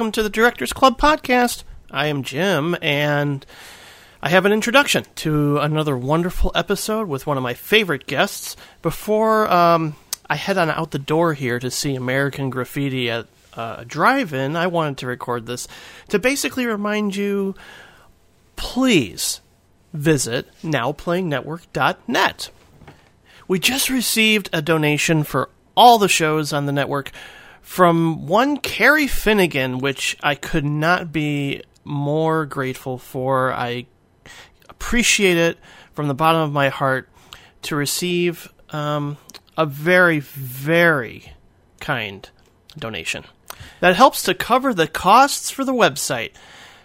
Welcome to the Directors Club podcast. I am Jim, and I have an introduction to another wonderful episode with one of my favorite guests. Before um, I head on out the door here to see American Graffiti at uh, a drive-in, I wanted to record this to basically remind you, please visit nowplayingnetwork.net. We just received a donation for all the shows on the network from one Carrie Finnegan, which I could not be more grateful for. I appreciate it from the bottom of my heart to receive um, a very, very kind donation that helps to cover the costs for the website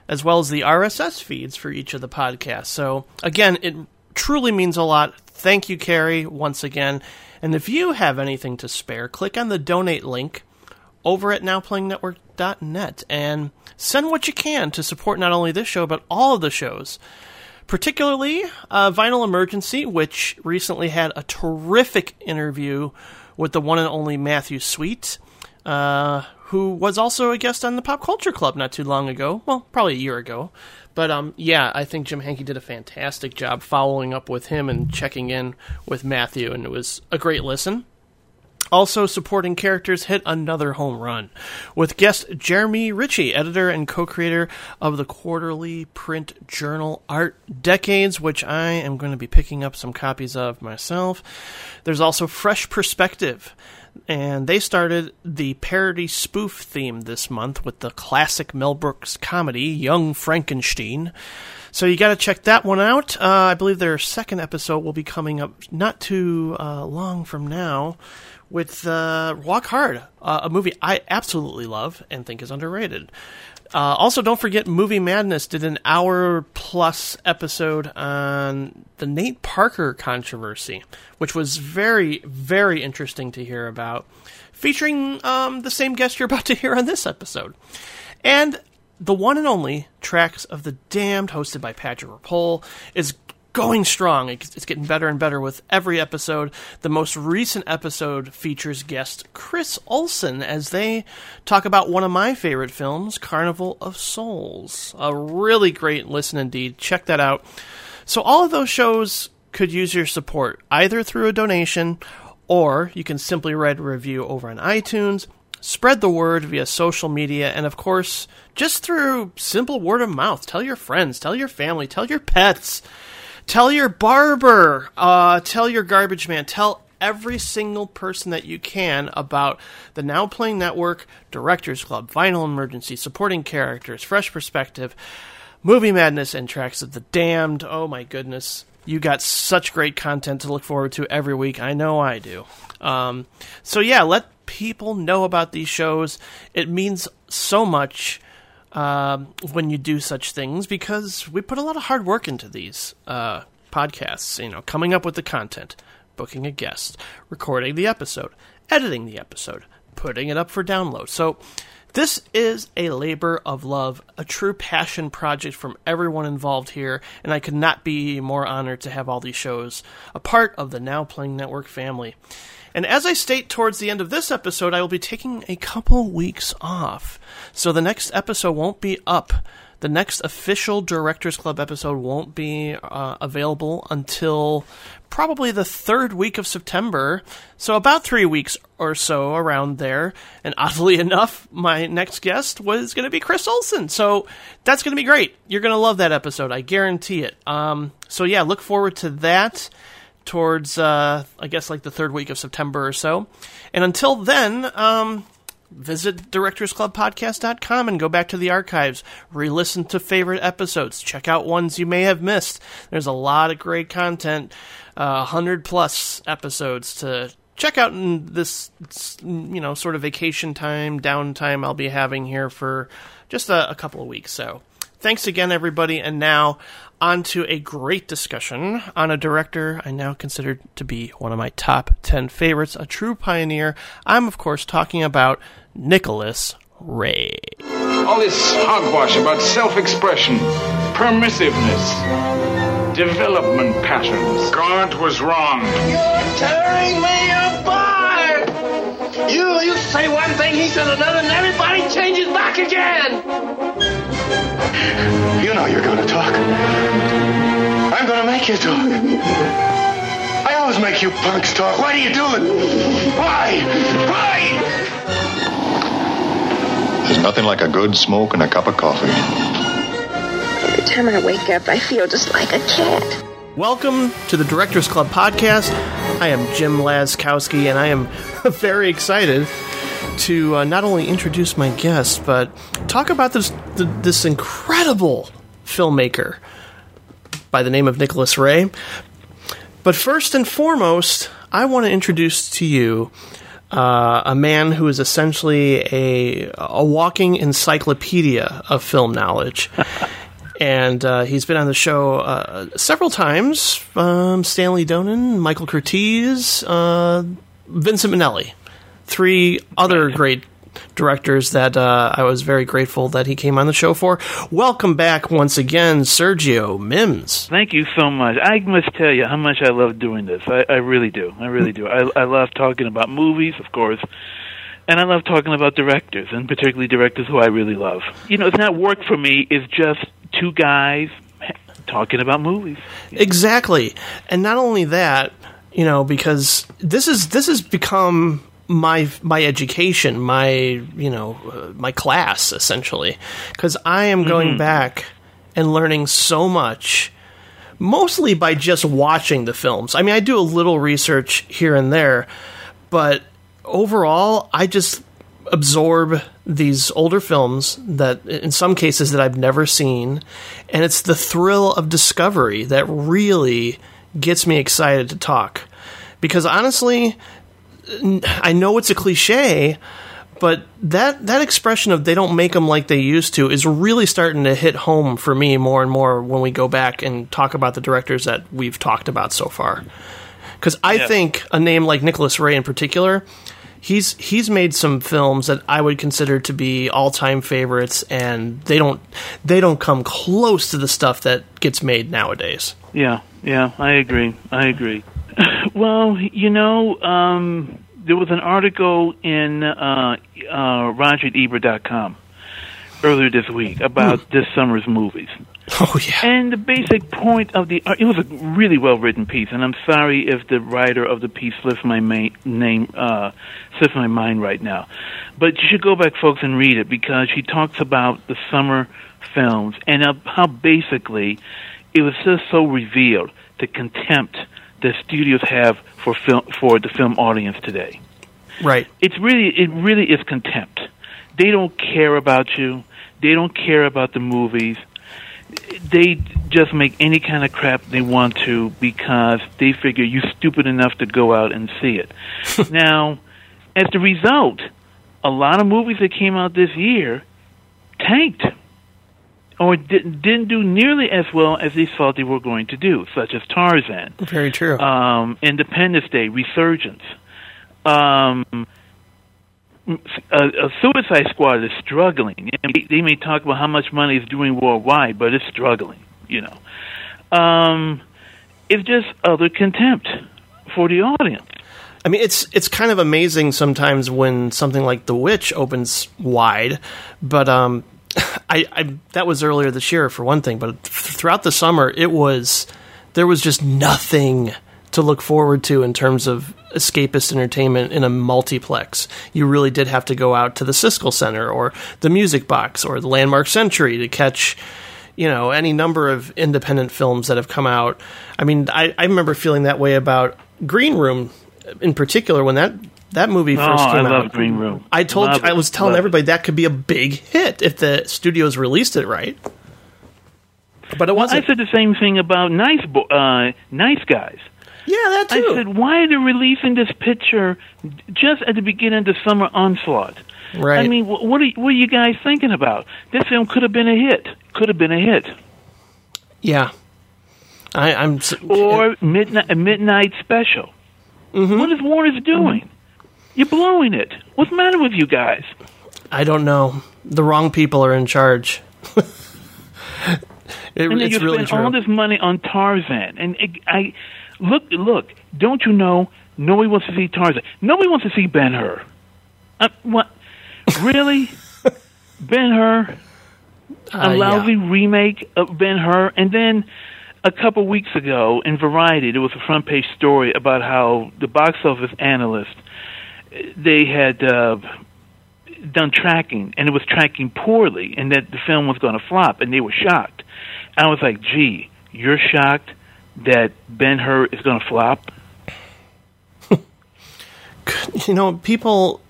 as well as the RSS feeds for each of the podcasts. So, again, it truly means a lot. Thank you, Carrie, once again. And if you have anything to spare, click on the donate link over at nowplayingnetwork.net and send what you can to support not only this show, but all of the shows. Particularly uh, Vinyl Emergency, which recently had a terrific interview with the one and only Matthew Sweet, uh, who was also a guest on the Pop Culture Club not too long ago. Well, probably a year ago. But um, yeah, I think Jim Hankey did a fantastic job following up with him and checking in with Matthew, and it was a great listen. Also, supporting characters hit another home run with guest Jeremy Richey, editor and co creator of the quarterly print journal Art Decades, which I am going to be picking up some copies of myself. There's also Fresh Perspective, and they started the parody spoof theme this month with the classic Mel Brooks comedy Young Frankenstein. So you got to check that one out. Uh, I believe their second episode will be coming up not too uh, long from now with uh, Walk Hard, uh, a movie I absolutely love and think is underrated. Uh, also, don't forget Movie Madness did an hour plus episode on the Nate Parker controversy, which was very, very interesting to hear about, featuring um, the same guest you're about to hear on this episode. And the one and only Tracks of the Damned, hosted by Patrick Rapole, is going strong. It's getting better and better with every episode. The most recent episode features guest Chris Olsen as they talk about one of my favorite films, Carnival of Souls. A really great listen indeed. Check that out. So, all of those shows could use your support either through a donation or you can simply write a review over on iTunes. Spread the word via social media and, of course, just through simple word of mouth. Tell your friends, tell your family, tell your pets. Tell your barber, uh, tell your garbage man, tell every single person that you can about the Now Playing Network, Directors Club, Vinyl Emergency, Supporting Characters, Fresh Perspective, Movie Madness, and Tracks of the Damned. Oh my goodness. You got such great content to look forward to every week. I know I do. Um, so, yeah, let people know about these shows. It means so much um, when you do such things because we put a lot of hard work into these uh, podcasts. You know, coming up with the content, booking a guest, recording the episode, editing the episode, putting it up for download. So. This is a labor of love, a true passion project from everyone involved here, and I could not be more honored to have all these shows a part of the Now Playing Network family. And as I state towards the end of this episode, I will be taking a couple weeks off. So the next episode won't be up. The next official Directors Club episode won't be uh, available until probably the third week of September. So about three weeks or so around there. And oddly enough, my next guest was going to be Chris Olsen. So that's going to be great. You're going to love that episode. I guarantee it. Um, so yeah, look forward to that towards uh, I guess like the third week of September or so. And until then, um, visit directorsclubpodcast.com and go back to the archives, re-listen to favorite episodes, check out ones you may have missed. There's a lot of great content, uh, 100 plus episodes to check out in this you know sort of vacation time, downtime I'll be having here for just a, a couple of weeks. So, thanks again everybody and now on to a great discussion on a director I now consider to be one of my top 10 favorites, a true pioneer. I'm, of course, talking about Nicholas Ray. All this hogwash about self expression, permissiveness, development patterns. God was wrong. You're tearing me apart! You, you say one thing, he says another, and everybody changes back again. You know you're gonna talk. I'm gonna make you talk. I always make you punks talk. Why do you do it? Why? Why? There's nothing like a good smoke and a cup of coffee. Every time I wake up, I feel just like a cat. Welcome to the Directors Club podcast. I am Jim Laskowski, and I am very excited to uh, not only introduce my guest, but talk about this th- this incredible filmmaker by the name of Nicholas Ray. But first and foremost, I want to introduce to you uh, a man who is essentially a a walking encyclopedia of film knowledge. and uh, he's been on the show uh, several times. Um, Stanley Donen, Michael Curtiz, uh, Vincent Minnelli, three other great directors that uh, I was very grateful that he came on the show for. Welcome back once again, Sergio Mims. Thank you so much. I must tell you how much I love doing this. I, I really do. I really do. I, I love talking about movies, of course. And I love talking about directors, and particularly directors who I really love. You know, it's not work for me. It's just two guys talking about movies. Exactly, and not only that, you know, because this is this has become my my education, my you know, uh, my class essentially, because I am going back and learning so much. Mostly by just watching the films. I mean, I do a little research here and there, but overall, I just absorb these older films that in some cases that I've never seen and it's the thrill of discovery that really gets me excited to talk because honestly I know it's a cliche but that that expression of they don't make them like they used to is really starting to hit home for me more and more when we go back and talk about the directors that we've talked about so far because I Yeah. think a name like Nicholas Ray in particular he's he's made some films that I would consider to be all time favorites, and they don't they don't come close to the stuff that gets made nowadays. Yeah, yeah, I agree. I agree. Well, you know, um, there was an article in uh, uh, RogerEbert.com earlier this week about this summer's movies. Oh yeah, And the basic point of the it was a really well written piece, and I'm sorry if the writer of the piece slips my ma- name uh, slips my mind right now, but you should go back, folks, and read it because she talks about the summer films and how- how basically it was just so revealed the contempt that studios have for film for the film audience today right. it's really it really is contempt. They don't care about you. They don't care about the movies. They just make any kind of crap they want to because they figure you're stupid enough to go out and see it. now, as the result, a lot of movies that came out this year tanked or didn't, didn't do nearly as well as they thought they were going to do, such as Tarzan Very true. um, Independence Day, Resurgence. Um, a, a Suicide Squad is struggling. They, they may talk about how much money it's doing worldwide, but it's struggling. You know, um, it's just other contempt for the audience. I mean, it's it's kind of amazing sometimes when something like The Witch opens wide, but um, I, I that was earlier this year for one thing, but th- throughout the summer it was there was just nothing to look forward to in terms of escapist entertainment in a multiplex. You really did have to go out to the Siskel Center or the Music Box or the Landmark Century to catch you know any number of independent films that have come out. I mean, I, I remember feeling that way about Green Room in particular when that that movie first oh, I came love. Green Room. I told Love I it. was telling Love it. everybody that could be a big hit if the studios released it right. But it wasn't. I said the same thing about Nice Bo- uh, Nice Guys. yeah, that too. I said, why are they releasing this picture just at the beginning of the summer onslaught? right. I mean, what are, what are you guys thinking about? This film could have been a hit. Could have been a hit. yeah. I, I'm. Or midnight, a midnight special. Mm-hmm. What is Warner's doing? You're blowing it. What's the matter with you guys? I don't know. The wrong people are in charge. It, And it's you really spend true. all this money on Tarzan. And it, I look, look. Don't you know? Nobody wants to see Tarzan. Nobody wants to see Ben Hur. Uh, what? Really? Ben Hur, a Uh, yeah. remake of Ben Hur, and then a couple weeks ago in Variety, there was a front page story about how the box office analyst they had uh, done tracking, and it was tracking poorly, and that the film was going to flop, and they were shocked. I was like, "Gee, you're shocked that Ben Hur is going to flop?" you know, people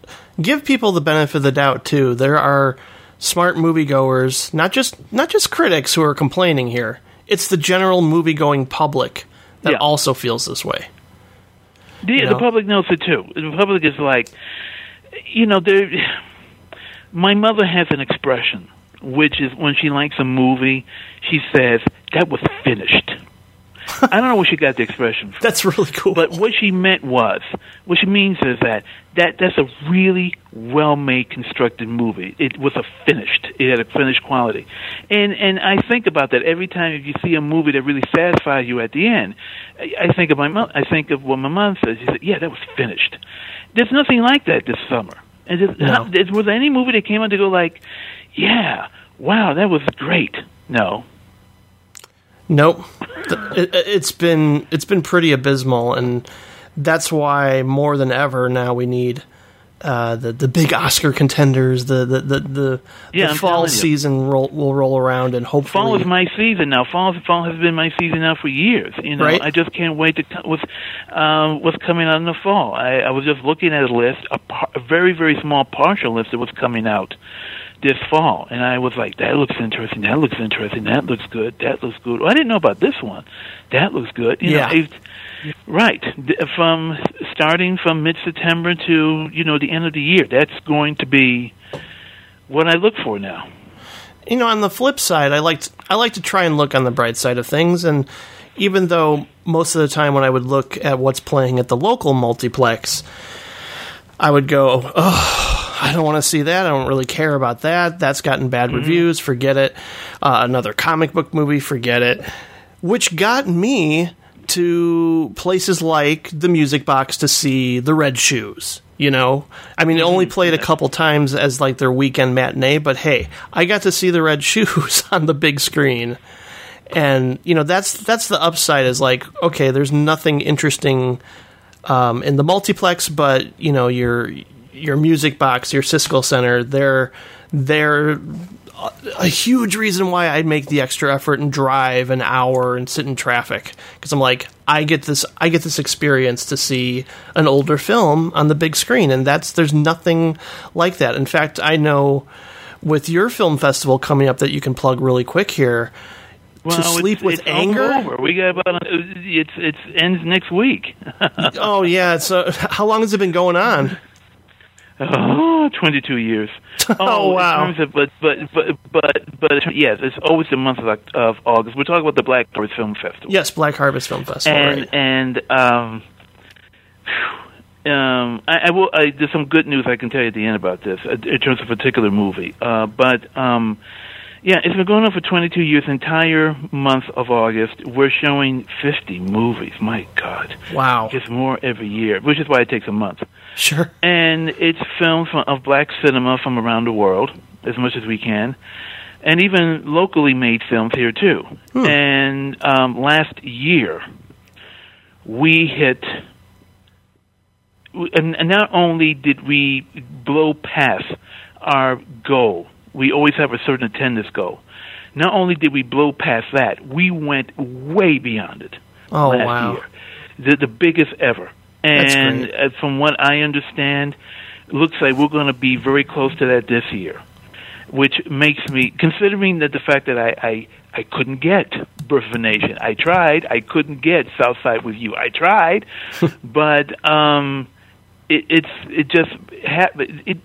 give people the benefit of the doubt too. There are smart moviegoers, not just not just critics who are complaining here. It's the general movie-going public that Yeah. also feels this way. The, You the public knows it too. The public is like, you know, there. My mother has an expression, which is when she likes a movie, she says that was finished. I don't know where she got the expression from. That's really cool. But what she meant was, what she means is that that that's a really well made, constructed movie. It was a finished. It had a finished quality, and and I think about that every time if you see a movie that really satisfies you at the end. I, I think of my mom. I think of what my mom says. She said, "Yeah, that was finished." There's nothing like that this summer. And just, No. there- was there any movie that came out to go like, "Yeah, wow, that was great"? No, Nope. It, it's been it's been pretty abysmal, and that's why more than ever now we need uh, the the big Oscar contenders. The the the, the, Yeah, the fall season roll, will roll around, and hopefully fall is my season now. Fall fall has been my season now for years. You know, Right. I just can't wait to co- what's um, what's coming out in the fall. I, I was just looking at a list, a, par- a very very small partial list that was coming out this fall, and I was like, that looks interesting. That looks interesting. That looks good. That looks good. Well, I didn't know about this one. That looks good. You Yeah. know, right. From starting from mid September to you know the end of the year, that's going to be what I look for now. you know, on the flip side, I like to, I like to try and look on the bright side of things, and even though most of the time when I would look at what's playing at the local multiplex, I would go, "Oh, I don't want to see that. I don't really care about that. That's gotten bad reviews. Forget it. Uh, another comic book movie. Forget it." Which got me to places like the Music Box to see the Red Shoes. You know, I mean, it only played a couple times as like their weekend matinee, but hey, I got to see the Red Shoes on the big screen, and you know that's that's the upside. Is like, okay, there's nothing interesting um, in the multiplex, but you know your your Music Box, your Siskel Center, they're they're a huge reason why I make the extra effort and drive an hour and sit in traffic because I'm like I get this I get this experience to see an older film on the big screen and that's there's nothing like that. In fact, I know with your film festival coming up that you can plug really quick here Well, to sleep it's, with it's anger. Over. We got about it's it's ends next week. Oh yeah, so how long has it been going on? Oh, 22 years. Oh, wow. In terms of, but but but but but yes, it's always the month of, of August. We're talking about the Black Harvest Film Festival. Yes, Black Harvest Film Festival. and right. and um, um, I, I will. I, there's some good news I can tell you at the end about this uh, in terms of a particular movie. Uh, but um, yeah, it's been going on for 22 years. Entire month of August, we're showing 50 movies. My God, Wow. it's more every year, which is why it takes a month. Sure. And it's films from, of black cinema from around the world, as much as we can, and even locally made films here too. And um, last year, we hit. And not only did we blow past our goal, we always have a certain attendance goal. Not only did we blow past that, we went way beyond it Oh last wow. year. The, the biggest ever. And uh, from what I understand, looks like we're going to be very close to that this year, which makes me, considering that the fact that I, I, I couldn't get Birth of a Nation. I tried. I couldn't get Southside with You. I tried, but um, it, it's it just ha- it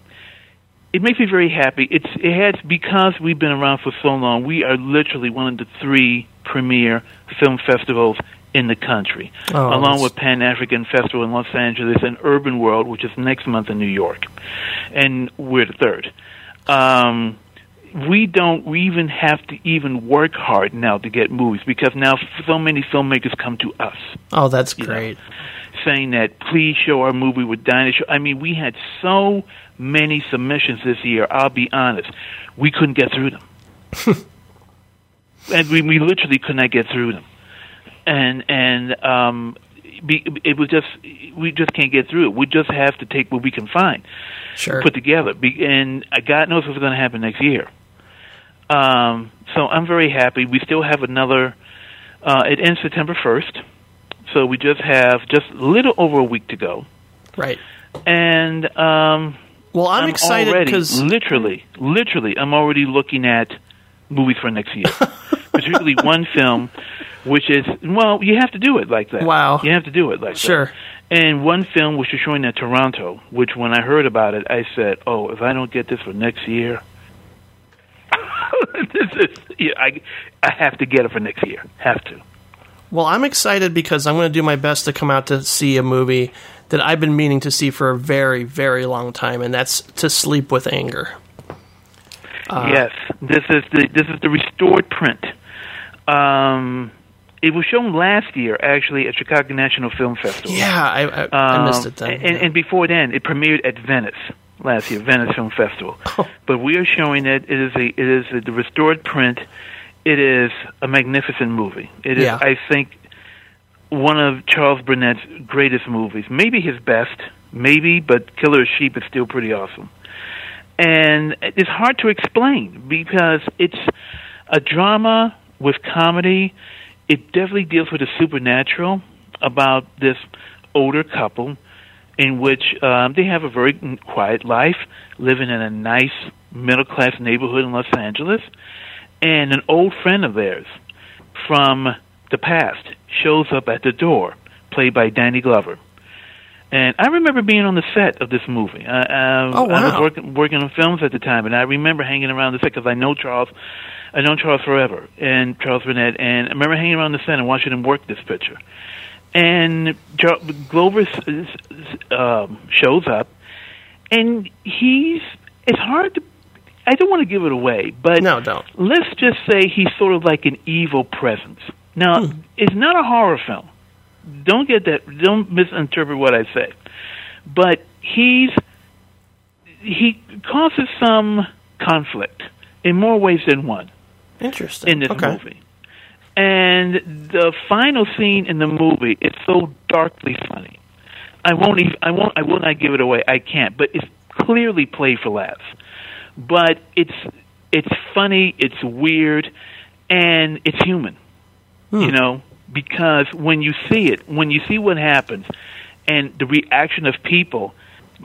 it makes me very happy. It's it has because we've been around for so long. We are literally one of the three premier film festivals in the country, Oh, along that's- with Pan African Festival in Los Angeles and Urban World, which is next month in New York, and we're the third. Um, we don't we even have to even work hard now to get movies because now so many filmmakers come to us. Oh, that's know. great. saying that please show our movie with dinosaurs. I mean, we had so many submissions this year. I'll be honest, we couldn't get through them, and we we literally could not get through them, and and um, be, it was just we just can't get through it. We just have to take what we can find, Sure. put together, Be, and God knows what's going to happen next year. Um, so I'm very happy. We still have another. Uh, it ends September first, so we just have just a little over a week to go. Right. And um, Well, I'm, excited because literally, literally, I'm already looking at movies for next year. Particularly one film, which is well, you have to do it like that. Wow. you have to do it like that. Sure. And one film which is showing at Toronto, which when I heard about it, I said, "Oh, if I don't get this for next year, this is yeah, I I have to get it for next year. Have to." Well, I'm excited because I'm going to do my best to come out to see a movie that I've been meaning to see for a very, very long time, and that's To Sleep with Anger. Uh, yes, this is the this is the restored print. Um, it was shown last year, actually, at Chicago National Film Festival. Yeah, I, I, I missed Um, it then. And, and before then, it premiered at Venice last year, Venice Film Festival. But we are showing it. It is a it is a, the restored print. It is a magnificent movie. It is, Yeah. I think, one of Charles Burnett's greatest movies. Maybe his best, maybe, but Killer Sheep is still pretty awesome. And it's hard to explain because it's a drama with comedy. It definitely deals with the supernatural about this older couple in which um, they have a very quiet life, living in a nice middle class neighborhood in Los Angeles. And an old friend of theirs from the past shows up at the door, played by Danny Glover. And I remember being on the set of this movie. Uh, uh, Oh, I was wow. working working on films at the time, and I remember hanging around the set because I know Charles. I know Charles forever, and Charles Burnett, and I remember hanging around the set and watching him work this picture. And Char- Glover um, shows up, and he's. It's hard to. I don't want to give it away, but no, don't. let's just say he's sort of like an evil presence. Now, Hmm. it's not a horror film. Don't get that. Don't misinterpret what I say. But he's he causes some conflict in more ways than one Interesting. in this okay. movie. And the final scene in the movie is so darkly funny. I won't even, I won't I will not give it away. I can't. But it's clearly played for laughs. But it's it's funny, it's weird, and it's human. Hmm. You know, because when you see it, when you see what happens and the reaction of people,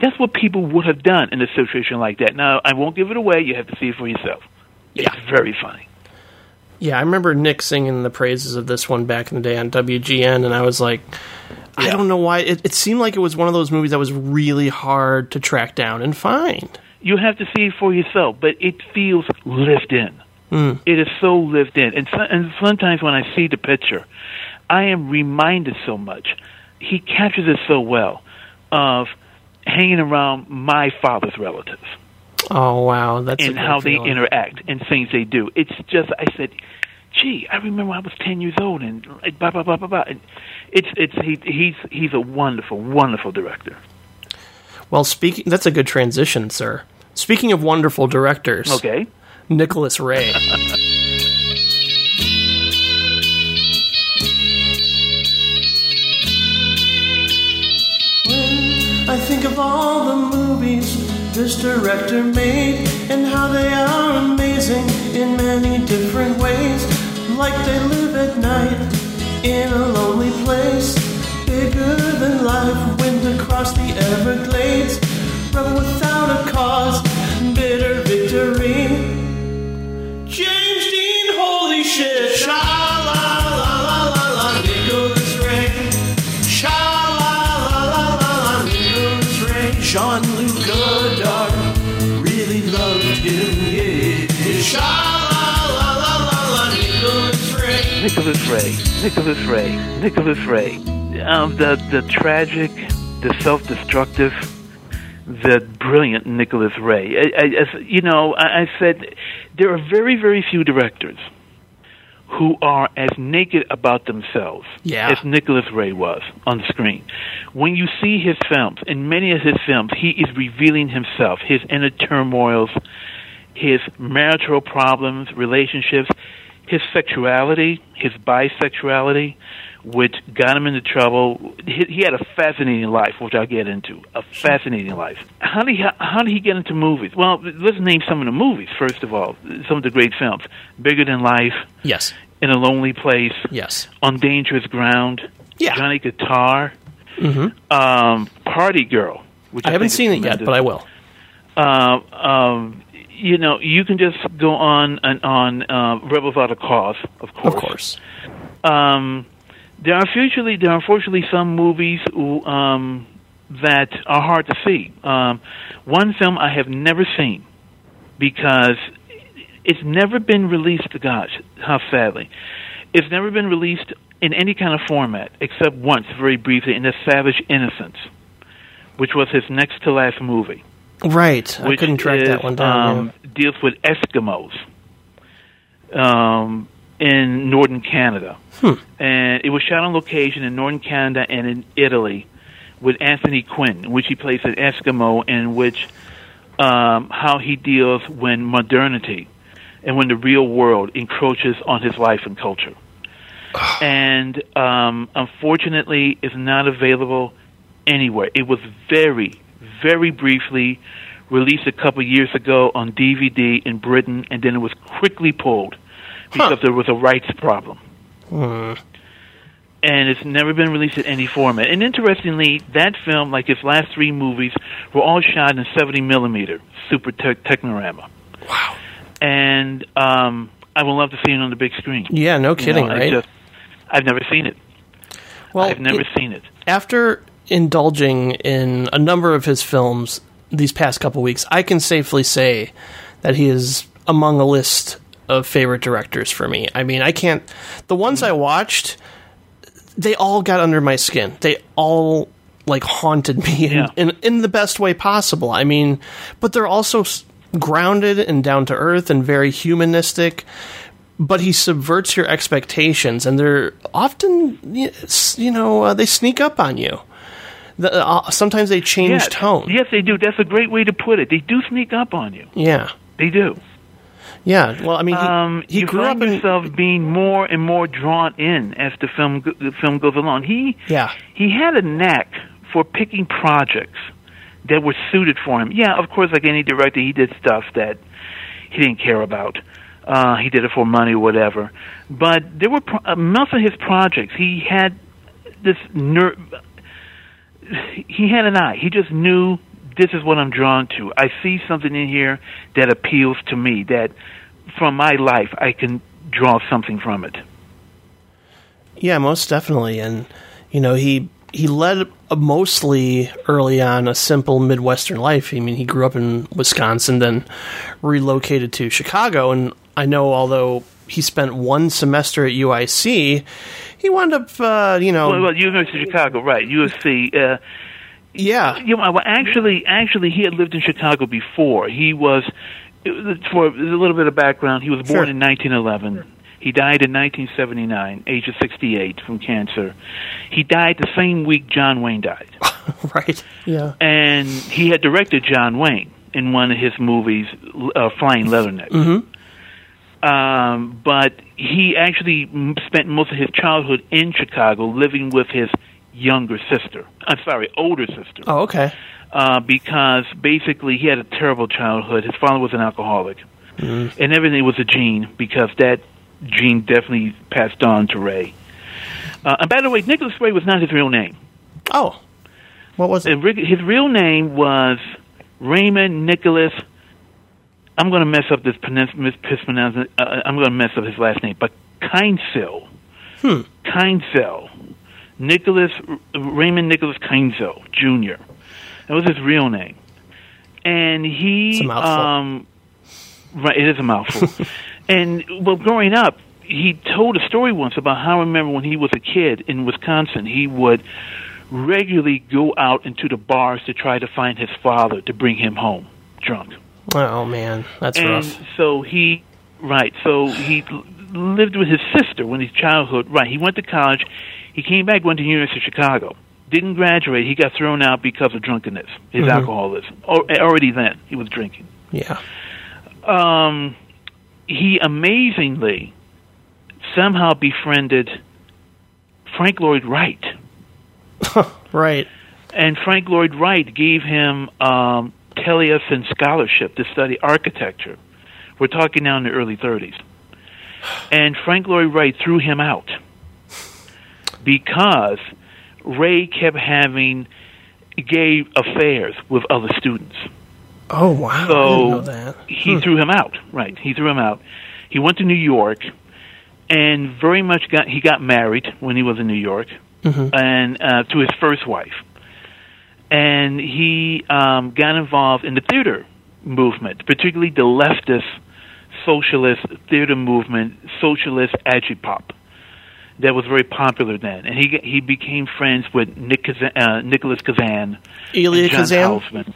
that's what people would have done in a situation like that. Now, I won't give it away. You have to see it for yourself. Yeah. It's very funny. Yeah, I remember Nick singing the praises of this one back in the day on WGN, and I was like, I don't know why. It, it seemed like it was one of those movies that was really hard to track down and find. You have to see it for yourself, but it feels lived in. Mm. It is so lived in, and, so, and sometimes when I see the picture, I am reminded so much. He captures it so well of hanging around my father's relatives Oh wow, that's and how they interact and things they do. It's just I said, "Gee, I remember I was ten years old and like, blah blah blah blah blah." And it's it's he, he's he's a wonderful wonderful director. Well, speaking that's a good transition, sir. Speaking of wonderful directors, Okay. Nicholas Ray. I think of all the movies this director made and how they are amazing in many different ways. Like they live at night in a lonely place, bigger than life, wind across the Everglades, rebel without a cause, bitter victory. La la la la, Nicholas Ray. Nicholas Ray, Nicholas Ray, Nicholas Ray. Um, the the tragic, the self-destructive, the brilliant Nicholas Ray. You know, I said there are very very few directors who are as naked about themselves Yeah. as Nicholas Ray was on the screen. When you see his films, in many of his films, he is revealing himself, his inner turmoils, his marital problems, relationships, his sexuality, his bisexuality, which got him into trouble. He, he had a fascinating life, which I'll get into. A fascinating life. How did he, how did he get into movies? Well, let's name some of the movies first of all. Some of the great films: Bigger Than Life, Yes. In a Lonely Place, Yes. On Dangerous Ground, Yeah. Johnny Guitar, Mm-hmm. um, Party Girl. Which I haven't seen it yet, but I will. Uh, um, you know, you can just go on and on uh, Rebel Without a Cause, of course. Of course. Um, there are usually there are unfortunately some movies um, that are hard to see. Um, one film I have never seen because it's never been released. Gosh, how sadly, it's never been released in any kind of format except once, very briefly, in *The Savage Innocence*, which was his next to last movie Right. I couldn't track is, that one down. Um, Deals with Eskimos um, in northern Canada, Hmm. and it was shot on location in northern Canada and in Italy with Anthony Quinn, in which he plays an Eskimo, in which um, how he deals when modernity and when the real world encroaches on his life and culture. and um, unfortunately, is not available anywhere. It was very, very briefly released a couple years ago on DVD in Britain, and then it was quickly pulled because there was a rights problem. Hmm. And it's never been released in any format. And interestingly, that film, like his last three movies, were all shot in 70 millimeter Super Tech Technirama. Wow. And um, I would love to see it on the big screen. Yeah, no You kidding, know, right? just- I've never seen it. well, I've never it- seen it. after indulging in a number of his films these past couple weeks, I can safely say that he is among a list of favorite directors for me. I mean, I can't. The ones I watched, they all got under my skin. They all like haunted me in, Yeah. in, in the best way possible. I mean, but they're also grounded and down to earth and very humanistic. But he subverts your expectations, and they're often, you know, uh, they sneak up on you. The, uh, sometimes they change Yes. tone. Yes, they do. That's a great way to put it. They do sneak up on you. Yeah, They do. Yeah. Well, I mean, he, Um, he you grew find up in. yourself being more and more drawn in as the film the film goes along. He Yeah, he had a knack for picking projects that were suited for him. Yeah, of course, like any director, he did stuff that he didn't care about. Uh, he did it for money or whatever. But there were pro- uh, most of his projects. He had this ner- He had an eye. He just knew this is what I'm drawn to. I see something in here that appeals to me. That from my life, I can draw something from it. yeah, most definitely. And you know, he he led a mostly early on a simple Midwestern life. I mean, he grew up in Wisconsin, then relocated to Chicago, and I know although he spent one semester at UIC, he wound up, uh, you know, Well, well University of Chicago, right? USC. Uh, yeah, You know, well, actually, actually, he had lived in Chicago before. He was, for a little bit of background, he was born Sure. in 1911. He died in 1979, age of 68, from cancer. He died the same week John Wayne died, right, yeah, and he had directed John Wayne in one of his movies, uh, Flying Leatherneck. Mm-hmm. Um, but he actually m- spent most of his childhood in Chicago, living with his younger sister. I'm sorry, older sister oh, okay, uh, because basically he had a terrible childhood. His father was an alcoholic, Mm-hmm. and everything was a gene because that gene definitely passed on to Ray. Uh, and by the way, Nicholas Ray was not his real name. oh, what was it? Uh, His real name was Raymond Nicholas. I'm going to mess up this pronounce- mispronounce. Uh, I'm going to mess up his last name, but Kienzle. Hmm. Kienzle. Nicholas Raymond Nicholas Kienzle Jr. That was his real name, and he It's a mouthful. um, right, it is a mouthful. and well, growing up, he told a story once about how I remember when he was a kid in Wisconsin, he would regularly go out into the bars to try to find his father to bring him home drunk. Oh man, that's And rough. so he, right, so he lived with his sister when his childhood. Right, he went to college. He came back, went to University of Chicago. Didn't graduate. He got thrown out because of drunkenness, his Mhm. alcoholism. Or, already then, he was drinking. Yeah. Um, he amazingly somehow befriended Frank Lloyd Wright. Right. And Frank Lloyd Wright gave him um, Taliesin scholarship to study architecture. We're talking now in the early 30s. And Frank Lloyd Wright threw him out because Ray kept having gay affairs with other students. Oh wow. I didn't So know that. he Hmm. threw him out. Right, he threw him out. He went to New York, and very much got he got married when he was in New York, Mhm. and uh, to his first wife, and he um, got involved in the theater movement, particularly the leftist socialist theater movement, socialist agitprop. That was very popular then, and he he became friends with Nick Kazan, uh, Nicholas Kazan, Elia John Kazan? Houseman.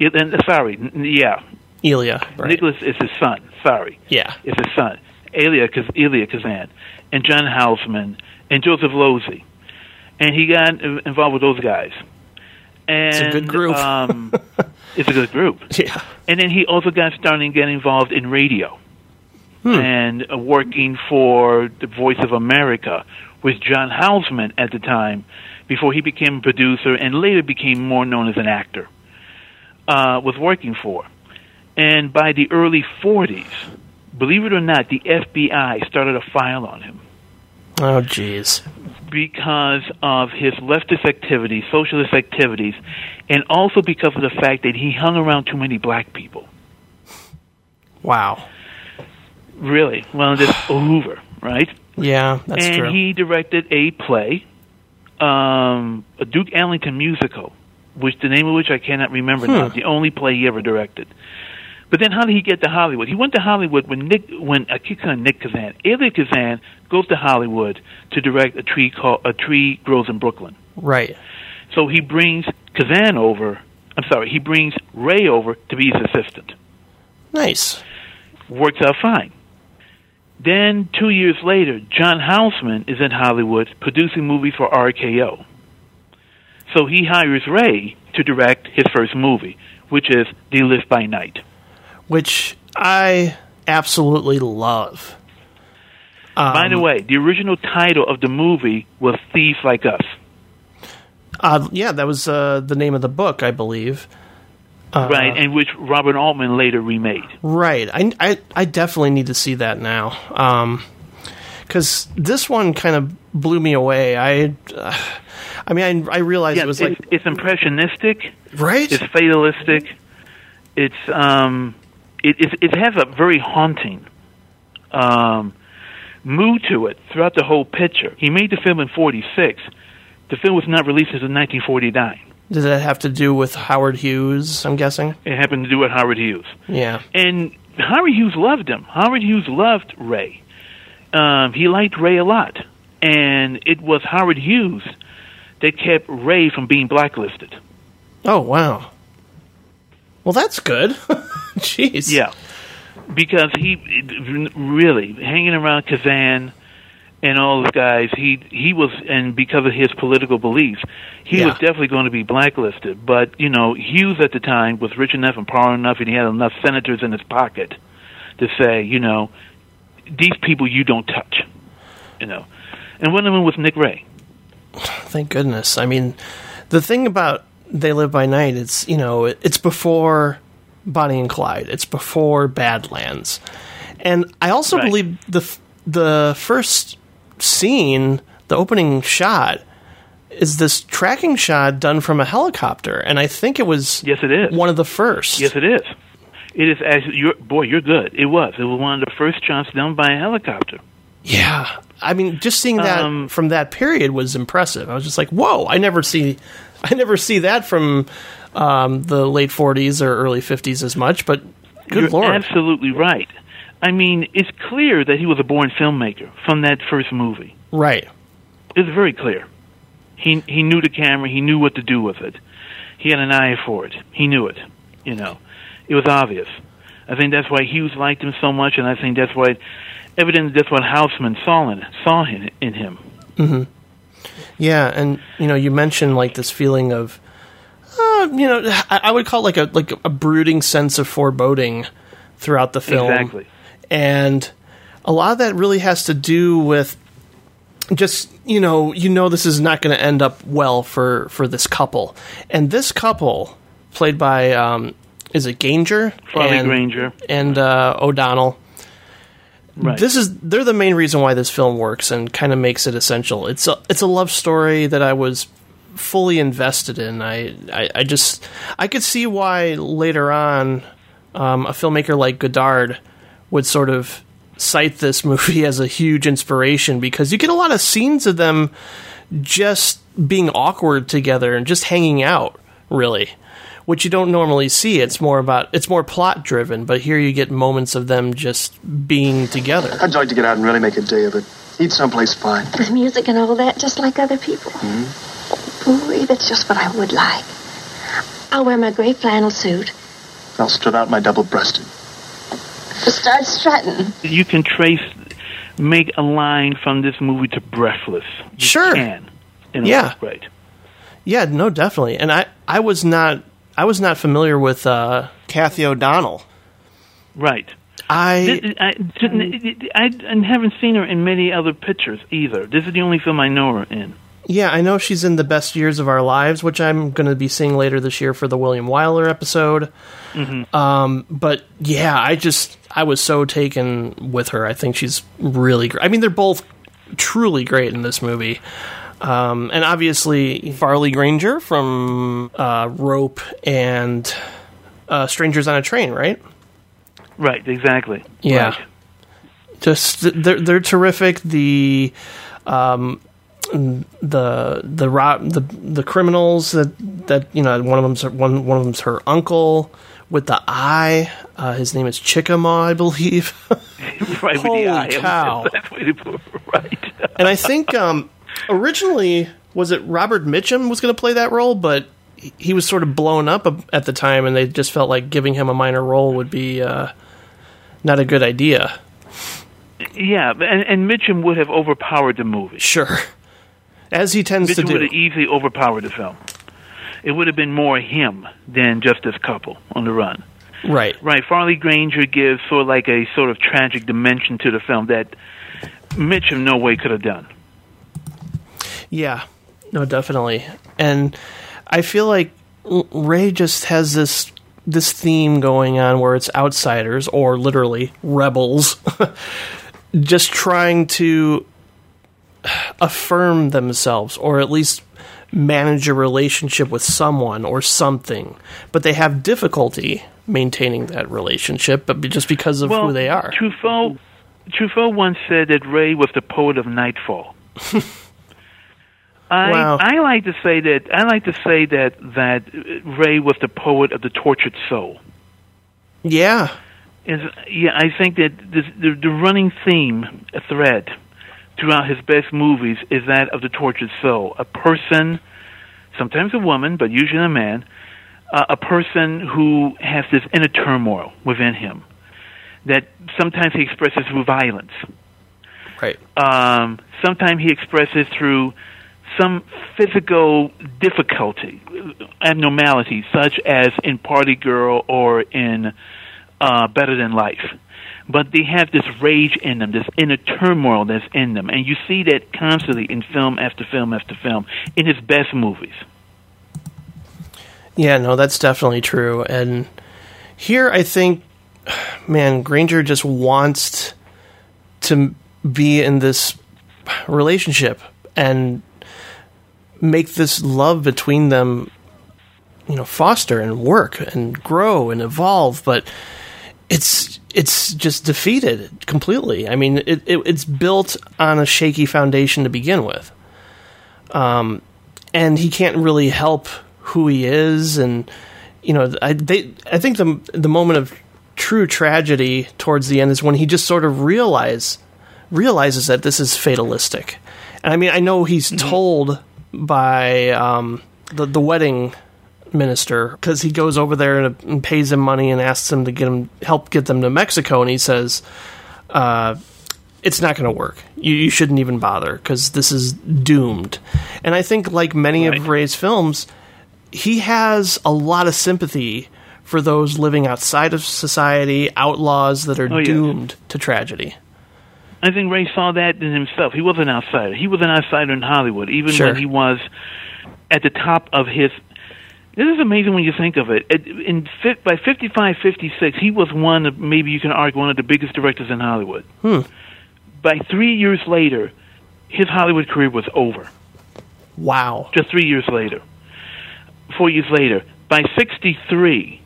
Yeah, and, sorry, n- yeah, Elia. Right. Nicholas is his son. Sorry, Yeah. is his son. Elia, Elia Kazan, and John Houseman, and Joseph Losey, and he got uh, involved with those guys. And It's a good group. um, it's a good group. Yeah. And then he also got started to get involved in radio Hmm. and uh, working for the Voice of America with John Houseman at the time, before he became a producer and later became more known as an actor. Uh, was working for, and by the early 40s, believe it or not, the FBI started a file on him Oh jeez. because of his leftist activities, socialist activities, and also because of the fact that he hung around too many black people. Wow. Really, well, this Hoover, right? Yeah, that's and true. he directed a play, um, a Duke Ellington musical, which the name of which I cannot remember now. Hmm. The only play he ever directed. But then, how did he get to Hollywood? He went to Hollywood when Nick, when I keep calling Nick Kazan, Elia Kazan goes to Hollywood to direct a tree called A Tree Grows in Brooklyn. right. So he brings Kazan over. I'm sorry, he brings Ray over to be his assistant. Nice. Works out fine. Then two years later, John Houseman is in Hollywood producing movies for RKO. So he hires Ray to direct his first movie, which is They Live by Night. Which I absolutely love. Um, by the way, the original title of the movie was Thieves Like Us. Uh, yeah, that was uh, the name of the book, I believe. Uh, right, and which Robert Altman later remade. Right. I, I, I definitely need to see that now. Um 'cause because this one kind of blew me away. I, uh, I mean, I, I realized Yeah, it was it's, like it's impressionistic. right. It's fatalistic. It's um, it it, it has a very haunting um, mood to it throughout the whole picture. He made the film in '46. The film was not released until 1949. Did that have to do with Howard Hughes? I'm guessing. It happened to do with Howard Hughes, Yeah. and Howard Hughes loved him. Howard Hughes loved Ray. Um, he liked Ray a lot, and it was Howard Hughes that kept Ray from being blacklisted. Oh wow. Well, that's good. Jeez. Yeah, because he really hanging around Kazan and all those guys. He he was, and because of his political beliefs, he Yeah. was definitely going to be blacklisted. But you know, Hughes at the time was rich enough and powerful enough, and he had enough senators in his pocket to say, you know, these people you don't touch. You know, and one of them was Nick Ray. Thank goodness. I mean, the thing about They Live by Night, it's you know, it's before Bonnie and Clyde. It's before Badlands, and I also Right. believe the the first scene, the opening shot, is this tracking shot done from a helicopter, and I think it was Yes, it is. one of the first. Yes, it is. It is as you're, boy, you're good. It was. It was one of the first shots done by a helicopter. Yeah, I mean, just seeing that Um, from that period was impressive. I was just like, "Whoa!" I never see, I never see that from um, the late '40s or early '50s as much. But good You're lord, absolutely right. I mean, it's clear that he was a born filmmaker from that first movie. right? It's very clear. He he knew the camera. He knew what to do with it. He had an eye for it. He knew it. You know, it was obvious. I think that's why Hughes liked him so much, and I think that's why evidently that's what Houseman saw in saw in, in him. Hmm. Yeah, and you know, you mentioned like this feeling of, uh, you know, I, I would call it like a like a brooding sense of foreboding throughout the film. Exactly. And a lot of that really has to do with just you know you know this is not going to end up well for for this couple and this couple played by um is it Ganger Farley and, Granger. and uh, O'Donnell Right. this is they're the main reason why this film works and kind of makes it essential. It's a it's a love story that I was fully invested in. I I, I just I could see why later on um, a filmmaker like Godard would sort of cite this movie as a huge inspiration because you get a lot of scenes of them just being awkward together and just hanging out really which you don't normally see it's more about it's more plot driven but here you get moments of them just being together I'd like to get out and really make a day of it. Eat someplace fine. With music and all that, just like other people. Hmm. Boy, that's just what I would like. I'll wear my gray flannel suit. I'll strut out my double-breasted. Start strutting. you can trace, make a line from this movie to Breathless. You Sure. can. In a Yeah. Right. Yeah, no, definitely. And I, I was not, I was not familiar with uh, Kathy O'Donnell. Right. I, This- I, I, I haven't seen her in many other pictures either. This is the only film I know her in. Yeah, I know she's in the best years of our lives, which I'm going to be seeing later this year for the William Wyler episode. Um, but yeah, I just, I was so taken with her. I think she's really great. I mean, they're both truly great in this movie. Um, and obviously Farley Granger from uh, Rope and uh, Strangers on a Train, right? Right, exactly. Yeah. Right. just they're they're terrific. The um the the ro- the the criminals that that you know one of them's her- one one of them's her uncle with the eye. Uh, his name is Chickamaw, I believe. right Holy the eye. cow. That's the way to put it, right. and I think um originally was it Robert Mitchum was going to play that role, but he- he was sort of blown up at the time, and they just felt like giving him a minor role would be uh, not a good idea. yeah, and, and Mitchum would have overpowered the movie. Sure, as he tends to Mitchum do. would have easily overpowered the film. It would have been more him than just this couple on the run. Right. Right, Farley Granger gives sort of like a sort of tragic dimension to the film that Mitchum no way could have done. Yeah, no, definitely. And I feel like Ray just has this this theme going on where it's outsiders or literally rebels just trying to affirm themselves or at least manage a relationship with someone or something, but they have difficulty maintaining that relationship but just because of well, who they are. Truffaut, Truffaut once said that Ray was the poet of nightfall. I Wow. I like to say that I like to say that that Ray was the poet of the tortured soul. Yeah. Is yeah, I think that this, the the running theme, a thread throughout his best movies is that of the tortured soul. A person, sometimes a woman, but usually a man, uh, a person who has this inner turmoil within him that sometimes he expresses through violence. Right. Um, sometimes he expresses through some physical difficulty, abnormality, such as in Party Girl or in uh, Bigger Than Life. But they have this rage in them, this inner turmoil that's in them, and you see that constantly in film after film after film in his best movies. Yeah, no, that's definitely true. And here, I think, man, Granger just wants to be in this relationship and make this love between them, you know, foster and work and grow and evolve. But it's it's just defeated completely. I mean, it, it it's built on a shaky foundation to begin with and he can't really help who he is and you know I they I think the the moment of true tragedy towards the end is when he just sort of realize realizes that this is fatalistic. And I mean I know he's told by um, the the wedding minister because he goes over there and, and pays him money and asks him to get him help get them to Mexico and he says uh, it's not going to work. You, you shouldn't even bother because this is doomed. And I think, like many Right. of Ray's films, he has a lot of sympathy for those living outside of society, outlaws that are Oh, yes. doomed to tragedy. I think Ray saw that in himself. He was an outsider. He was an outsider in Hollywood, even Sure. when he was at the top of his. This is amazing when you think of it. In by 55, 56, he was one of maybe you can argue one of the biggest directors in Hollywood. Hmm. By three years later, his Hollywood career was over. Wow. Just three years later, four years later, by 63,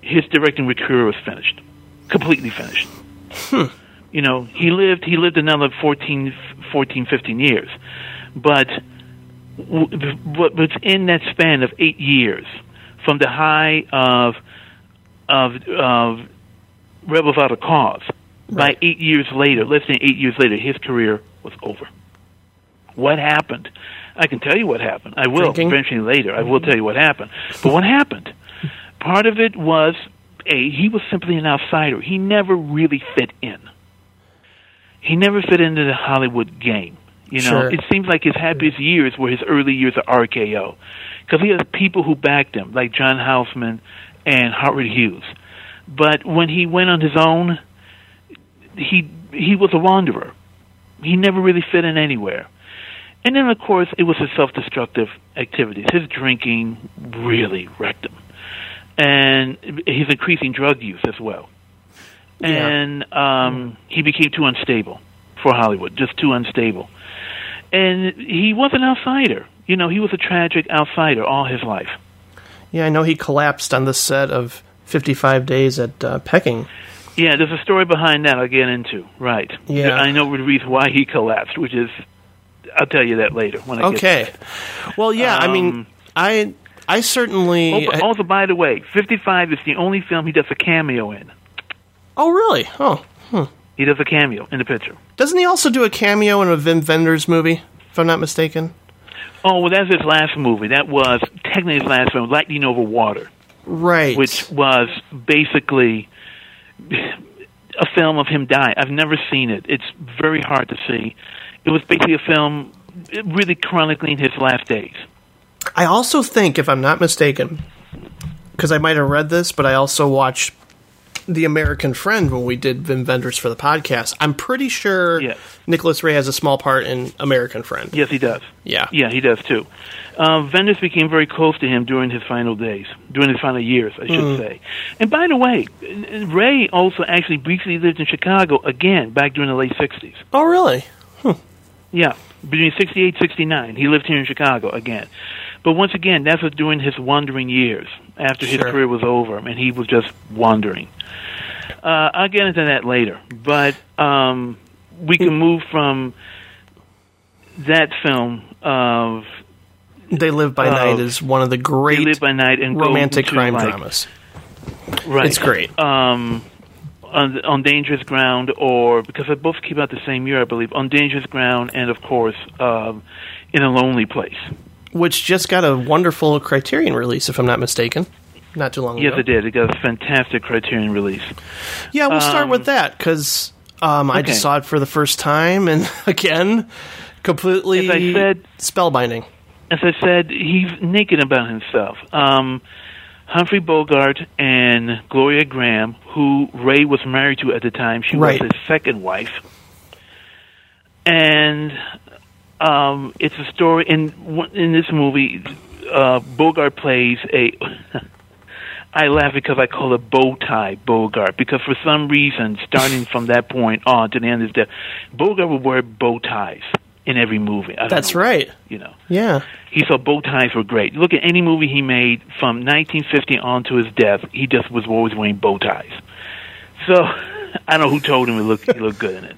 his directing career was finished, completely finished. You know, he lived he lived another 14, 14 15 years, but w- what was in that span of eight years, from the high of of of Rebel Without a Cause, by eight years later, less than eight years later, his career was over. What happened? I can tell you what happened. I will Drinking? eventually later. I will tell you what happened. But what happened? Part of it was a he was simply an outsider. He never really fit in. He never fit into the Hollywood game. You know, Sure. it seems like his happiest years were his early years at RKO, because he had people who backed him, like John Houseman and Howard Hughes. But when he went on his own, he he was a wanderer. He never really fit in anywhere. And then, of course, it was his self-destructive activities. His drinking really wrecked him, and his increasing drug use as well. Yeah. And um, he became too unstable for Hollywood, just too unstable. And he was an outsider. You know, he was a tragic outsider all his life. Yeah, I know he collapsed on the set of 55 Days at uh, Peking. Yeah, there's a story behind that I'll get into. Right. Yeah. I know the reason why he collapsed, which is I'll tell you that later when I get Okay. Well, yeah, I mean, Um, I I certainly. Oh, but also, by the way, 55 is the only film he does a cameo in. oh, really? Oh, He does a cameo in the picture. doesn't he also do a cameo in a Wim Wenders movie? If I'm not mistaken. Oh, well, that's his last movie. That was technically his last film, Lightning Over Water, Right. which was basically a film of him dying. I've never seen it. It's very hard to see. It was basically a film really chronicling his last days. I also think, if I'm not mistaken, because I might have read this, but I also watched The American Friend when we did Wim Wenders for the podcast. I'm pretty sure Yes. Nicholas Ray has a small part in American Friend. Yes, he does. Yeah. Yeah, he does too. Uh, Wenders became very close to him during his final days, during his final years, I should say. And by the way, Ray also actually briefly lived in Chicago again back during the late 60s. Oh, really? Yeah, between 68 69. He lived here in Chicago again. But once again, that was during his wandering years after his career was over and he was just wandering. Uh, I'll get into that later. But um, we can move from that film of They Live by Oh. Night is one of the great They Live by Night and romantic crime like, dramas. Right. It's great. Um, on, on Dangerous Ground, or because they both came out the same year, I believe. On Dangerous Ground, and of course, um, In a Lonely Place. Which just got a wonderful Criterion release, if I'm not mistaken. Not too long Yes, ago. Yes, it did. It got a fantastic Criterion release. Yeah, we'll start Um, with that because um, I just saw it for the first time, and again, completely As I said- spellbinding. As I said, he's naked about himself. Um, Humphrey Bogart and Gloria Grahame, who Ray was married to at the time, she Right. was his second wife. And um, it's a story in in this movie. Uh, Bogart plays a. I laugh because I call it bow tie Bogart because for some reason, starting from that point on to the end of his death, Bogart would wear bow ties in every movie. That's know right. You know, Yeah. he thought bow ties were great. Look at any movie he made from 1950 on to his death. He just was always wearing bow ties. So I don't know who told him he looked he looked good in it,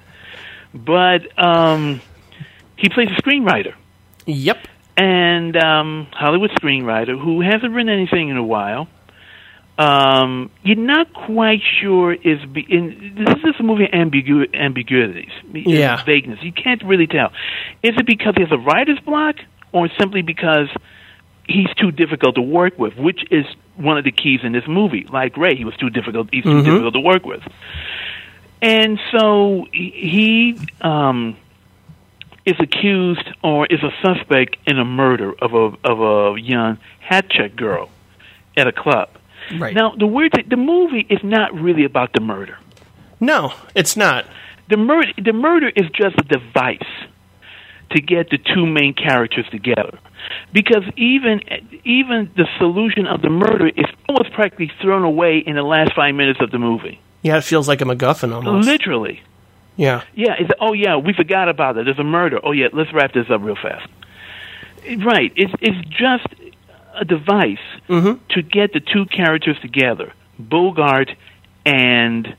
but um, he plays a screenwriter Yep. and um, Hollywood screenwriter who hasn't written anything in a while. Um, you're not quite sure is be, in, this is a movie of ambigu- ambiguities, Yeah. vagueness. You can't really tell. Is it because he has a writer's block, or simply because he's too difficult to work with, which is one of the keys in this movie. Like Ray, he was too difficult. He's too difficult to work with. And so he um, is accused or is a suspect in a murder of a of a young hat check girl at a club. Right. Now, the weird thing, the movie is not really about the murder. No, it's not. The murder, the murder is just a device to get the two main characters together. Because even even the solution of the murder is almost practically thrown away in the last five minutes of the movie. Yeah, it feels like a MacGuffin almost. Literally. Yeah. Yeah. It's, oh, yeah. We forgot about that. There's a murder. Oh, yeah. Let's wrap this up real fast. Right. It's it's just a device mm-hmm. to get the two characters together, Bogart and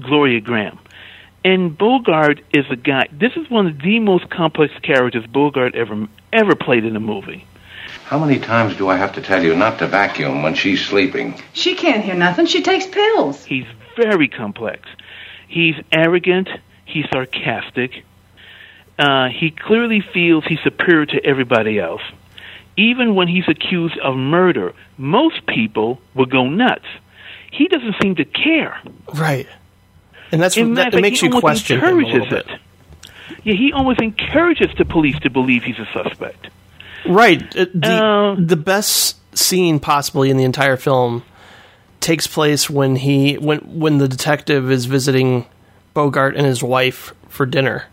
Gloria Grahame. And Bogart is a guy. This is one of the most complex characters Bogart ever ever played in a movie. How many times do I have to tell you not to vacuum when she's sleeping? She can't hear nothing. She takes pills. He's very complex. He's arrogant. He's sarcastic. Uh, he clearly feels he's superior to everybody else. Even when he's accused of murder, most people will go nuts. He doesn't seem to care. Right. And that's In that, it makes you question him a little bit. it. Yeah, he almost encourages the police to believe he's a suspect. Right. Uh, The, Uh, the best scene possibly in the entire film takes place when he when when the detective is visiting Bogart and his wife for dinner.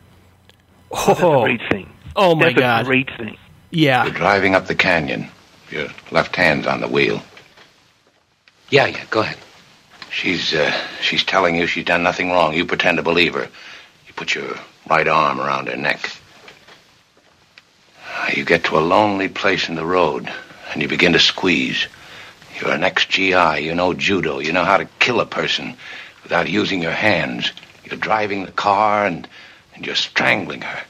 Oh, that's a Oh, great thing. oh my that's god. a great thing. Yeah. You're driving up the canyon. Your left hand's on the wheel. Yeah, yeah, go ahead. She's uh, she's telling you she's done nothing wrong. You pretend to believe her. You put your right arm around her neck. You get to a lonely place in the road, and you begin to squeeze. You're an ex-GI. You know judo. You know how to kill a person without using your hands. You're driving the car, and and you're strangling her.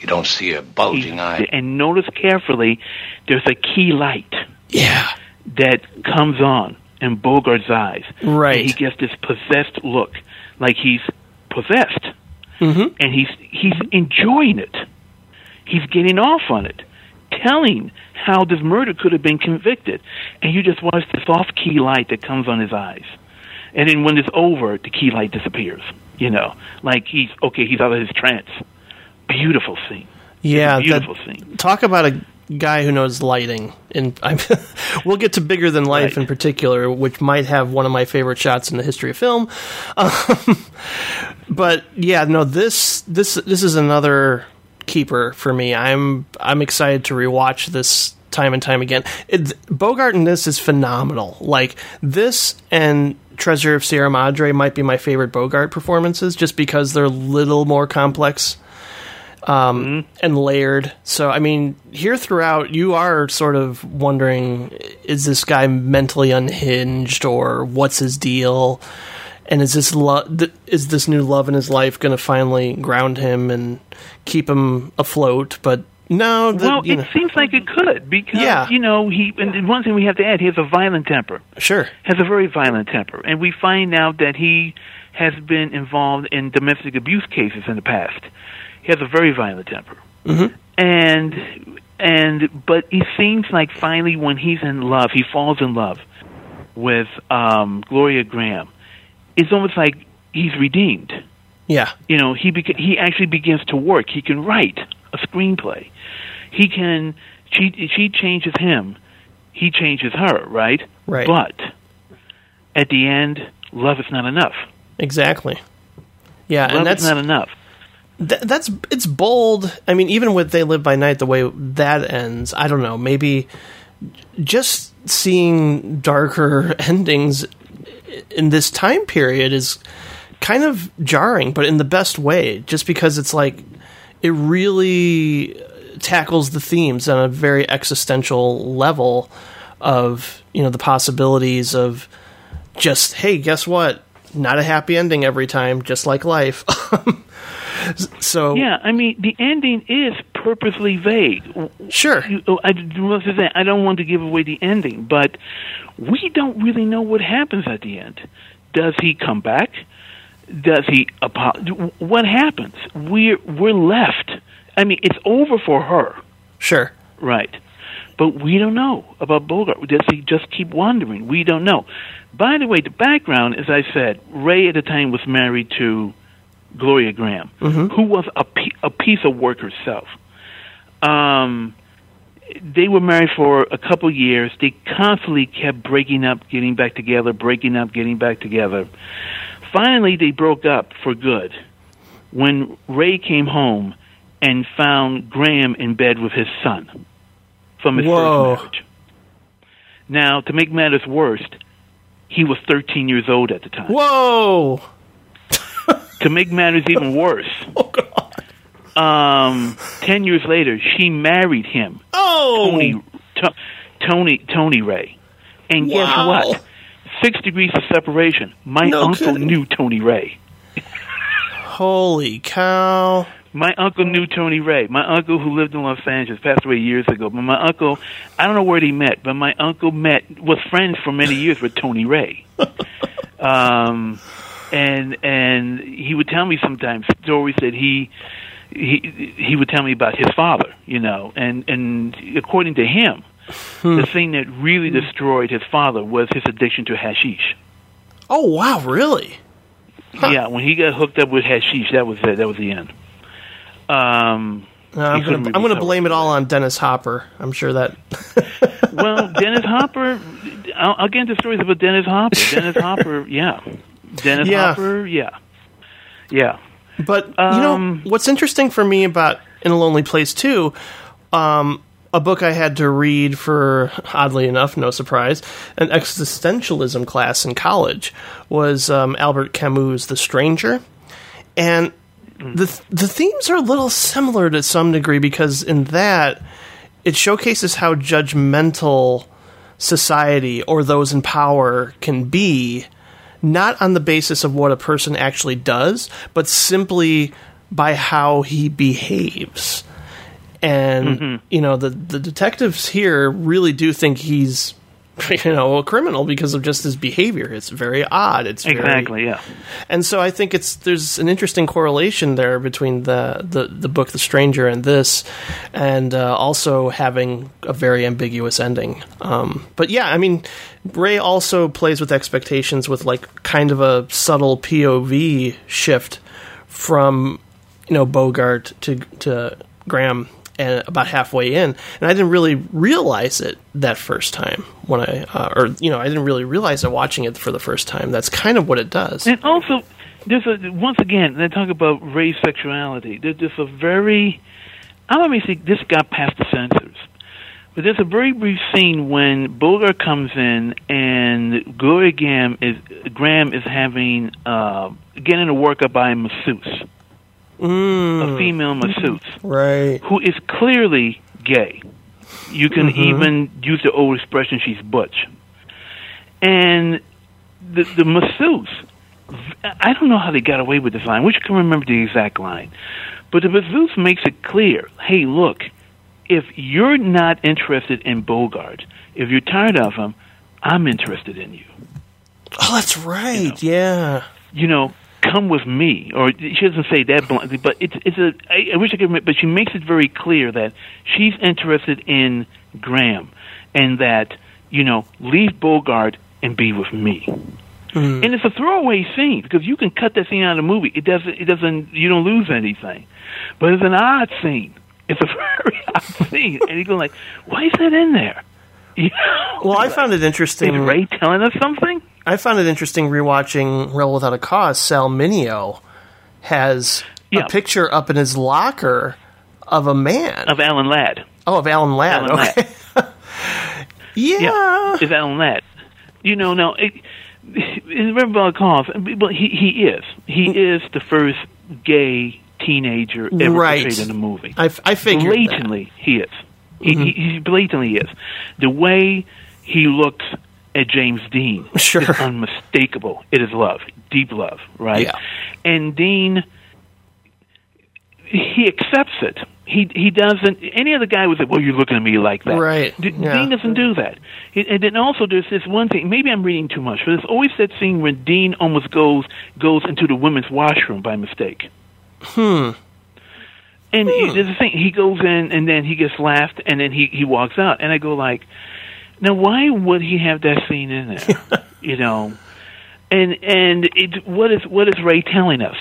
You don't see her bulging eyes. And notice carefully, there's a key light. Yeah. That comes on in Bogart's eyes. Right. And he gets this possessed look, like he's possessed, Mm-hmm. and he's he's enjoying it. He's getting off on it, telling how this murder could have been convicted, and you just watch this off key light that comes on his eyes, and then when it's over, the key light disappears. You know, like he's okay, he's out of his trance. Beautiful scene. Yeah, beautiful that- scene. Talk about a guy who knows lighting, and I'm, we'll get to bigger than life in particular, which might have one of my favorite shots in the history of film. Um, but yeah, no this this this is another keeper for me. I'm I'm excited to rewatch this time and time again. It, Bogart in this is phenomenal. Like this and Treasure of Sierra Madre might be my favorite Bogart performances, just because they're a little more complex um, and layered. So, I mean, here throughout, you are sort of wondering is this guy mentally unhinged or what's his deal? And is this lo- th- is this new love in his life going to finally ground him and keep him afloat? But no, the, well, it know, seems like it could because Yeah. you know he. And one thing we have to add: he has a violent temper. sure, Has a very violent temper, and we find out that he has been involved in domestic abuse cases in the past. He has a very violent temper, mm-hmm. and and but it seems like finally when he's in love, he falls in love with um, Gloria Grahame. It's almost like he's redeemed yeah, you know he beca- he actually begins to work he can write a screenplay he can she she changes him he changes her right Right. but at the end love is not enough exactly. Yeah, love and that's is not enough Th- that's it's bold. I mean, even with "They Live by Night," the way that ends, I don't know. Maybe just seeing darker endings in this time period is kind of jarring, but in the best way. Just because it's like it really tackles the themes on a very existential level of you know the possibilities of just hey, guess what? Not a happy ending every time, just like life. so yeah i mean the ending is purposely vague sure you, oh, I, what's his name? I don't want to give away the ending but we don't really know what happens at the end does he come back does he apo- what happens? We're we're left. I mean it's over for her. Sure. Right. But we don't know about bogart. Does he just keep wandering? We don't know. By the way, the background, as I said, Ray at the time was married to Gloria Grahame, who was a, pe- a piece of work herself. Um, they were married for a couple years. They constantly kept breaking up, getting back together, breaking up, getting back together. Finally, they broke up for good when Ray came home and found Grahame in bed with his son from his Whoa. first marriage. Now, to make matters worse, he was 13 years old at the time. Whoa! To make matters even worse, um, 10 years later, she married him, Oh! Tony, to, Tony, Tony Ray. And Wow. guess what? Six degrees of separation. My No uncle kidding. knew Tony Ray. Holy cow! My uncle knew Tony Ray. My uncle who lived in Los Angeles passed away years ago. But my uncle, I don't know where they met, but my uncle met was friends for many years with Tony Ray. um, and and he would tell me sometimes stories that he he he would tell me about his father, you know, and and according to him, the thing that really destroyed his father was his addiction to hashish. Oh wow, really? Yeah, when he got hooked up with hashish, that was it. That was the end. Um, Uh, I'm gonna, I'm gonna blame it all on Dennis Hopper. I'm sure that. well, Dennis Hopper. I'll, I'll get into stories about Dennis Hopper. Dennis Hopper, yeah. Dennis Yeah. Hopper, yeah, yeah. But you know what's interesting for me about In a Lonely Place too, um, a book I had to read for oddly enough, no surprise, an existentialism class in college was um, Albert Camus' The Stranger, and the the themes are a little similar to some degree because in that it showcases how judgmental society or those in power can be not on the basis of what a person actually does, but simply by how he behaves. And you know, the the detectives here really do think he's you know a criminal because of just his behavior. It's very odd. It's very- Exactly, yeah. and so I think it's there's an interesting correlation there between the the, the book The Stranger and this, and uh, also having a very ambiguous ending. Um, but yeah, I mean, Ray also plays with expectations with like kind of a subtle POV shift from you know Bogart to to Grahame. And about halfway in, and I didn't really realize it that first time when I, uh, or you know, I didn't really realize it watching it for the first time. That's kind of what it does. And also, there's a once again, they talk about race sexuality. There's a very, I don't even think this got past the censors, but there's a very brief scene when Bogart comes in and Gloria Grahame is Grahame is having uh, getting a workup by a masseuse, a female masseuse, Right. who is clearly gay. You can Mhm. even use the old expression, she's butch. And the, the masseuse, I don't know how they got away with this line. Wish I can remember the exact line. But the masseuse makes it clear hey, look, if you're not interested in Bogart, if you're tired of him, I'm interested in you. Oh, that's right. Yeah. you know, come with me. Or she doesn't say that bluntly, but it's it's a. I, I wish I could, remember, but she makes it very clear that she's interested in Grahame, and that you know, leave Bogart and be with me. Mm. And it's a throwaway scene because you can cut that scene out of the movie. It doesn't. It doesn't. You don't lose anything. But it's an odd scene. It's a very odd scene, and you go like, "Why is that in there?" You know? Well, I found it interesting. Is Ray telling us something? I found it interesting rewatching Rebel Without a Cause. Sal Mineo has Yeah. a picture up in his locker of a man. Of Alan Ladd. Oh, of Alan Ladd. Alan okay. yeah. Yeah, is Alan Ladd. You know, now it, in Rebel Cause, but he he is he is the first gay teenager ever Right. portrayed in a movie. I, I figured that. blatantly he is. He, Mhm. he, he blatantly is. The way he looks at James Dean Sure. is unmistakable. It is love, deep love, right? Yeah. And Dean, he accepts it. He he doesn't. Any other guy would say, "Well, you're looking at me like that." Right, D- yeah. Dean doesn't do that. And then also there's this one thing. Maybe I'm reading too much, but there's always that scene when Dean almost goes goes into the women's washroom by mistake. Hmm. And there's a thing. He goes in and then he gets laughed and then he he walks out. And I go like, now why would he have that scene in there? You know, and and it, what is what is Ray telling us?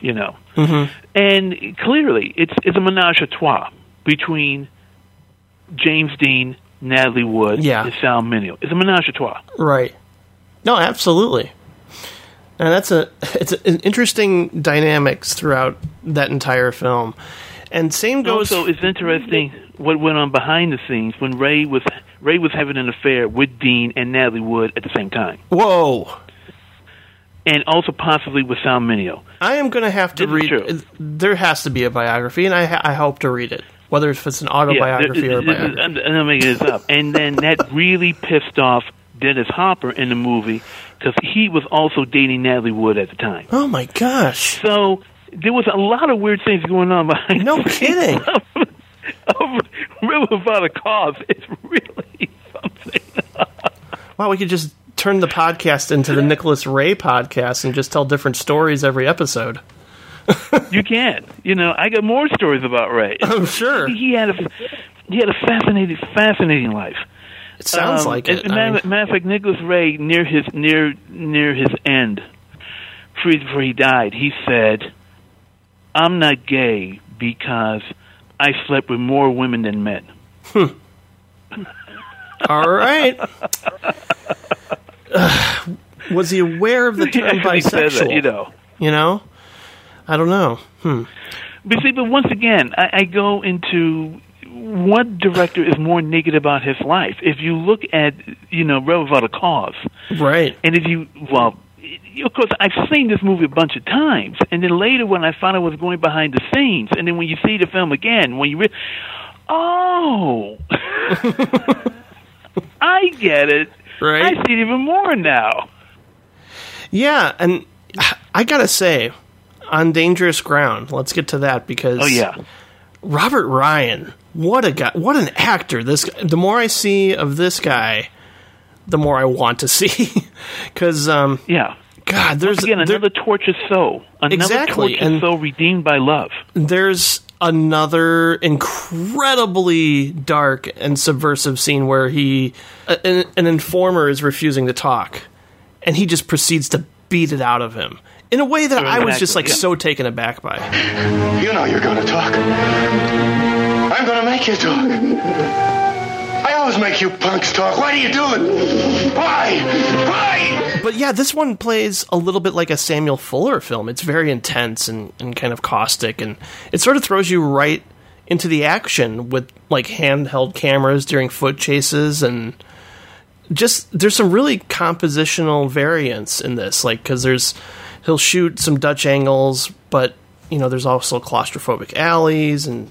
You know, Mm-hmm. and clearly it's it's a menage a trois between James Dean, Natalie Wood, Yeah. and Sal Mineo. It's a menage a trois. Right. No, absolutely. And that's a it's an interesting dynamics throughout that entire film. And same goes Also, it's interesting what went on behind the scenes when Ray was Ray was having an affair with Dean and Natalie Wood at the same time, Whoa. and also possibly with Sal Mineo. I am going to have to This read there has to be a biography and I I hope to read it. Whether if it's an autobiography yeah, or a biography. I'm, I'm making this up. And then that really pissed off Dennis Hopper in the movie because he was also dating Natalie Wood at the time. Oh my gosh. So there was a lot of weird things going on behind. No kidding. Of, Rebel Without a Cause. It's really something. Wow, we could just turn the podcast into the Nicholas Ray podcast and just tell different stories every episode. You can. You know, I got more stories about Ray. I'm sure. He had a he had a fascinating, fascinating life. It sounds Um, like it. a I Matter, mean- matter of fact, Nicholas Ray near his near near his end, before he died, he said, "I'm not gay because I slept with more women than men." All right. Was he aware of the term bisexual? that, you know. You know? I don't know. Hmm. But see, but once again, I, I go into what director is more naked about his life. If you look at, you know, Rebel Without a Cause, Right. and if you, well, of course, I've seen this movie a bunch of times, and then later when I found I was going behind the scenes, and then when you see the film again, when you, re- oh, I get it. Right. I see it even more now. Yeah, and I gotta say, on dangerous ground, let's get to that because Oh yeah, Robert Ryan, what a guy, what an actor! This the more I see of this guy, the more I want to see. Because um, yeah. God, there's Once again, there- another tortured soul, another Exactly, tortured and- soul redeemed by love. there's another incredibly dark and subversive scene where he an, an informer is refusing to talk and he just proceeds to beat it out of him in a way that I was just like yeah. so taken aback by. You know you're gonna talk. I'm gonna make you talk. Always make you punks talk. Why do you do it? Why? Why? But yeah, this one plays a little bit like a Samuel Fuller film. It's very intense and, and kind of caustic, and it sort of throws you right into the action with like handheld cameras during foot chases and just there's some really compositional variance in this like because there's he'll shoot some dutch angles but you know there's also claustrophobic alleys and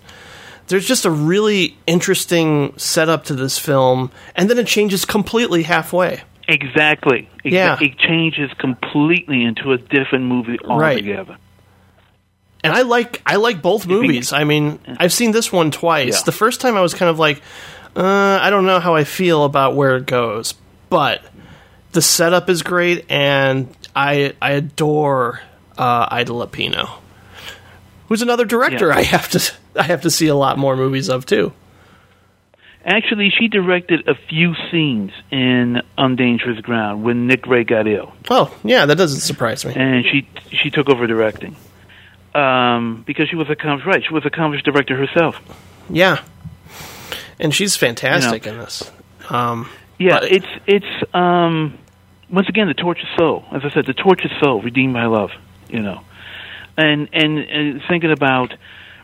there's just a really interesting setup to this film and then it changes completely halfway Exactly. Exa- Yeah. It changes completely into a different movie Right. altogether. and I like I like both movies. I mean, I've seen this one twice. Yeah. The first time I was kind of like, uh, I don't know how I feel about where it goes, but the setup is great, and I I adore uh, Ida Lupino, who's another director Yeah. I have to I have to see a lot more movies of too. Actually, she directed a few scenes in On Dangerous Ground when Nick Ray got ill, Oh yeah, that doesn't surprise me. and she she took over directing um, because she was accomplished. Right, she was a accomplished director herself. Yeah, and she's fantastic in this. Um, Yeah, But- it's it's um, once again the torch tortured soul. As I said, the torch tortured soul redeemed by love. You know, and and, and thinking about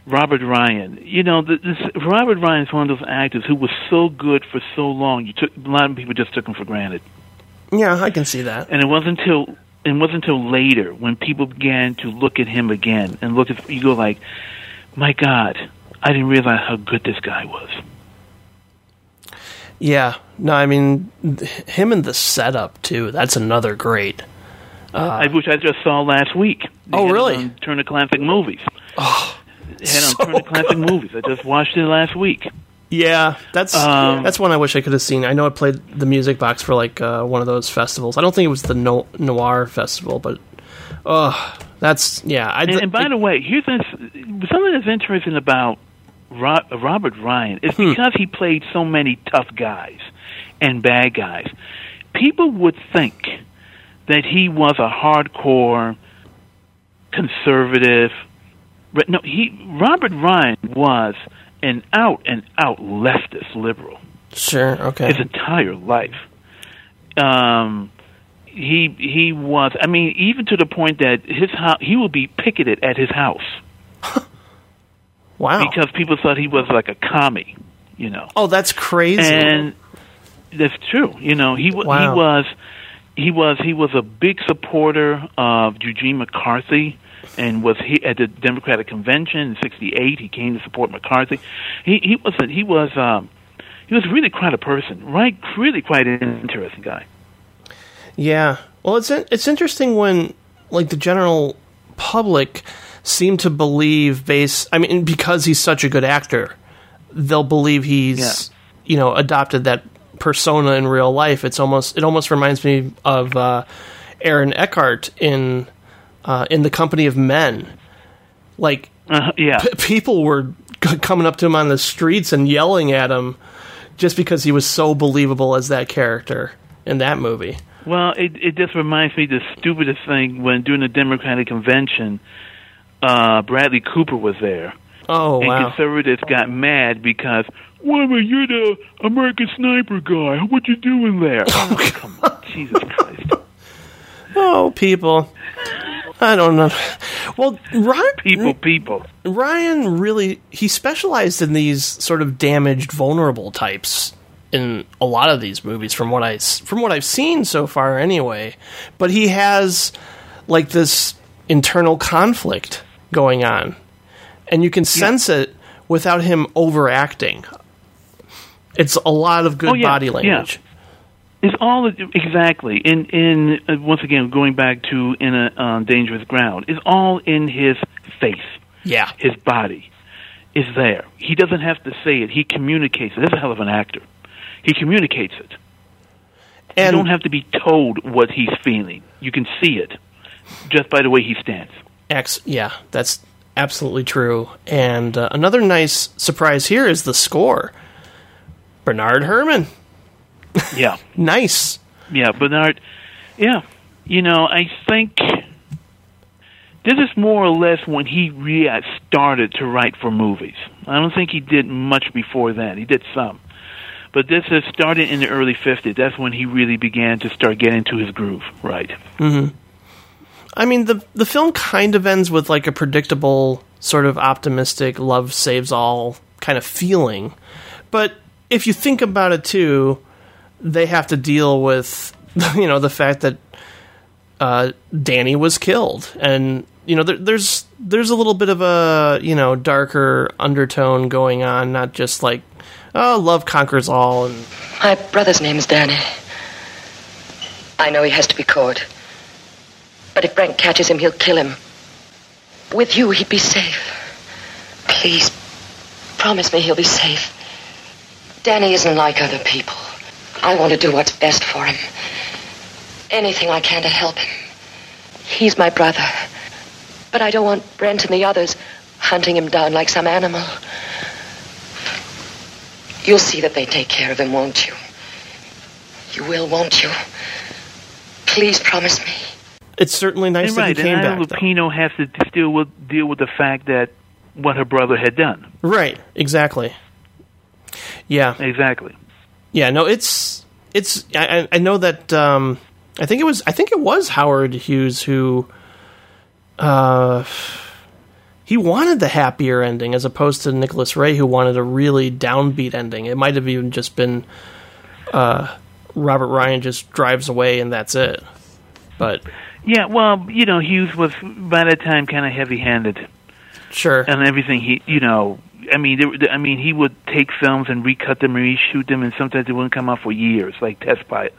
Robert Ryan. You know, this, Robert Ryan is one of those actors who was so good for so long. You took a lot of people just took him for granted, yeah, I can see that. and it wasn't until it wasn't until later when people began to look at him again and look at you go like, my God, I didn't realize how good this guy was. Yeah, no, I mean him and the setup too. That's another great. Uh, I which I just saw last week. Oh, they Oh, really? on Turner Classic Movies. Oh, It on so Turner Classic. Movies. I just watched it last week. Yeah, that's Um, that's one I wish I could have seen. I know it played the music box for like uh, one of those festivals. I don't think it was the no- Noir Festival, but oh, that's yeah. I And, and by the way, here's this, something that's interesting about Ro- Robert Ryan is Hmm. because he played so many tough guys and bad guys. People would think that he was a hardcore conservative. No, he Robert Ryan was an out and out leftist liberal Sure. Okay. his entire life. Um, he he was. I mean, even to the point that his house, he would be picketed at his house wow. because people thought he was like a commie. You know. oh, that's crazy. And that's true. You know, he Wow. he was he was he was a big supporter of Eugene McCarthy and was he at the Democratic convention in '68. He came to support McCarthy. He he was a, he was um, he was really quite a person, right? Really quite an interesting guy. Yeah. Well, it's it's interesting when like the general public seem to believe base I mean because he's such a good actor, they'll believe he's you know adopted that persona in real life. It's almost it almost reminds me of uh, Aaron Eckhart in uh, in the Company of Men. Like Uh, yeah, p- people were c- coming up to him on the streets and yelling at him just because he was so believable as that character in that movie. Well, it it just reminds me the stupidest thing when during the Democratic convention, uh, Bradley Cooper was there. Oh and wow. conservatives got mad because, but you're the American sniper guy. What you doing there? oh, come on, Jesus Christ! Oh, people. I don't know. Well, Ryan, People, people. Ryan really he specialized in these sort of damaged, vulnerable types in a lot of these movies, from what I from what I've seen so far, anyway. But he has like this internal conflict going on, and you can sense it without him overacting. It's a lot of good Oh, yeah, body yeah. It's all exactly in in uh, once again going back to in a um, dangerous ground. It's all in his face. Yeah. his body is there. He doesn't have to say it. He communicates it. That's a hell of an actor. He communicates it. And you don't have to be told what he's feeling. You can see it just by the way he stands. X, yeah, that's absolutely true. And uh, another nice surprise here is the score. Bernard Herrmann, Yeah. nice. Yeah, Bernard. Yeah, you know, I think this is more or less when he really started to write for movies. I don't think he did much before then. He did some, but this has started in the early '50s. That's when he really began to start getting to his groove. Right. Mm-hmm. I mean, the the film kind of ends with like a predictable, sort of optimistic, love saves all kind of feeling. But if you think about it too, they have to deal with you know the fact that uh, Danny was killed, and you know there, there's there's a little bit of a you know darker undertone going on, not just like oh love conquers all, and My brother's name is Danny. I know he has to be caught. But if Brent catches him, he'll kill him. With you, he'd be safe. Please, promise me he'll be safe. Danny isn't like other people. I want to do what's best for him. Anything I can to help him. He's my brother. But I don't want Brent and the others hunting him down like some animal. You'll see that they take care of him, won't you? You will, won't you? Please promise me. it's certainly nice and that right, he came and Ida back. though. Lupino has to still with, deal with the fact that what her brother had done. Right, exactly. Yeah, Exactly. Yeah. No, it's it's. I, I- I know that. Um, I think it was. I think it was Howard Hughes who. Uh, he wanted the happier ending as opposed to Nicholas Ray, who wanted a really downbeat ending. It might have even just been. Uh, Robert Ryan just drives away and that's it. But Yeah, well, you know, Hughes was by that time kind of heavy-handed. sure, and everything he you know i mean there, i mean he would take films and recut them and reshoot them and sometimes they wouldn't come out for years like test pilot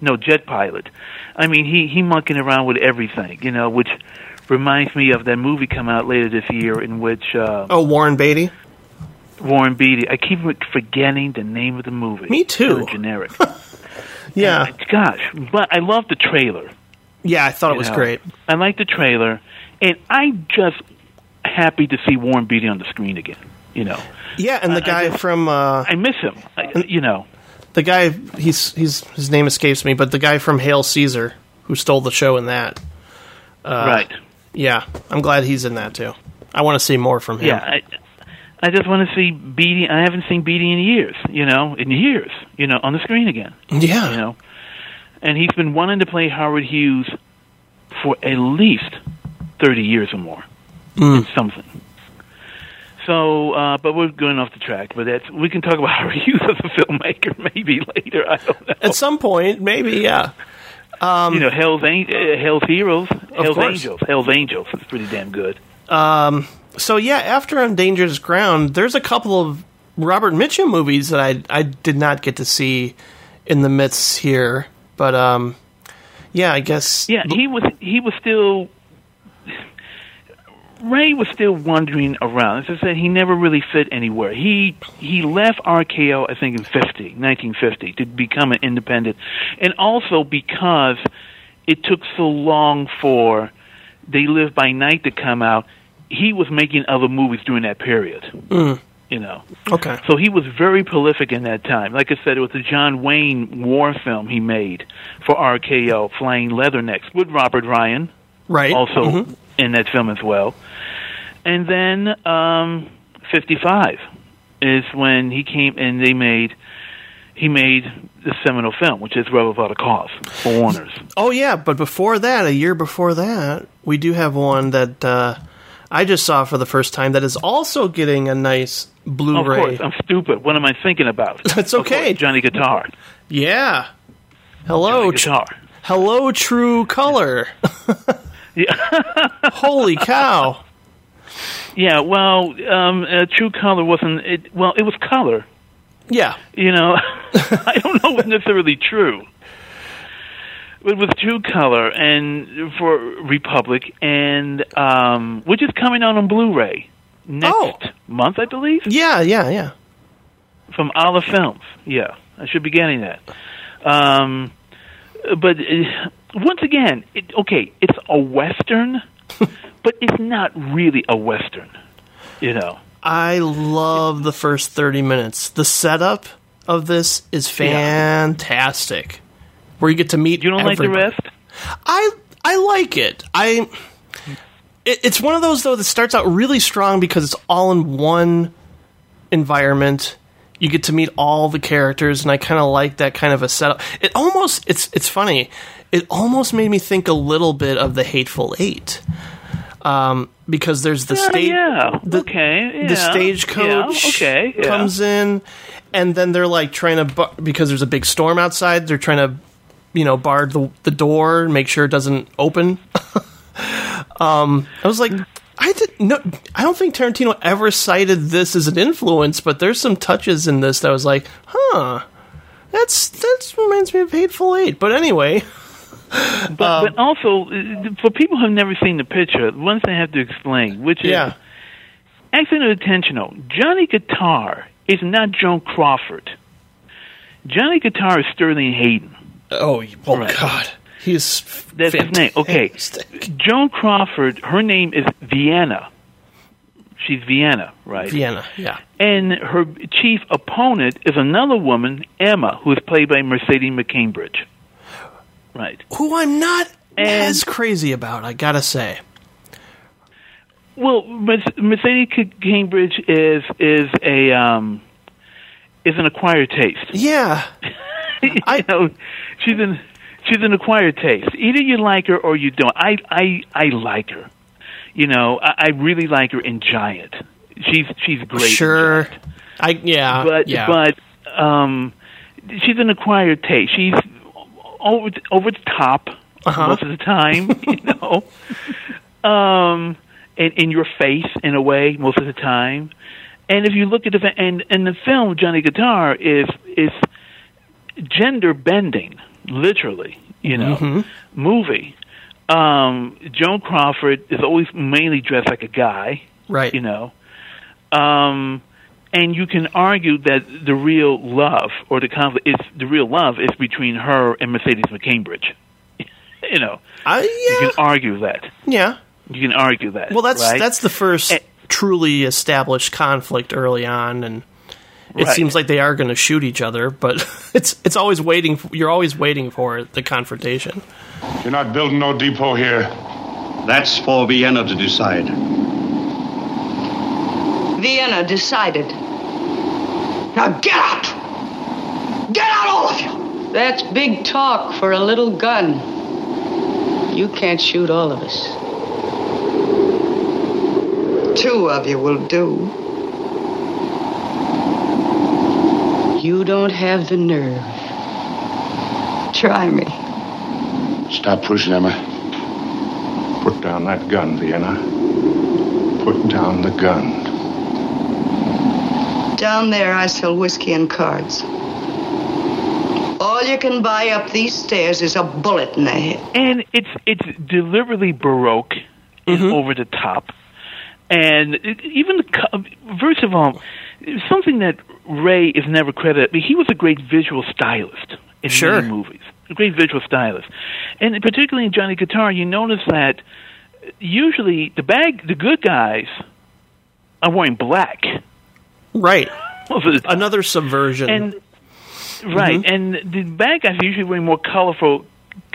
no jet pilot i mean he he monkeying around with everything you know which reminds me of that movie come out later this year in which uh oh Warren Beatty. warren beatty i keep forgetting the name of the movie Me too. so generic Yeah, gosh but i love the trailer yeah. I thought it was know. great. i like the trailer and i just happy to see warren beatty on the screen again you know Yeah, and the I guy just- from uh, i miss him I, you know the guy he's he's his name escapes me, but the guy from Hail Caesar who stole the show in that. Uh, right. Yeah, I'm glad he's in that too. I want to see more from him. Yeah, I, I just want to see Beatty. I haven't seen Beatty in years, you know, in years, you know, on the screen again. Yeah. You know, and he's been wanting to play Howard Hughes for at least thirty years or more. Mm. It's something. So, uh, but we're going off the track. But that's we can talk about our youth as a filmmaker maybe later. I don't know. At some point, maybe, yeah. Um, you know, Hell's, An- uh, Hell's Heroes, Hell's. Angels, Hell's Angels. It's pretty damn good. Um, so yeah, after on Dangerous Ground, there's a couple of Robert Mitchum movies that I I did not get to see in the midst here, but um, yeah, I guess Yeah, he was he was still Ray was still wandering around. As I said, he never really fit anywhere. He he left RKO, I think, in 50, 1950, to become an independent, and also because it took so long for They Live by Night to come out. He was making other movies during that period. Mm. You know, okay. so he was very prolific in that time. Like I said, it was a John Wayne war film he made for RKO, Flying Leathernecks, with Robert Ryan Right. also Mhm. in that film as well. And then um, 55 is when he came and they made he made the seminal film, which is Rebel Without a Cause for Warner's. Oh yeah, but before that, a year before that, we do have one that uh, I just saw for the first time that is also getting a nice Blu-ray. Of course, I'm stupid. What am I thinking about? That's okay. course, Johnny Guitar. Yeah. Hello, Johnny tr- Guitar. hello, Trucolor. yeah. Holy cow! Yeah, well, um, uh, Trucolor wasn't. It, well, it was color. Yeah. You know, I don't know if it's necessarily true. But with Trucolor and for Republic, and um, which is coming out on Blu-ray next month, I believe, Yeah, yeah, yeah. from Olive Films. Yeah, I should be getting that. Um, but uh, once again, it, okay, it's a western, but it's not really a western. You know. I love the first 30 minutes. The setup of this is fantastic. Where you get to meet You don't like the rest? I I like it. I it, it's one of those though that starts out really strong because it's all in one environment. You get to meet all the characters, and I kind of like that kind of a setup. It almost it's it's funny. It almost made me think a little bit of the Hateful Eight, um, because there's the Yeah, stage yeah. the, okay. the stagecoach Yeah, okay. Yeah. comes in, and then they're like trying to bar- because there's a big storm outside. They're trying to, you know, bar the the door, make sure it doesn't open. um, I was like, I did no, I don't think Tarantino ever cited this as an influence, but there's some touches in this that I was like, huh, that's that reminds me of Hateful Eight. But anyway, But, but also, uh, for people who have never seen the picture, one thing I have to explain, which is yeah, accident intentional. Johnny Guitar is not Joan Crawford. Johnny Guitar is Sterling Hayden. oh, oh Right. God, he's That's his name. Okay. Joan Crawford, her name is Vienna. She's Vienna, right? Vienna, yeah. And her chief opponent is another woman, Emma, who is played by Mercedes McCambridge. Right. who I'm not And- as crazy about, I gotta say. Well, Merce- Mercedes Cambridge is is a um, is an acquired taste. Yeah, I know she's an she's an acquired taste. Either you like her or you don't. I I I like her. You know, I, I really like her in Giant. She's she's great. sure. I yeah, but yeah. but um, she's an acquired taste. She's over over the top Uh-huh. most of the time, you know. um, and in your face in a way most of the time. And if you look at the and and the film Johnny Guitar is is gender bending, literally, you know, Mm-hmm. movie. Um, Joan Crawford is always mainly dressed like a guy right. you know. Um, and you can argue that the real love or the conflict is the real love is between her and Mercedes McCambridge. you know, I, you can argue that. yeah. You can argue that. Well, that's right? that's the first Eh. truly established conflict early on, and it Right. seems like they are going to shoot each other, but it's it's always waiting. You're always waiting for the confrontation. You're not building no depot here. That's for Vienna to decide. Vienna decided. Now get out! Get out, all of you! That's big talk for a little gun. You can't shoot all of us. Two of you will do. You don't have the nerve. Try me. Stop pushing, Emma. Put down that gun, Vienna. Put down the gun. Down there, I sell whiskey and cards. All you can buy up these stairs is a bullet in the head. and it's it's deliberately baroque and mm-hmm. over the top, and it, even the first of all, something that Ray is never credited. I mean, he was a great visual stylist in Sure. many movies, a great visual stylist, and particularly in Johnny Guitar, you notice that usually the bag, the good guys, are wearing black. Right. Over the top. Another subversion. And right, Mhm. and the bad guys are usually wearing more colorful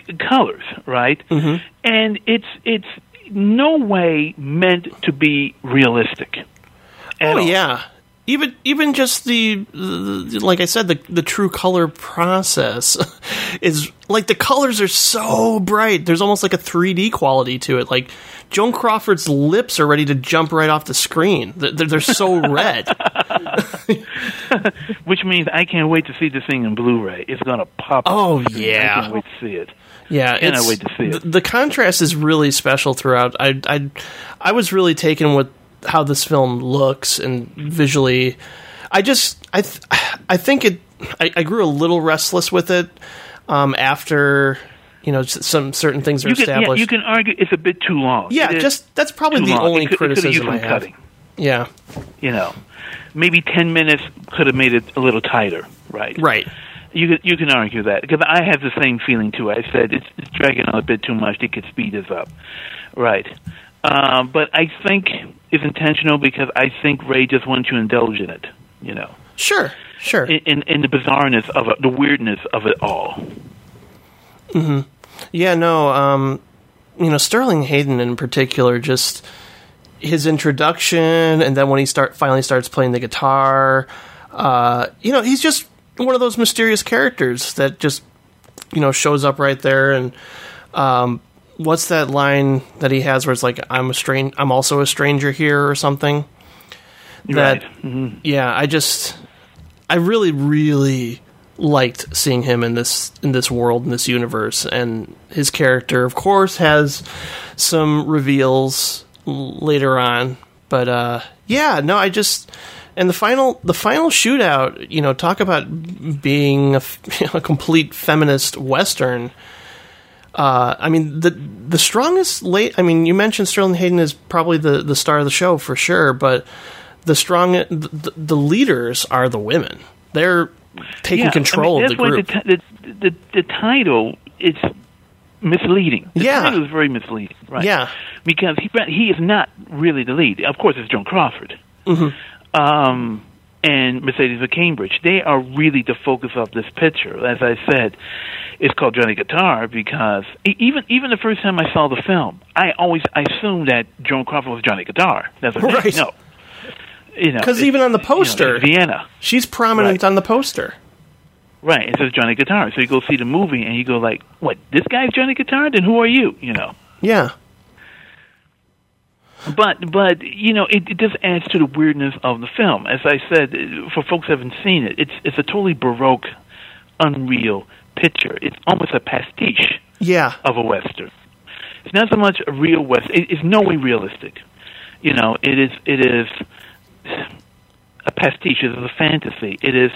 c- colors, right? Mhm. And it's it's no way meant to be realistic. oh yeah. Even even just the, the like I said the the Trucolor process is like the colors are so bright. There's almost like a 3D quality to it. Like Joan Crawford's lips are ready to jump right off the screen. They're, they're so red. Which means I can't wait to see this thing in Blu-ray. It's gonna pop. Oh, up. I yeah. can't wait to see it. Yeah, it's- wait to see it. The, the contrast is really special throughout. I, I, I was really taken with how this film looks and visually. I just, I, th- I think it. I, I grew a little restless with it um, after you know some certain things are You can, yeah, established. you can argue it's a bit too long. Yeah, It just that's probably the long. only could- criticism I have. cutting. Yeah, You know, maybe ten minutes could have made it a little tighter. Right. right. You can you can argue that because I have the same feeling too. I said it's, it's dragging on a bit too much. They could speed this up, right? Um, but I think it's intentional because I think Ray just wants to indulge in it. You know, Sure, sure. in in, in the bizarreness of it, the weirdness of it all. hmm Yeah, no. Um, you know, Sterling Hayden in particular, just his introduction, and then when he start finally starts playing the guitar, uh, you know, he's just one of those mysterious characters that just you know shows up right there. And um, what's that line that he has where it's like, "I'm a strange, I'm also a stranger here" or something. That Right. Mhm. yeah, I just I really really liked seeing him in this in this world in this universe and his character of course has some reveals later on but uh yeah no I just and the final the final shootout you know talk about being a complete feminist western uh, I mean the the strongest late. I mean, you mentioned Sterling Hayden is probably the, the star of the show for sure, but the strong the, the leaders are the women. They're taking Yeah, control I mean, of the group. The, the, the, the title is misleading. The Yeah. title is very misleading. Right? Yeah. because he he is not really the lead. Of course, it's Joan Crawford. hmm um, and Mercedes McCambridge. They are really the focus of this picture. As I said, it's called Johnny Guitar because even even the first time I saw the film, I always I assumed that Joan Crawford was Johnny Guitar. That's what Right. no. You know, Because even on the you know, poster, Vienna. she's prominent on the poster. Right, it says Johnny Guitar. So you go see the movie and you go like, "What? This guy's Johnny Guitar? Then who are you?" You know. Yeah. But but you know it, it just adds to the weirdness of the film. As I said, for folks who haven't seen it, it's it's a totally baroque, unreal picture. It's almost a pastiche Yeah. of a western. It's not so much a real western. It, it's no way realistic. You know, it is it is a pastiche. It is a fantasy. It is.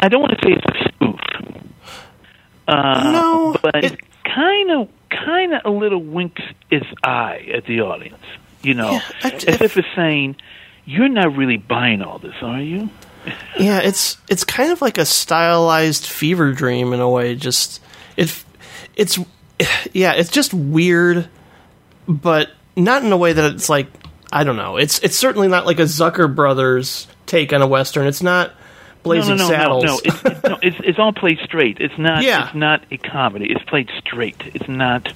I don't want to say it's a spoof. Uh, No, but it kind of kind of a little winks its eye at the audience. You know, Yeah, I- as if it's saying, "You're not really buying all this, are you?" Yeah, it's it's kind of like a stylized fever dream in a way. Just it, it's yeah, it's just weird, but not in a way that it's like I don't know. It's it's certainly not like a Zucker Brothers take on a western. It's not Blazing no, no, no, Saddles. No, no, it's, it's, no it's, it's all played straight. It's not. Yeah. It's not a comedy. It's played straight. It's not.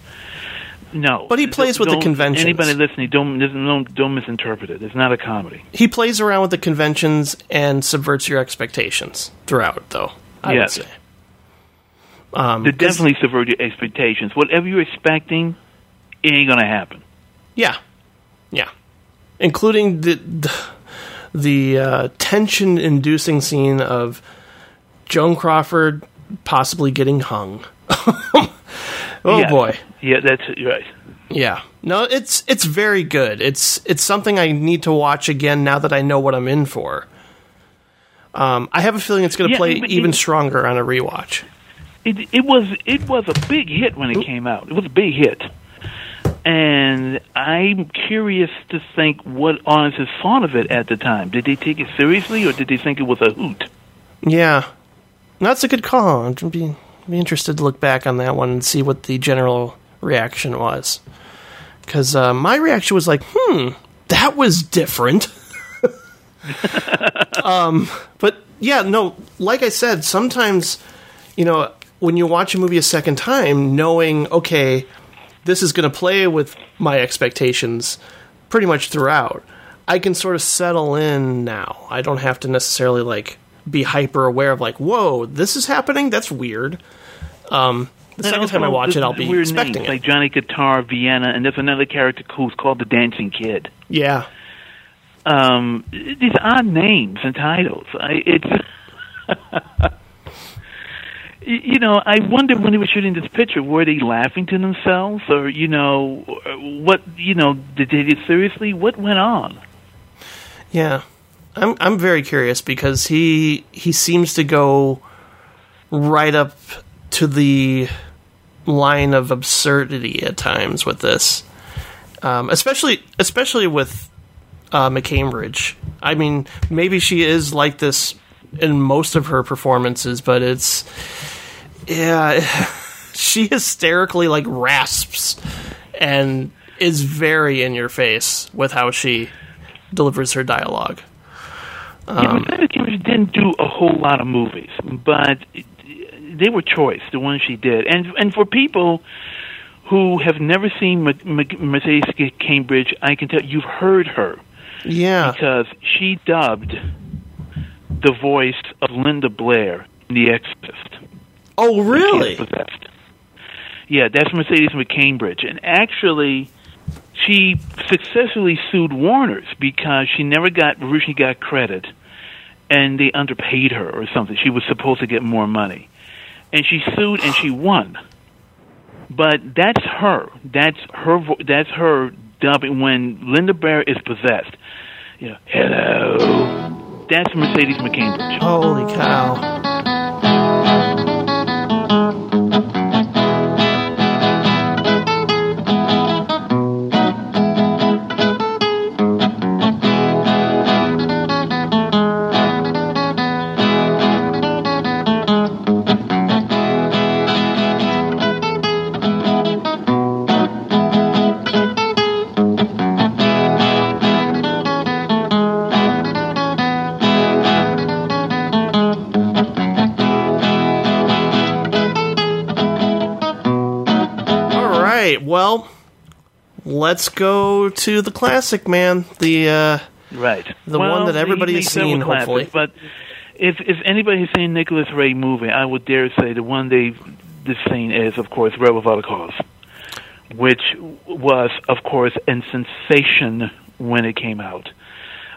No, But he plays with the Don't- conventions. Anybody listening, don't don't don't misinterpret it. It's not a comedy. he plays around with the conventions and subverts your expectations throughout, though. I Yes. would say. Um, 'cause- definitely subvert your expectations. Whatever you're expecting, it ain't gonna happen. Yeah, yeah, including the the, the uh, tension-inducing scene of Joan Crawford possibly getting hung. oh Yeah. boy, Yeah, that's right. yeah. No, it's it's very good. It's it's something I need to watch again now that I know what I'm in for. Um, I have a feeling it's going to Yeah, play but even it- stronger on a rewatch. It it was it was a big hit when it came out. It was a big hit, and I'm curious to think what audiences thought of it at the time. Did they take it seriously, or did they think it was a hoot? Yeah, that's a good call. Be interested to look back on that one and see what the general reaction was. Because uh, my reaction was like, "Hmm, that was different." um, but yeah, no, like I said, sometimes you know when you watch a movie a second time, knowing okay, this is going to play with my expectations pretty much throughout. I can sort of settle in now. I don't have to necessarily like be hyper aware of like, whoa, this is happening. That's weird. Um, the And second time I watch it, I'll be weird expecting names, it. like Johnny Guitar, Vienna, and there's another character who's called the Dancing Kid. yeah, Um, these odd names and titles. I, it's. You know, I wonder when they were shooting this picture, were they laughing to themselves, or you know, what? You know, did they seriously? What went on? yeah. I'm I'm very curious because he he seems to go right up to the line of absurdity at times with this, um, especially especially with uh, McCambridge. I mean, maybe she is like this in most of her performances, but it's yeah, she hysterically like rasps and is very in your face with how she delivers her dialogue. yeah, Um, Rebecca Cambridge didn't do a whole lot of movies, but they were choice, the ones she did, and and for people who have never seen Mercedes Cambridge, I can tell you've heard her. Yeah. because she dubbed the voice of Linda Blair in The Exorcist. Oh, really? Possessed. Yeah, that's Mercedes McCambridge, and actually, she successfully sued Warner's because she never got originally got credit, and they underpaid her or something. She was supposed to get more money, and she sued and she won. But that's her. That's her. vo- That's her dubbing when Linda Blair is possessed. You know, hello. That's Mercedes McCambridge. Holy cow. Let's go to the classic, man. The uh, Right. the Well, one that everybody has seen, classics, hopefully. But if if anybody has seen Nicholas Ray movie, I would dare say the one they've this seen is, of course, Rebel Without a Cause, which was, of course, a sensation when it came out.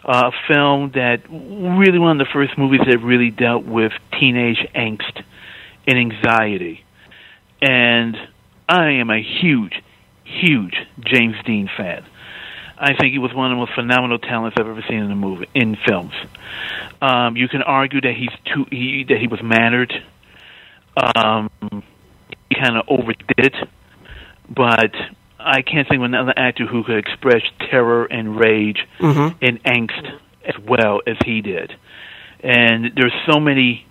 Uh, a film that really one of the first movies that really dealt with teenage angst and anxiety. And I am a huge, huge James Dean fan. I think he was one of the most phenomenal talents I've ever seen in a movie in films. Um, you can argue that he's too he, that he was mannered. Um, he kind of overdid it, but I can't think of another actor who could express terror and rage Mhm. and angst as well as he did. And there's so many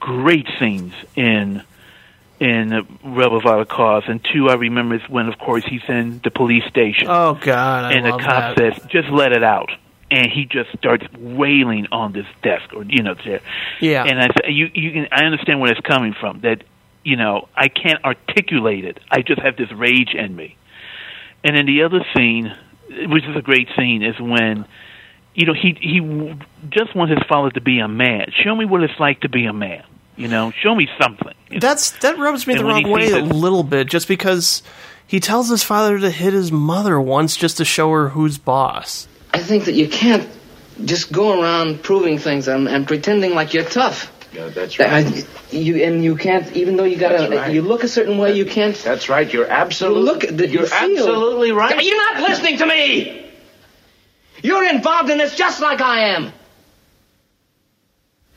great scenes in in Rebel Without a Cause. And two, I remember is when, of course, he's in the police station Oh God, I and the cop that. says, "Just let it out," and he just starts wailing on this desk or you know there. Yeah. And I you you can I understand where it's coming from that you know I can't articulate it. I just have this rage in me. And then the other scene, which is a great scene, is when you know he he just wants his father to be a man. Show me what it's like to be a man. You know, show me something. That's that rubs me And the wrong way a little bit, just because he tells his father to hit his mother once just to show her who's boss. I think that you can't just go around proving things and, and pretending like you're tough. Yeah, that's I, you and you can't, even though you gotta, right. you look a certain way, you can't. That's right. You're absolutely. look at the- you You're feel- absolutely right. You're not listening to me. You're involved in this just like I am.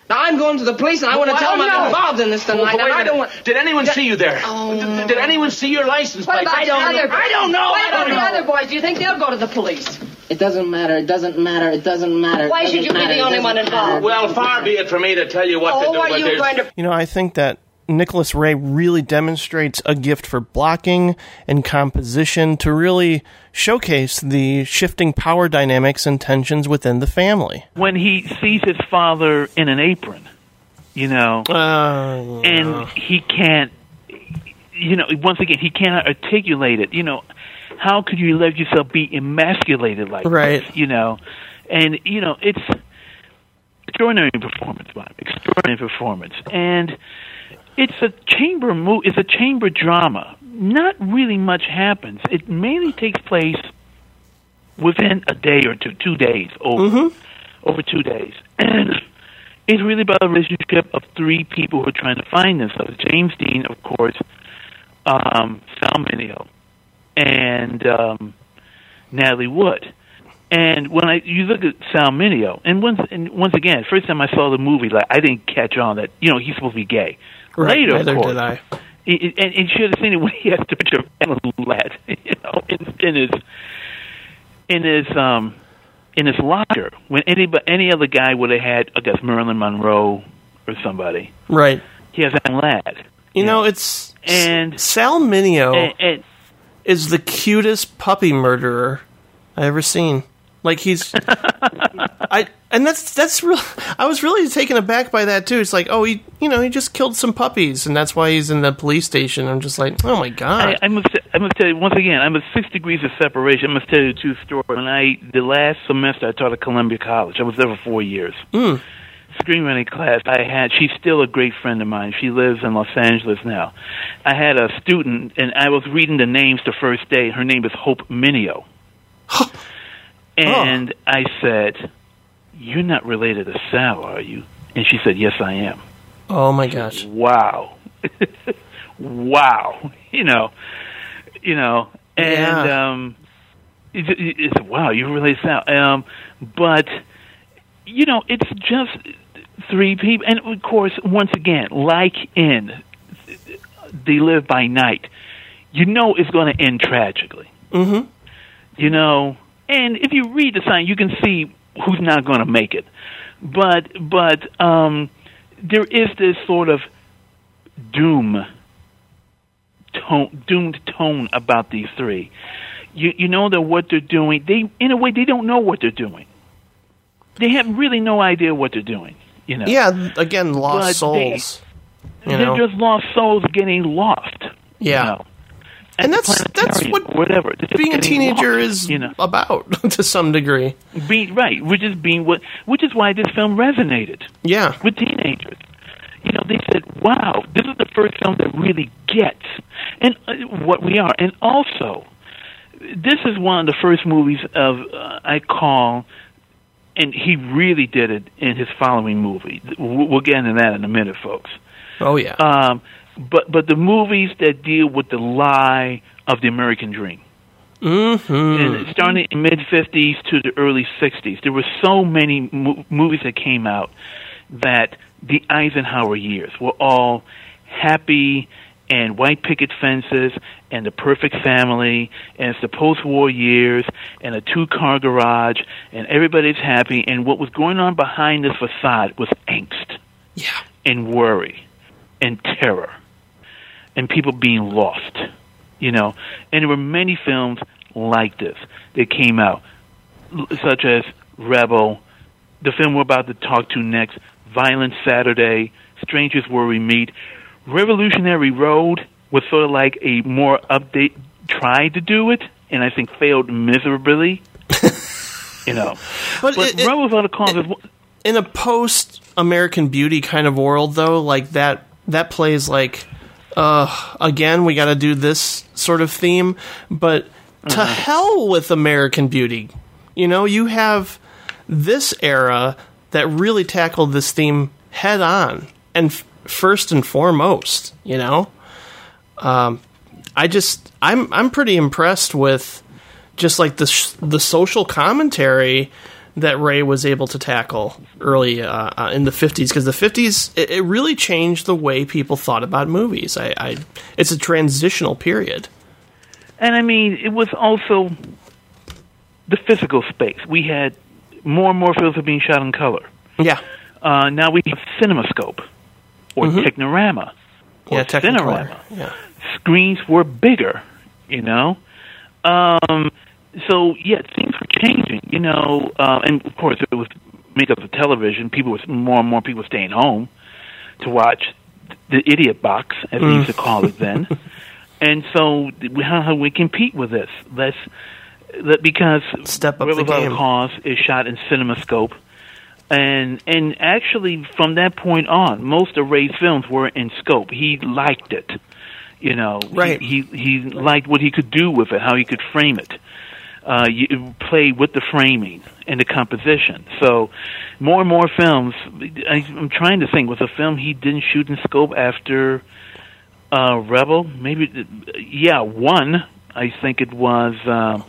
Now I'm going to the police and I want to tell them no. I'm involved in this Well, tonight. wait and a I don't want. Did anyone see you there? Oh. Did, did anyone see your license What plate? about I don't other? know. I don't know. What about the know. other boys? Do you think they'll go to the police? It doesn't matter. It doesn't matter. It doesn't matter. Why should doesn't you be the only one involved? Well, far be it from me to tell you what to Oh, do. are but you there's- going to? You know, I think that Nicholas Ray really demonstrates a gift for blocking and composition to really showcase the shifting power dynamics and tensions within the family. when he sees his father in an apron, you know, Uh, and he can't, you know, once again, he cannot articulate it. You know, how could you let yourself be emasculated like Right. this? You know, and you know, it's extraordinary performance, Bob. Extraordinary performance, and it's a chamber mo- It's a chamber drama. Not really much happens. It mainly takes place within a day or two, two days over, over two days, and it's really about a relationship of three people who are trying to find themselves. James Dean, of course, um, Sal Mineo, and um, Natalie Wood. And when I you look at Sal Mineo, and once and once again, first time I saw the movie, like I didn't catch on that you know he's supposed to be gay. Right, Later, neither of course, did I. And, and should have seen it when he has the picture of Ladd, you know, in, in his in his um in his locker. When any any other guy would have had, I guess Marilyn Monroe or somebody. Right. He has Alan Ladd. You know, it's and Sal Mineo and, and is the cutest puppy murderer I ever seen. Like he's, I and that's that's real. I was really taken aback by that too. It's like, oh, he, you know, he just killed some puppies, and that's why he's in the police station. I'm just like, oh my god. I, I must I must tell you once again, I'm at six degrees of separation. I must tell you two stories. When I the last semester I taught at Columbia College. I was there for four years. Mm. Screenwriting class I had she's still a great friend of mine. She lives in Los Angeles now. I had a student and I was reading the names the first day. Her name is Hope Mineo. and I said, You're not related to Sal, are you? And she said, Yes I am. Oh my gosh. Wow. wow. You know, you know, and Yeah. um, it, it, it's wow. You really sound. Um, but you know, it's just three people, and of course, once again, like in They Live by Night, you know it's going to end tragically. Mm-hmm. You know, and if you read the sign, you can see who's not going to make it. But but um, there is this sort of doom tone, doomed tone about these three. You you know that what they're doing, they in a way they don't know what they're doing. They have really no idea what they're doing. You know. Yeah, again, lost But they- souls. you they're know. just lost souls getting lost. Yeah. You know? And that's that's what whatever being a teenager lost, is you know about to some degree. being right, which is being what, which is why this film resonated. Yeah, with teenagers. You know, they said, "Wow, this is the first film that really gets and uh, what we are." And also, this is one of the first movies of uh, I call, and he really did it in his following movie. We'll we'll get into that in a minute, folks. Oh yeah. Um, but but the movies that deal with the lie of the American dream. Mm-hmm. And starting in mid '50s to the early '60s, there were so many mo- movies that came out that the Eisenhower years were all happy and white picket fences and the perfect family and it's the post-war years and a two-car garage and everybody's happy and what was going on behind this facade was angst yeah. and worry and terror and people being lost you know and there were many films like this that came out such as Rebel, the film we're about to talk to next, Violent Saturday, Strangers When We Meet, Revolutionary Road was sort of like a more update, tried to do it, and I think failed miserably. you know, But, but it- Rebel Without a Cause is in a post American Beauty kind of world, though, like that that plays like, uh, again, we got to do this sort of theme, but to Uh-huh. hell with American Beauty. You know, you have this era that really tackled this theme head on and f- first and foremost. You know, um, I just I'm I'm pretty impressed with just like the sh- the social commentary that Ray was able to tackle early uh, uh, in the 50s because the 50s it, it really changed the way people thought about movies. I, I it's a transitional period. And I mean, it was also the physical space. We had more and more films were being shot in color. Yeah. Uh, now we have CinemaScope or Mhm. Technirama or Yeah. Cinerama. Yeah. Screens were bigger, you know. Um, so yeah, things were changing, you know. Uh, and of course, it was made up of television. People was more and more people staying home to watch the idiot box, as we Mm. used to call it then. and so, how, how we compete with this? Let's that because Step up Rebel the Without a game. Cause is shot in CinemaScope, and and actually from that point on, most of Ray's films were in scope. He liked it, you know. Right. He he, he liked what he could do with it, how he could frame it. Uh, you play with the framing and the composition. So, more and more films. I, I'm trying to think. Was a film he didn't shoot in scope after uh, Rebel? Maybe, yeah, one. I think it was um,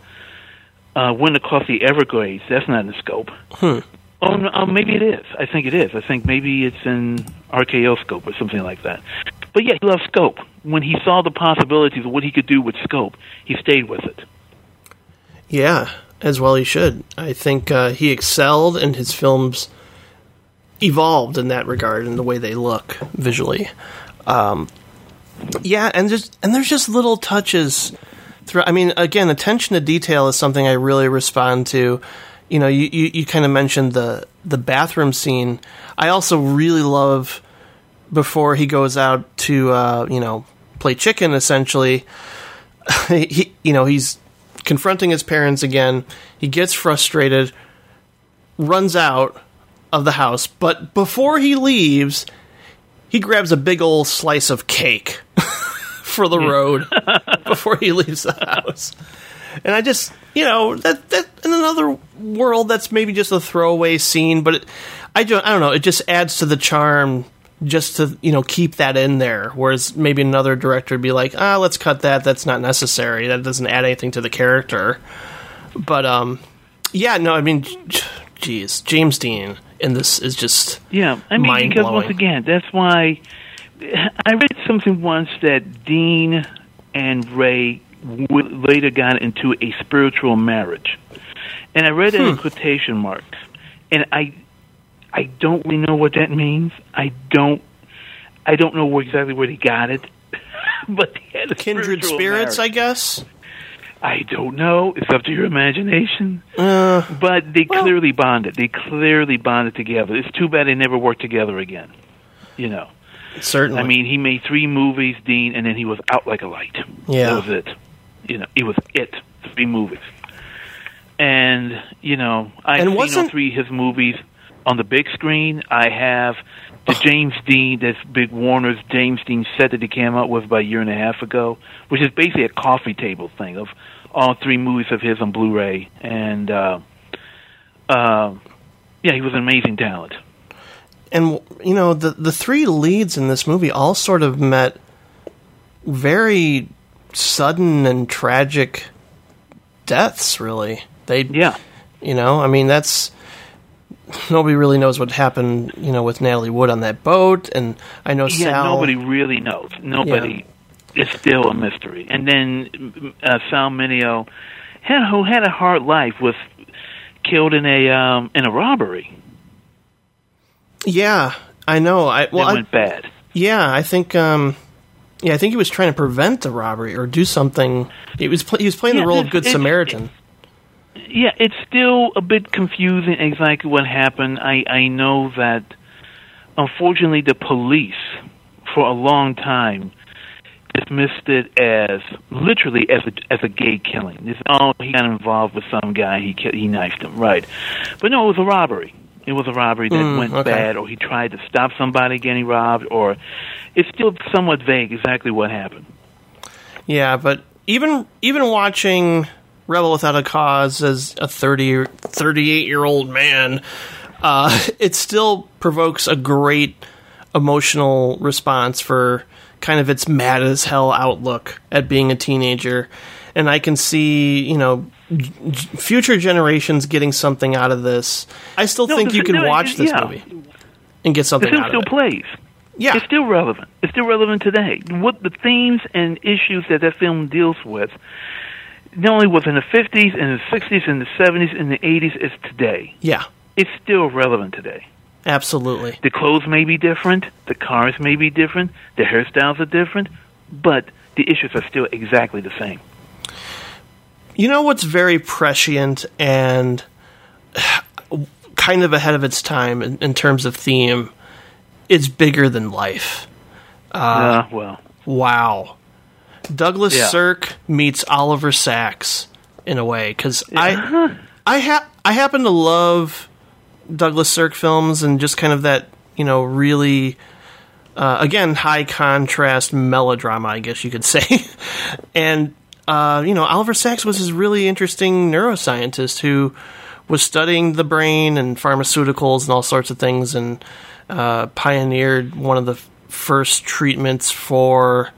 uh, Wind Across the Everglades. That's not in scope. Hmm. Oh, no, uh, maybe it is. I think it is. I think maybe it's in RKO scope or something like that. But yeah, he loved scope. When he saw the possibilities of what he could do with scope, he stayed with it. Yeah, as well he should. I think uh, he excelled, and his films evolved in that regard in the way they look visually. Um, yeah, and just and there's just little touches. I mean, again, attention to detail is something I really respond to. You know, you, you, you kind of mentioned the the bathroom scene. I also really love before he goes out to uh, you know play chicken. Essentially, he you know he's confronting his parents again. He gets frustrated, runs out of the house, but before he leaves, he grabs a big old slice of cake for the hmm. road before he leaves the house. And I just, you know, that that in another world that's maybe just a throwaway scene, but it, I don't I don't know, it just adds to the charm just to, you know, keep that in there. Whereas maybe another director would be like, "Ah, let's cut that. That's not necessary. That doesn't add anything to the character." But um yeah, no, I mean geez, James Dean in this is just Yeah, I mean, because once again, that's why I read something once that Dean and Ray w- later got into a spiritual marriage, and I read it in Hmm. quotation marks, and I, I don't really know what that means. I don't, I don't know where, exactly where they got it, but they had a kindred spirits, marriage. I guess. I don't know. It's up to your imagination. Uh, but they clearly bonded. They clearly bonded together. It's too bad they never worked together again. You know. Certainly. I mean, he made three movies, Dean, and then he was out like a light. Yeah. That was it. You know, it was it. Three movies. And, you know, I've And seen all three of his movies on the big screen. I have the James Dean, that's Big Warner's James Dean set that he came out with about a year and a half ago, which is basically a coffee table thing of all three movies of his on Blu-ray. And, uh, uh, yeah, he was an amazing talent. and you know the the three leads in this movie all sort of met very sudden and tragic deaths really they yeah you know i mean that's nobody really knows what happened you know with natalie wood on that boat and i know yeah, sal nobody really knows. Nobody. It's still a mystery. And then uh, Sal Mineo, had, who had a hard life, was killed in a um, in a robbery. yeah i know i well that I, went bad. yeah i think um yeah i think he was trying to prevent the robbery or do something he was pl- he was playing Yeah, the role of good it- samaritan yeah, it's still a bit confusing exactly what happened. I I know that unfortunately the police for a long time dismissed it as literally as a as a gay killing. This, oh, he got involved with some guy. He he knifed him, right? But no, it was a robbery. It was a robbery that Mm, went okay. bad, or he tried to stop somebody getting robbed, or it's still somewhat vague exactly what happened. Yeah, but even even watching Rebel Without a Cause as a 30 38 year old man, uh, it still provokes a great emotional response for kind of its mad as hell outlook at being a teenager. And I can see, you know, g- future generations getting something out of this. I still No, think you can no, watch this yeah. movie and get something out still of it. Still plays. Yeah, it's still relevant. It's still relevant today. What the themes and issues that that film deals with, not only was in the fifties and the sixties and the seventies and the eighties, is today. Yeah, It's still relevant today. absolutely. The clothes may be different, the cars may be different, the hairstyles are different, but the issues are still exactly the same. You know what's very prescient and kind of ahead of its time in, in terms of theme? It's bigger than life. Uh, Ah, well, wow. Douglas Yeah. Sirk meets Oliver Sacks in a way because I I ha- I happen to love Douglas Sirk films and just kind of that you know really uh, again high contrast melodrama I guess you could say and uh, you know Oliver Sacks was this really interesting neuroscientist who was studying the brain and pharmaceuticals and all sorts of things and uh, pioneered one of the first treatments for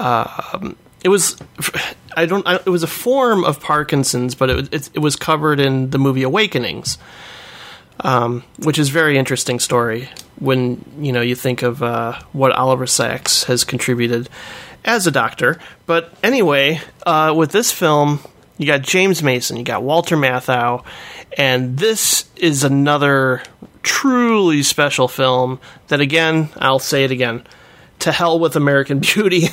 um, it was I don't I, it was a form of Parkinson's, but it, was- it, it was covered in the movie Awakenings, um, which is very interesting story when you know you think of uh, what Oliver Sacks has contributed as a doctor. But anyway, uh, with this film, you got James Mason, you got Walter Matthau, and this is another truly special film that again I'll say it again to hell with American Beauty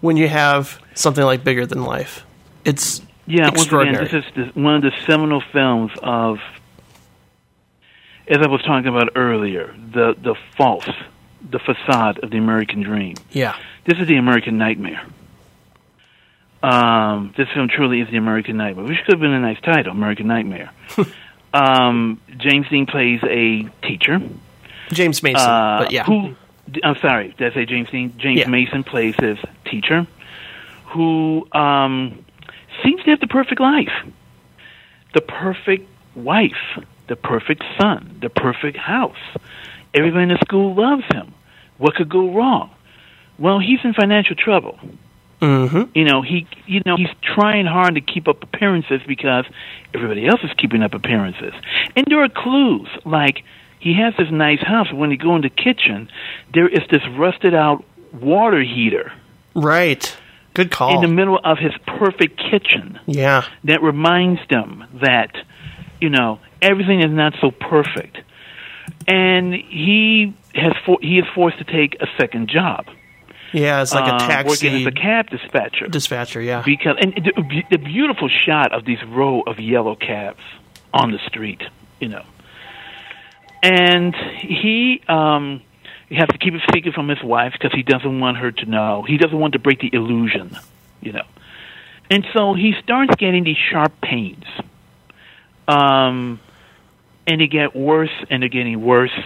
when you have something like Bigger Than Life. It's Yeah, once again, extraordinary. this is one of the seminal films of, as I was talking about earlier, the the false, the facade of the American dream. yeah, This is the American nightmare. Um, this film truly is the American nightmare, which could have been a nice title, American Nightmare. um, James Dean plays a teacher. James Mason, Uh, but yeah, Who? I'm sorry. Did I say James? James Yeah. Mason plays his teacher, who um, seems to have the perfect life, the perfect wife, the perfect son, the perfect house. Everybody in the school loves him. What could go wrong? Well, he's in financial trouble. hmm You know, he you know, he's trying hard to keep up appearances because everybody else is keeping up appearances. And there are clues like he has this nice house, but when you go in the kitchen, there is this rusted out water heater right. Good call. in the middle of his perfect kitchen yeah, that reminds them that, you know, everything is not so perfect. And he has for, he is forced to take a second job. yeah, it's like a uh, taxi working as a cab dispatcher dispatcher. Yeah, because and the, the beautiful shot of these row of yellow cabs on the street, you know. And he um he has to keep it secret from his wife because he doesn't want her to know. He doesn't want to break the illusion, you know. And so he starts getting these sharp pains. Um and they get worse and they're getting worse.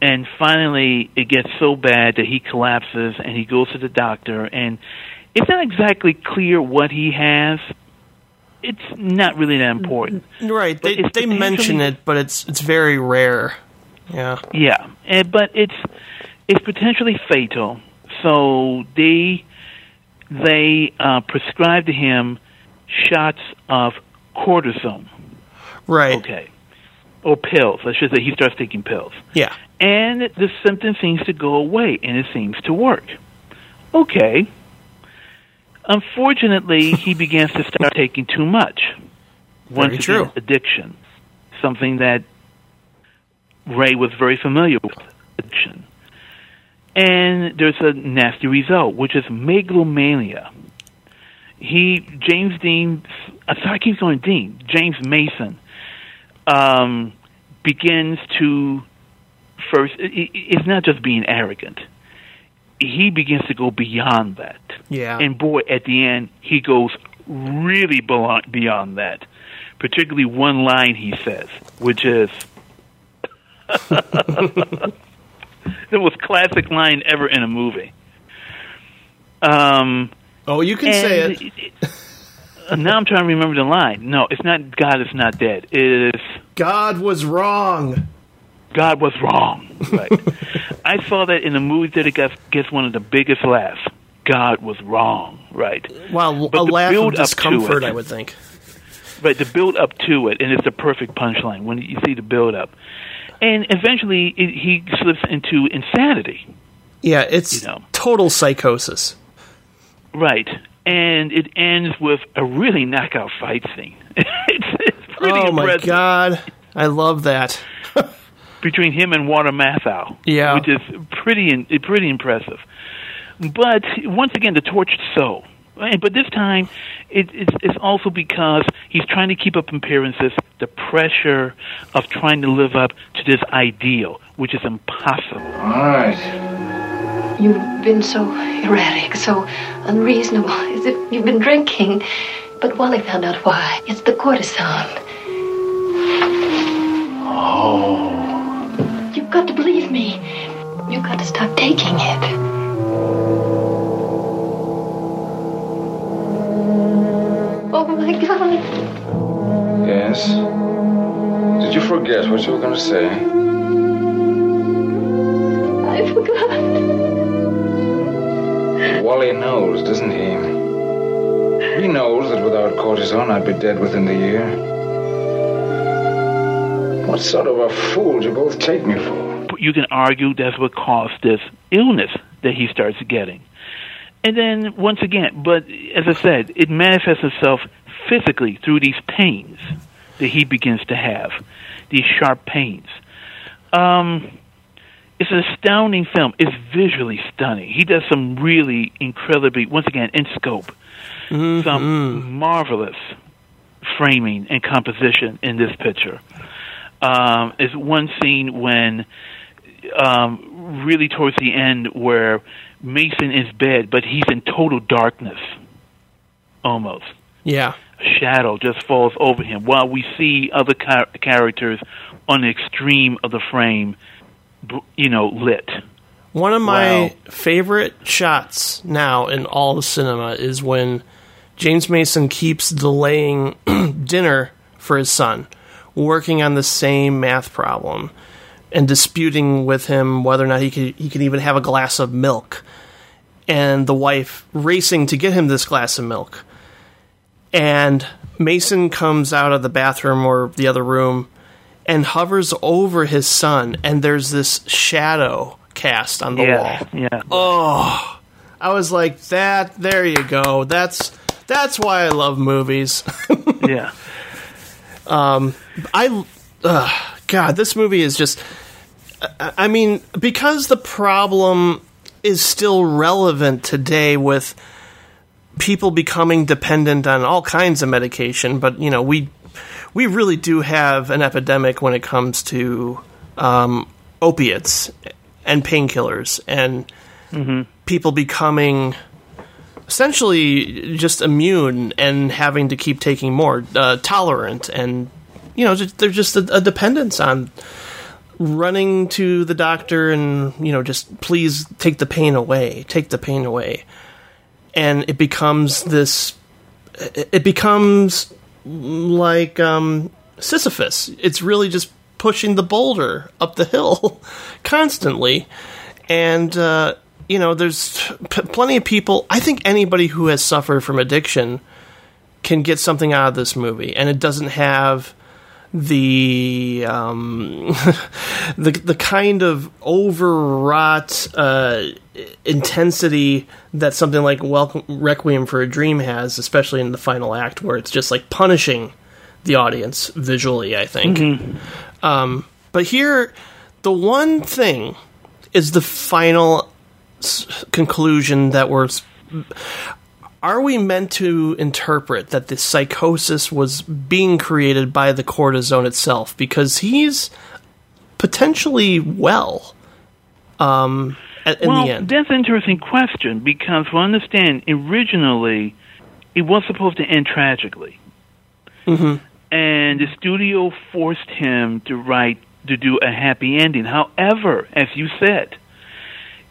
And finally, it gets so bad that he collapses and he goes to the doctor. And it's not exactly clear what he has. It's not really that important. right. They they mention it, but it's it's very rare. Yeah, Yeah, and, but it's it's potentially fatal. So they they uh, prescribe to him shots of cortisone. right. Okay, or pills. I should say he starts taking pills. Yeah, and the symptom seems to go away and it seems to work. Okay. Unfortunately, he begins to start taking too much. Once Very true. addiction, something that Ray was very familiar with. Addiction, and there's a nasty result, which is megalomania. he James Dean. uh, Sorry, I keep going Dean. James Mason um, begins to first. i- i- It's not just being arrogant. He begins to go beyond that. Yeah. And boy, at the end, he goes really beyond that. Particularly one line he says, which is the most classic line ever in a movie. Um, oh, you can say it. uh, now I'm trying to remember the line. No, it's not God is not dead. It is God was wrong. God was wrong. Right. I saw that in a movie that it gets, gets one of the biggest laughs. God was wrong. Right. Well, But a laugh of build up to discomfort, it- I would think. Right, the build up to it, and it's the perfect punchline when you see the build up. And eventually, it, he slips into insanity. Yeah, it's You know. total psychosis. Right, and it ends with a really knockout fight scene. it's, it's pretty oh my god, I love that. between him and Walter Matthau. Yeah. which is pretty in, pretty impressive. But once again, the tortured soul. Right, But this time, it, it's, it's also because he's trying to keep up appearances, the pressure of trying to live up to this ideal, which is impossible. All right. You've been so erratic, so unreasonable, as if you've been drinking. But Wally found out why. It's the cortisone. Oh. You've got to believe me. You've got to stop taking it. Oh my God. Yes. Did you forget what you were going to say? I forgot. Wally knows, doesn't he? He knows that without cortisone, I'd be dead within the year. What sort of a fool do you both take me for? you can argue that's what caused this illness that he starts getting. And then once again, but as I said, it manifests itself physically through these pains that he begins to have, these sharp pains. Um, it's an astounding film. It's visually stunning. He does some really incredibly, once again, in scope, some marvelous framing and composition in this picture. Um, is one scene when, um, really towards the end, where Mason is bed, but he's in total darkness, almost. Yeah. A shadow just falls over him, while we see other char- characters on the extreme of the frame, you know, lit. One of my Wow. favorite shots now in all of cinema is when James Mason keeps delaying dinner for his son, working on the same math problem and disputing with him whether or not he could he could even have a glass of milk. And the wife racing to get him this glass of milk. And Mason comes out of the bathroom or the other room and hovers over his son and there's this shadow cast on the yeah, wall. yeah. Oh, I was like that. There you go. That's that's why I love movies. yeah. Um, I, uh, God, this movie is just. I I mean, because the problem is still relevant today with people becoming dependent on all kinds of medication, but you know, we we really do have an epidemic when it comes to um, opiates and painkillers and people becoming essentially just immune and having to keep taking more, uh, tolerant, and you know, just, there's just a, a dependence on running to the doctor and you know, just please take the pain away, take the pain away, and it becomes this. It becomes like um, Sisyphus. It's really just pushing the boulder up the hill constantly, and uh, you know, there's p- plenty of people. I think anybody who has suffered from addiction can get something out of this movie, and it doesn't have the um, the the kind of overwrought uh, intensity that something like Welcome Requiem for a Dream has, especially in the final act, where it's just like punishing the audience visually. I think, um, but here the one thing is the final s- conclusion that we're are we meant to interpret that the psychosis was being created by the cortisone itself because he's potentially well um, at, in well, the end? that's an interesting question because, we understand, originally it was supposed to end tragically, Mm-hmm. and the studio forced him to write to do a happy ending. However, as you said,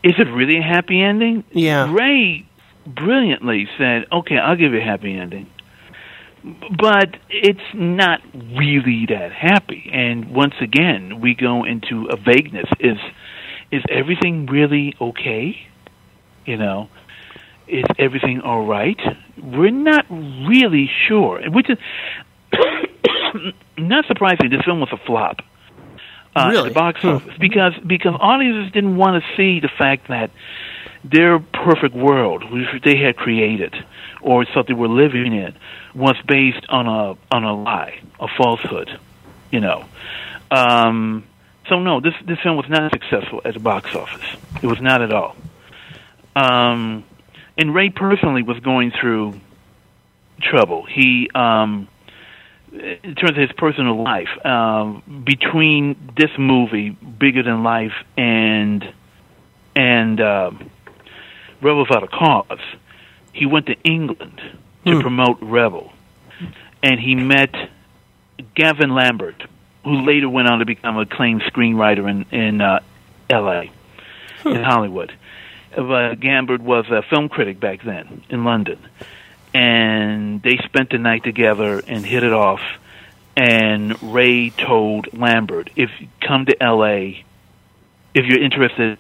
is it really a happy ending? Yeah. Ray brilliantly said, "Okay, I'll give you a happy ending." But it's not really that happy. And once again, we go into a vagueness. Is is everything really okay? You know, is everything all right? We're not really sure. Which is not surprising. This film was a flop uh, Really? at the box office because because audiences didn't want to see the fact that their perfect world, which they had created, or something we're living in, was based on a on a lie, a falsehood. You know. Um, so no, this this film was not successful at the box office. It was not at all. Um, and Ray personally was going through trouble. He, um, in terms of his personal life, um, between this movie, Bigger Than Life, and and um, Rebel Without a Cause, he went to England to Hmm. promote Rebel, and he met Gavin Lambert, who later went on to become a acclaimed screenwriter in in uh, L.A. in Hollywood. But Lambert was a film critic back then in London, and they spent the night together and hit it off. And Ray told Lambert, "If you come to L.A., if you're interested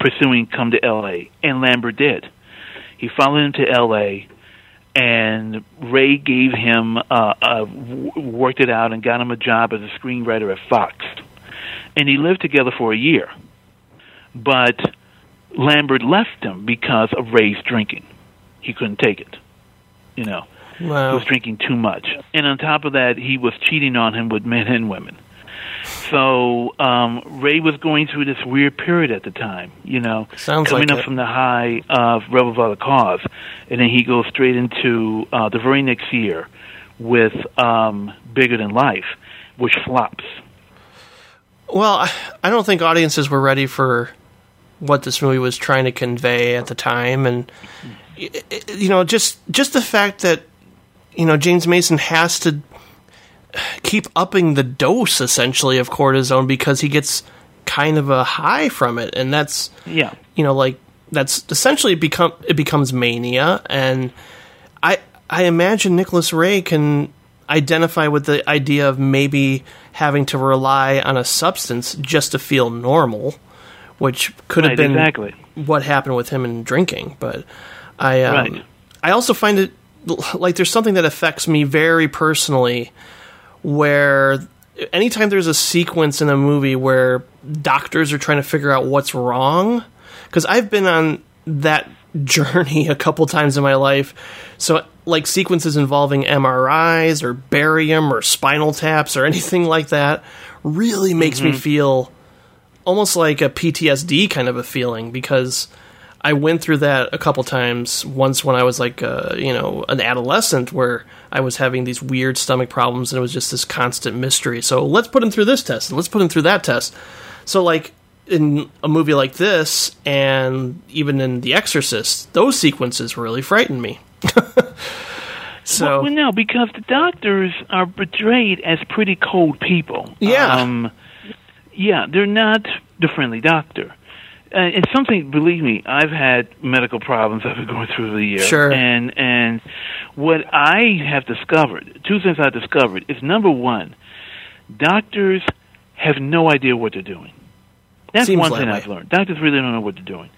pursuing, come to L.A." And Lambert did. He followed him to L.A. And Ray gave him, uh, uh, worked it out, and got him a job as a screenwriter at Fox. And he lived together for a year. But Lambert left him because of Ray's drinking. He couldn't take it. You know, Wow. was drinking too much. And on top of that, he was cheating on him with men and women. So um, Ray was going through this weird period at the time, you know, Sounds coming like up it. from the high of Rebel Without a Cause, and then he goes straight into uh, the very next year with um, Bigger Than Life, which flops. Well, I- don't think audiences were ready for what this movie was trying to convey at the time, and you know, just just the fact that you know James Mason has to keep upping the dose essentially of cortisone because he gets kind of a high from it, and that's Yeah. you know like that's essentially become it becomes mania, and I I imagine Nicholas Ray can identify with the idea of maybe having to rely on a substance just to feel normal, which could have been exactly. what happened with him in drinking. But I um, Right. I also find it like there's something that affects me very personally where anytime there's a sequence in a movie where doctors are trying to figure out what's wrong because I've been on that journey a couple times in my life so like sequences involving MRIs or barium or spinal taps or anything like that really makes me Mhm. feel almost like a PTSD kind of a feeling because I went through that a couple times. Once when I was like, uh, you know, an adolescent, where I was having these weird stomach problems, and it was just this constant mystery. So let's put him through this test, and let's put him through that test. So like in a movie like this, and even in The Exorcist, those sequences really frightened me. so well, well, no, because the doctors are portrayed as pretty cold people. Yeah. Um, yeah, they're not the friendly doctor. Uh, it's something. Believe me, I've had medical problems I've been going through the years. Sure. And and what I have discovered, two things I've discovered is number one, doctors have no idea what they're doing. That's Seems one thing. I've learned. Doctors really don't know what they're doing.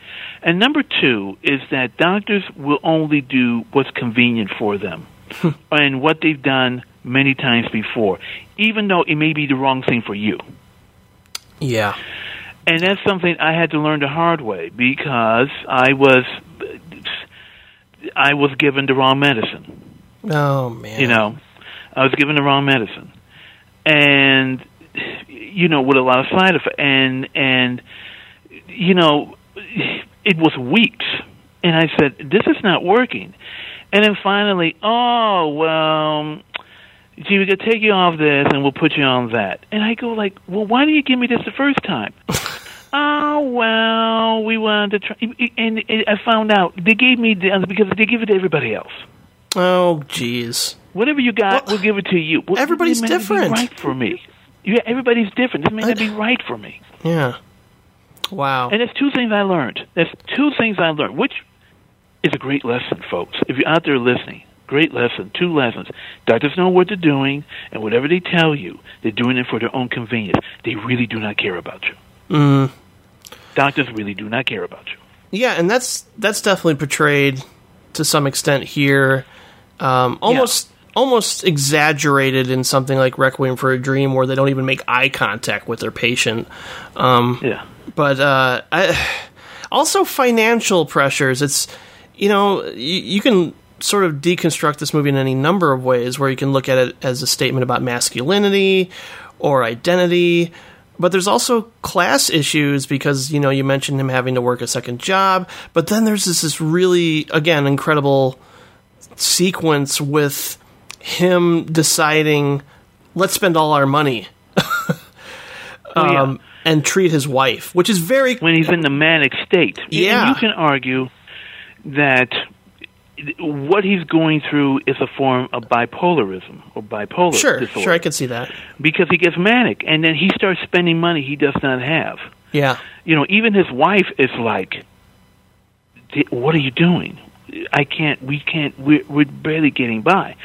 And number two is that doctors will only do what's convenient for them and what they've done many times before, even though it may be the wrong thing for you. yeah, And that's something I had to learn the hard way because I was I was given the wrong medicine. oh man, You know, I was given the wrong medicine, and you know, with a lot of side effects, and and you know, it was weeks, and I said, "This is not working," And then finally, oh well, gee, we could take you off this and we'll put you on that. And I go like, well, why didn't you give me this the first time? oh well, we wanted to try, and, I found out they gave me the because they give it to everybody else. Oh, jeez. Whatever you got, we'll give it to you. Well, everybody's this may not be different. right for me. Yeah, everybody's different. This may not be right for me. Yeah. Wow. And there's two things I learned. There's two things I learned, which is a great lesson, folks. If you're out there listening, great lesson. Two lessons. Doctors know what they're doing, and whatever they tell you, they're doing it for their own convenience. They really do not care about you. Mm. Doctors really do not care about you. Yeah, and that's that's definitely portrayed to some extent here. Um, almost almost exaggerated in something like Requiem for a Dream, where they don't even make eye contact with their patient. Um, yeah. But uh, I, also financial pressures. It's you know you, you can sort of deconstruct this movie in any number of ways, where you can look at it as a statement about masculinity or identity. But there's also class issues because you know you mentioned him having to work a second job, but then there's this, this really again incredible sequence with him deciding let's spend all our money Oh, yeah. um, and treat his wife, which is very when he's in the manic state. Yeah. And you can argue that what he's going through is a form of bipolarism or bipolar sure, disorder. sure, I can see that. because he gets manic and then he starts spending money he does not have. Yeah, You know, even his wife is like, "What are you doing? I can't. We can't. We're, we're barely getting by.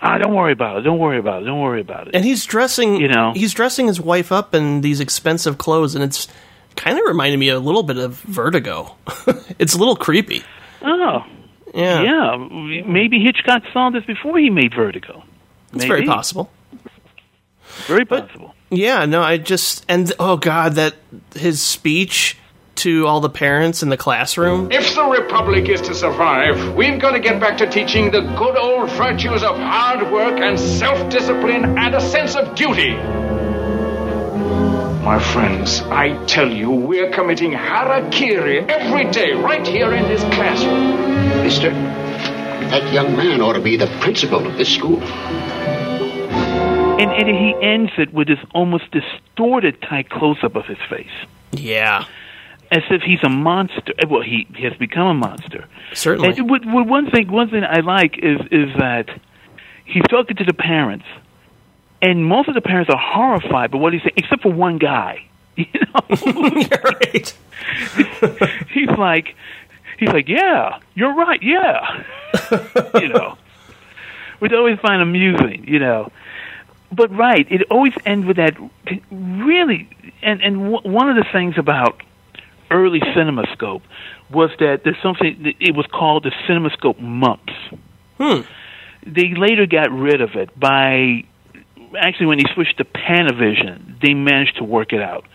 Ah, don't worry about it. Don't worry about it. Don't worry about it." and he's dressing, You know. he's dressing his wife up in these expensive clothes, and it's kind of reminded me a little bit of Vertigo. it's a little creepy. Oh, Yeah, yeah. Maybe Hitchcock saw this before he made Vertigo. it's very possible. Very possible. Yeah, no, I just and oh god, that his speech to all the parents in the classroom. If the Republic is to survive, we've got to get back to teaching the good old virtues of hard work and self discipline and a sense of duty. My friends, I tell you, we're committing harakiri every day right here in this classroom. Mister, that young man ought to be the principal of this school. And, and he ends it with this almost distorted tight close up of his face. Yeah, As if he's a monster. Eh, well, he, he has become a monster. certainly. And what, what one thing, one thing I like is is that he's talking to the parents, and most of the parents are horrified by what he's saying, except for one guy. You know, right. he's like, he's like, yeah, you're right, yeah, you know, which I always find amusing, you know. But right, it always ends with that really, and and w- one of the things about early CinemaScope was that there's something that it was called the CinemaScope mumps. Hmm. They later got rid of it by actually when he switched to Panavision, they managed to work it out.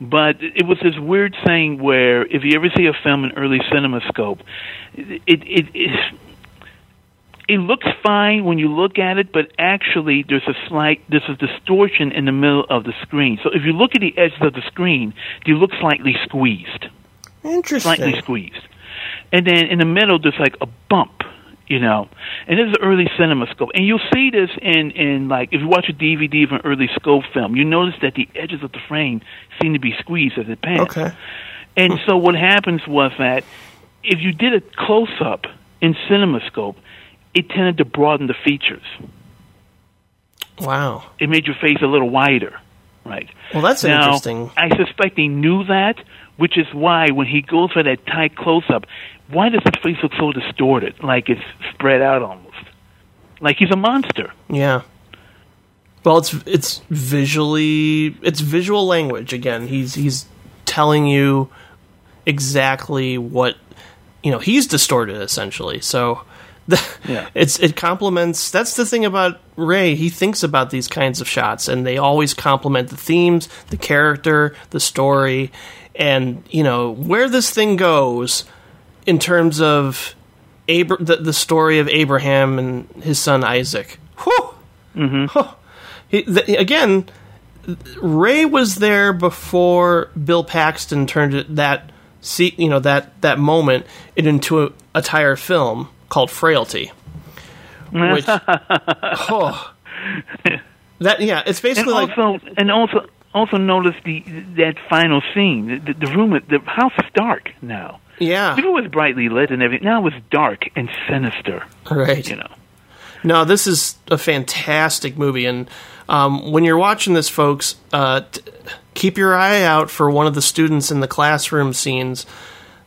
But it was this weird thing where if you ever see a film in early CinemaScope, it it it, it looks fine when you look at it, but actually there's a slight there's a distortion in the middle of the screen. So if you look at the edges of the screen, they look slightly squeezed Interesting. slightly squeezed. And then in the middle, there's like a bump, you know. And this is early cinema scope. And you'll see this in, in like, if you watch a DVD of an early scope film, you notice that the edges of the frame seem to be squeezed as it pans. Okay. And so what happens was that if you did a close up in CinemaScope, it tended to broaden the features. Wow. It made your face a little wider, right? Well, that's now, interesting. I suspect he knew that, which is why when he goes for that tight close up, why does his face look so distorted, like it's spread out almost, like he's a monster? Yeah. Well, it's it's visually it's visual language again. He's he's telling you exactly what you know. He's distorted essentially. So the, Yeah. it's it complements. That's the thing about Ray. He thinks about these kinds of shots, and they always complement the themes, the character, the story, and you know where this thing goes in terms of Abra- the, the story of Abraham and his son Isaac. Whew. Mm-hmm. He, the, again, Ray was there before Bill Paxton turned it, that see, you know that that moment into a, entire film. called Frailty. Which, oh, that yeah, it's basically and like also and also also notice the that final scene. The, the room, the house is dark now. Yeah, it was brightly lit and everything. Now it's dark and sinister. Right. You know. No, this is a fantastic movie, and um, when you're watching this, folks, uh, t- keep your eye out for one of the students in the classroom scenes.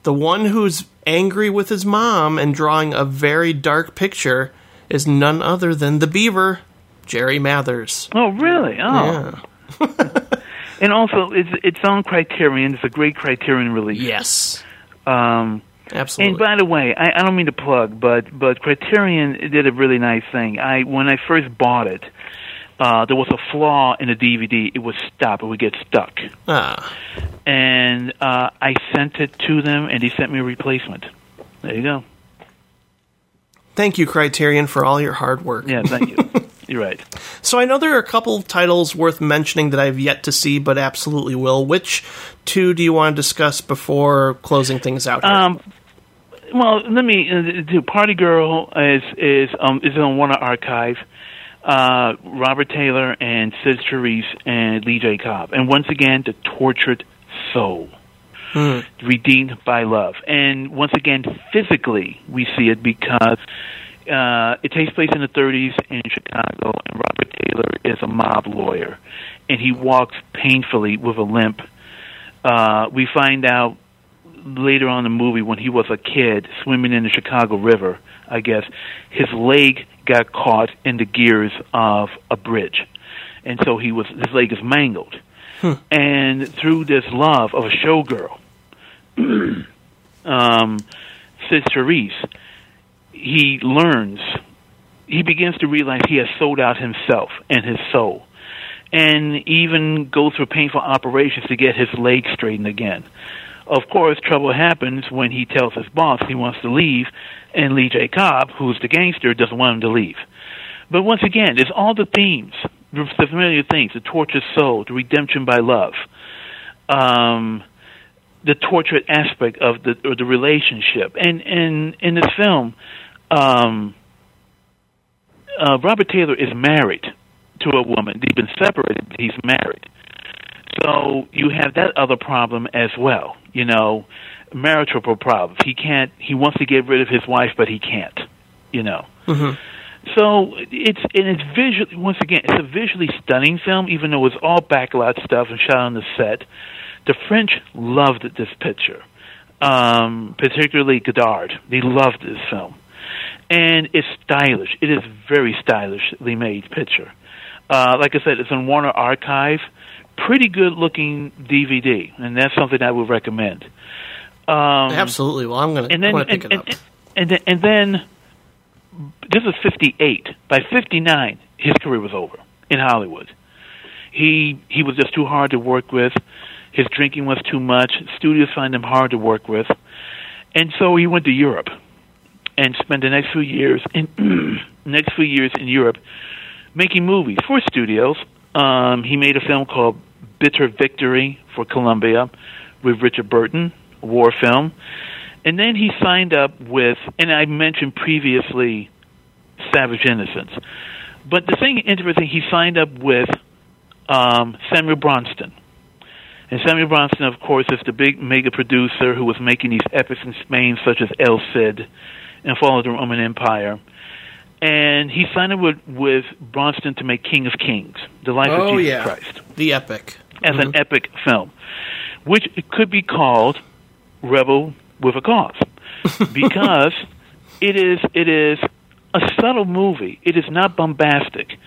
The one who's angry with his mom and drawing a very dark picture is none other than the Beaver, Jerry Mathers. Oh, really? Oh. Yeah. and also, it's its own Criterion. It's a great Criterion release. Yes. Um, Absolutely. And by the way, I, I don't mean to plug, but but Criterion did a really nice thing. I when I first bought it, uh, there was a flaw in the DVD. It would stop. It would get stuck. Ah. And uh, I sent it to them, and they sent me a replacement. There you go. Thank you, Criterion, for all your hard work. Yeah, thank you. You're right. So I know there are a couple of titles worth mentioning that I've yet to see, but absolutely will. Which two do you want to discuss before closing things out? Here? Um, well, let me uh, do. Party Girl is is um is on Warner Archive. Uh, Robert Taylor and Cyd Charisse and Lee J. Cobb, and once again, the tortured soul. Hmm. redeemed by love. And once again, physically, we see it because uh, it takes place in the 30s in Chicago, and Robert Taylor is a mob lawyer, and he walks painfully with a limp. Uh, we find out later on in the movie when he was a kid swimming in the Chicago River, I guess, his leg got caught in the gears of a bridge. And so he was his leg is mangled. And through this love of a showgirl, um, Cyd Charisse, he learns, he begins to realize he has sold out himself and his soul, and even go through painful operations to get his leg straightened again. Of course, trouble happens when he tells his boss he wants to leave, and Lee J. Cobb, who's the gangster, doesn't want him to leave. But once again, it's all the themes, the familiar things: the tortured soul, the redemption by love, um, the tortured aspect of the or the relationship. And and in this film, um, uh, Robert Taylor is married to a woman. They've been separated, but he's married. So you have that other problem as well. You know, marital problems. He can't. He wants to get rid of his wife, but he can't. You know. Mm-hmm. So it's and it's visually once again it's a visually stunning film, even though it's all backlot stuff and shot on the set. The French loved this picture, um, particularly Godard. They loved this film, and it's stylish. It is very stylishly made picture. Uh, like I said, it's on Warner Archive. Pretty good looking DVD, and that's something I would recommend. Um, Absolutely. Well, I'm gonna, and then I'm gonna pick and, it up. and, and then, and then this is 58. By 59, his career was over in Hollywood. He he was just too hard to work with. His drinking was too much. Studios find him hard to work with, and so he went to Europe and spend the next few years in next few years in Europe making movies for studios. Um, he made a film called Bitter Victory for Columbia with Richard Burton, a war film. And then he signed up with, and I mentioned previously, Savage Innocents. But the thing interesting, he signed up with um, Samuel Bronston. And Samuel Bronston, of course, is the big mega producer who was making these epics in Spain, such as El Cid and Fall of the Roman Empire. And he signed up with, with Bronston to make King of Kings, the life oh of Jesus yeah, Christ the epic. as an mm-hmm. epic film, which could be called Rebel with a Cause, because it is it is a subtle movie. It is not bombastic.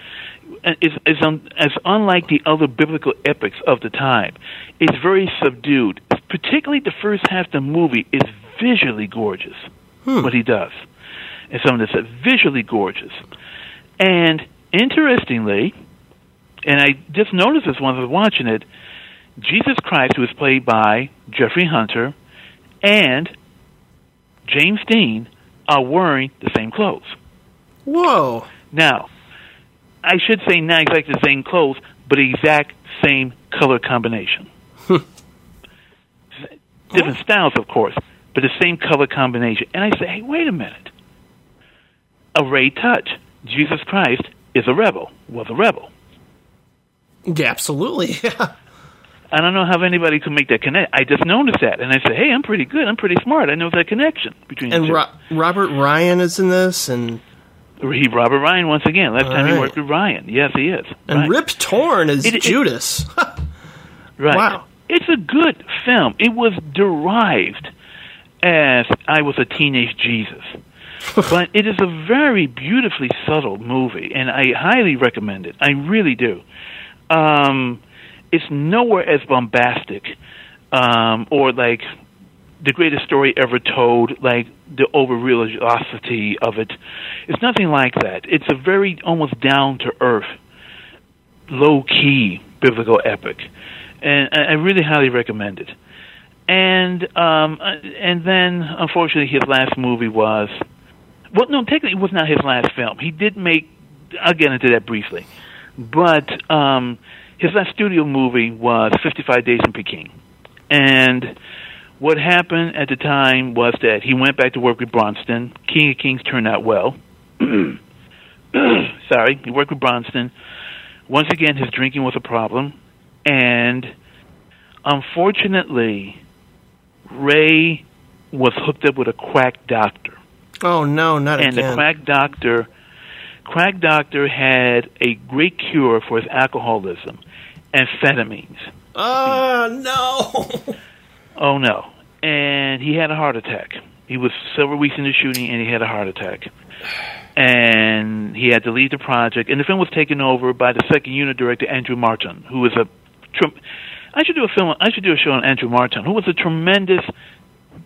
It's, it's un, as unlike the other biblical epics of the time. It's very subdued. Particularly the first half of the movie is visually gorgeous. Hmm. What he does, and some of this visually gorgeous. And interestingly, and I just noticed this when I was watching it, Jesus Christ, who was played by Jeffrey Hunter, and James Dean are wearing the same clothes. Whoa! Now, I should say not exactly the same clothes, but exact same color combination. Hmm. Different styles, of course, but the same color combination. And I say, hey, wait a minute. a Ray touch. Jesus Christ is a rebel. Was a rebel. Yeah, absolutely. I don't know how anybody could make that connect. I just noticed that, and I said, "Hey, I'm pretty good. I'm pretty smart. I know that connection between and the two." Ro- Robert Ryan is in this, and he Robert Ryan once again. Last All time he worked with Ryan. Yes, he is. and Right. Rip Torn is It- it- Judas. Right. Wow. It's a good film. It was derived as I was a teenage Jesus. but it is a very beautifully subtle movie, and I highly recommend it. I really do. Um, it's nowhere as bombastic um, or like the greatest story ever told, like the over religiosity of it. It's nothing like that. It's a very almost down to earth, low key biblical epic, and I I really highly recommend it. And um, uh, and then unfortunately his last movie was well, no, technically it was not his last film. He did make. I'll get into that briefly, but um, his last studio movie was Fifty Five Days in Peking, and what happened at the time was that he went back to work with Bronston. King of Kings turned out well. Sorry, he worked with Bronston. Once again, his drinking was a problem, and unfortunately, Ray was hooked up with a quack doctor. Oh no, not and again. And the quack doctor quack doctor had a great cure for his alcoholism amphetamines. Oh no! oh no. And he had a heart attack. He was several weeks into shooting and he had a heart attack. And he had to leave the project. And the film was taken over by the second unit director Andrew Marton who was a i should do a film i should do a show on Andrew Marton who was a tremendous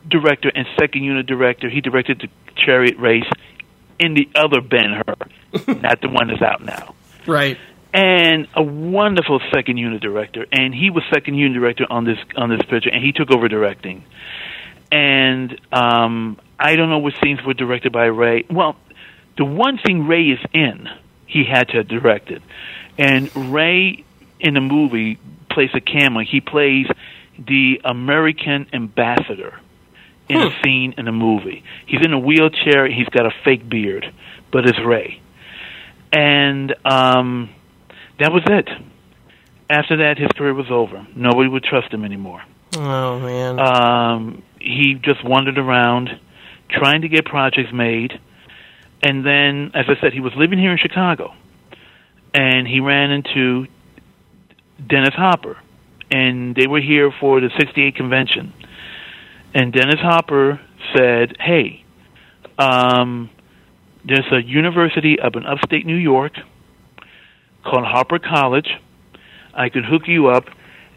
director and second unit director. He directed the Chariot Race in the other Ben Hur, not the one that's out now. Right. And a wonderful second unit director, and he was second unit director on this on this picture, and he took over directing. And um, I don't know which scenes were directed by Ray. Well, the one scene Ray is in, he had to have directed, and Ray in the movie plays a camera. He plays the American ambassador in a scene in a movie. He's in a wheelchair. He's got a fake beard, but it's Ray. And um, that was it. After that, his career was over. Nobody would trust him anymore. Oh man. Um, he just wandered around trying to get projects made. And then, as I said, he was living here in Chicago. And he ran into Dennis Hopper. And they were here for the 68 convention. And Dennis Hopper said, Hey, um, there's a university up in upstate New York called Harpur College. I could hook you up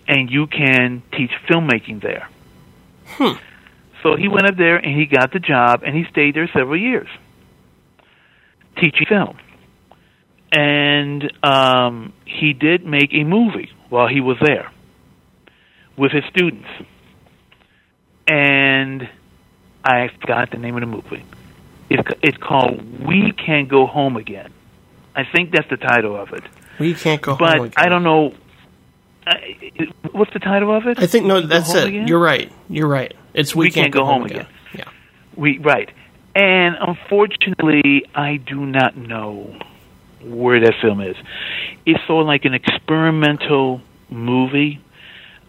and you can teach filmmaking there. Hmm. So he went up there and he got the job and he stayed there several years teaching film. And um, he did make a movie while he was there with his students. And I forgot the name of the movie. It's, it's called We Can't Go Home Again. I think that's the title of it. We can't go but home. Again. But I don't know. I, what's the title of it? I think no, that's it. Again? You're right. You're right. It's we, We Can't Go Home Again. Yeah. We right, and unfortunately, I do not know where that film is. It's sort of like an experimental movie.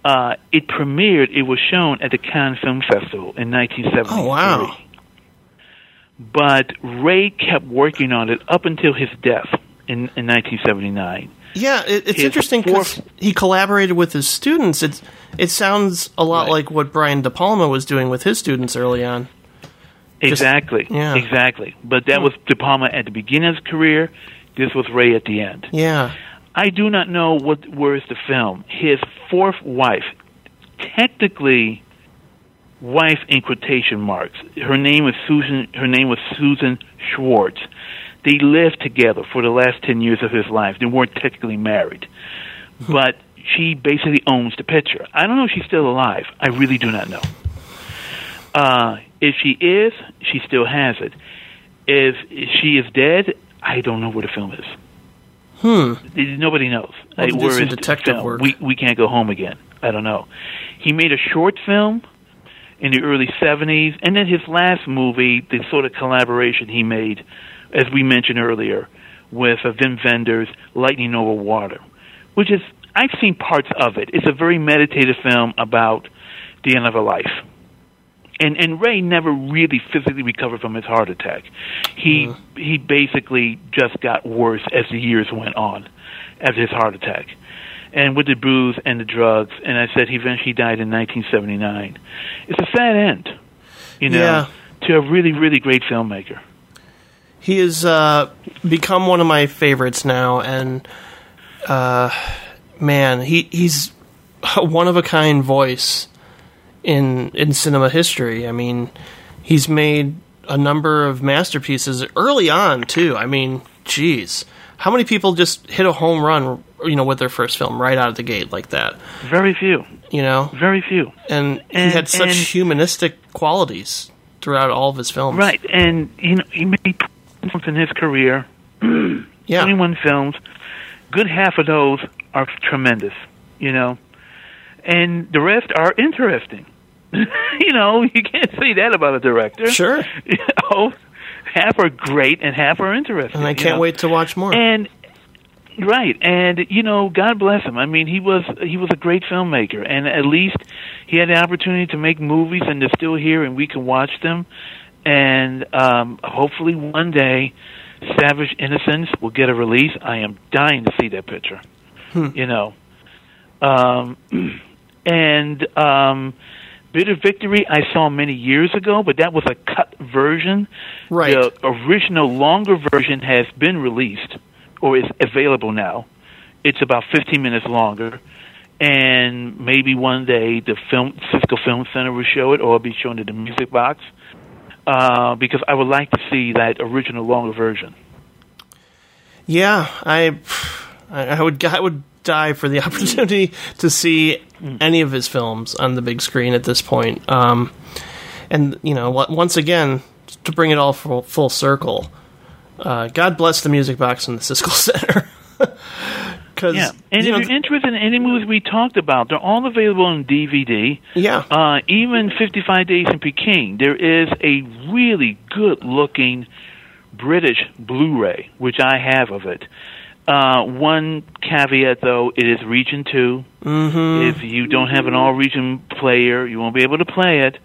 Uh, it premiered. It was shown at the Cannes Film Festival in 1973. Oh wow. But Ray kept working on it up until his death in, in 1979. Yeah, it, it's His interesting because he collaborated with his students. It's it sounds a lot like what Brian De Palma was doing with his students early on. Just- Exactly. yeah. Exactly. But that was De Palma at the beginning of his career. This was Ray at the end. Yeah. I do not know what where is the film. His fourth wife, technically, wife in quotation marks. Her name was Susan. Her name was Susan Schwartz. They lived together for the last ten years of his life. They weren't technically married, but she basically owns the picture. I don't know if she's still alive. I really do not know. Uh, if she is, she still has it. If she is dead, I don't know where the film is. Hmm. Nobody knows. We'll Like, do where is detective film? work. We we can't go home again. I don't know. He made a short film in the early '70s, and then his last movie, the sort of collaboration he made as we mentioned earlier, with uh, Wim Wenders' Lightning Over Water, which is I've seen parts of it. It's a very meditative film about the end of a life. And and Ray never really physically recovered from his heart attack. He he basically just got worse as the years went on after his heart attack. And with the booze and the drugs, and I said he eventually died in 1979. It's a sad end, you know, Yeah. to a really, really great filmmaker. He has uh, become one of my favorites now, and uh, man, he he's a one of a kind voice in in cinema history. I mean, he's made a number of masterpieces early on too. I mean, geez, how many people just hit a home run, you know, with their first film right out of the gate like that? Very few. You know, very few. And, he had such and- humanistic qualities throughout all of his films. Right, and you know he made films in his career. Yeah. twenty-one films. Good half of those are tremendous. You know, and the rest are interesting. you know, you can't say that about a director. Sure. You know, half are great and half are interesting. And I can't know? wait to watch more. And right, and you know, God bless him. I mean, he was he was a great filmmaker, and at least he had the opportunity to make movies, and they're still here, and we can watch them. And um, hopefully, one day, Savage Innocents will get a release. I am dying to see that picture. You know, um, and um, Bitter Victory I saw many years ago, but that was a cut version. Right. The original longer version has been released or is available now. It's about 15 minutes longer. And maybe one day the film Siskel Film Center will show it, or it'll be shown at the Music Box, uh, because I would like to see that original longer version. Yeah, I, I I would I would die for the opportunity to see any of his films on the big screen at this point. Um, and you know, once again, to bring it all full, full circle, uh, God bless the music box in the Siskel Center. Yeah, and you know, if you're interested in any movies we talked about, they're all available on DVD. Yeah. Uh, even 55 Days in Peking, there is a really good looking British Blu-ray, which I have of it. Uh, one caveat, though, it is Region 2. Mhm. If you don't have an all-region player, you won't be able to play it.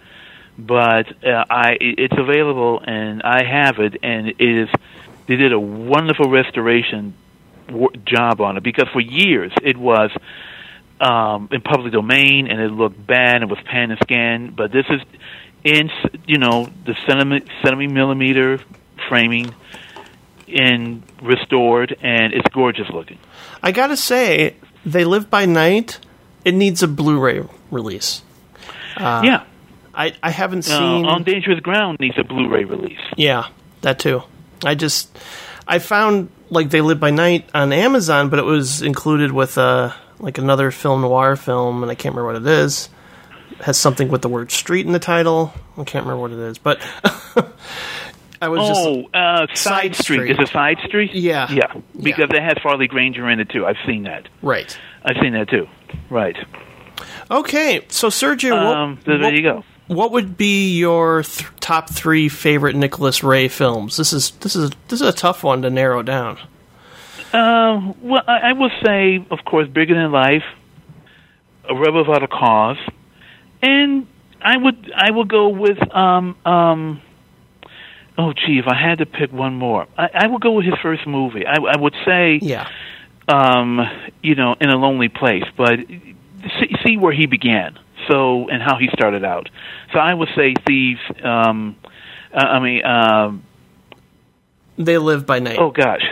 But uh, I, it's available, and I have it, and it is. They did a wonderful restoration wo- job on it because for years it was um, in public domain and it looked bad and was pan and scan. But this is in you know the centimeter, centimeter millimeter framing and restored, and it's gorgeous looking. I gotta say, They Live by Night. It needs a Blu-ray release. Uh, yeah, I I haven't uh, seen. on Dangerous Ground needs a Blu-ray release. Yeah, that too. I just I found like They Live by Night on Amazon, but it was included with uh like another film noir film, and I can't remember what it is. It has something with the word street in the title. I can't remember what it is, but I was just oh, uh, Side Street. Street. Is it Side Street? Yeah. yeah, because it has Farley Granger in it too. I've seen that. right. I've seen that too. Right. Okay, so Sergio, what, Um, there what- you go. What would be your th- top three favorite Nicholas Ray films? This is this is this is a tough one to narrow down. Uh, well, I, I will say, of course, Bigger Than Life, A Rebel Without a Cause, and I would I would go with um um. Oh, gee, if I had to pick one more, I, I would go with his first movie. I, I would say, yeah, um, you know, in a lonely place, but see, see where he began, so and how he started out. So I would say Thieves. Um, I mean, um, They Live by Night. Oh gosh,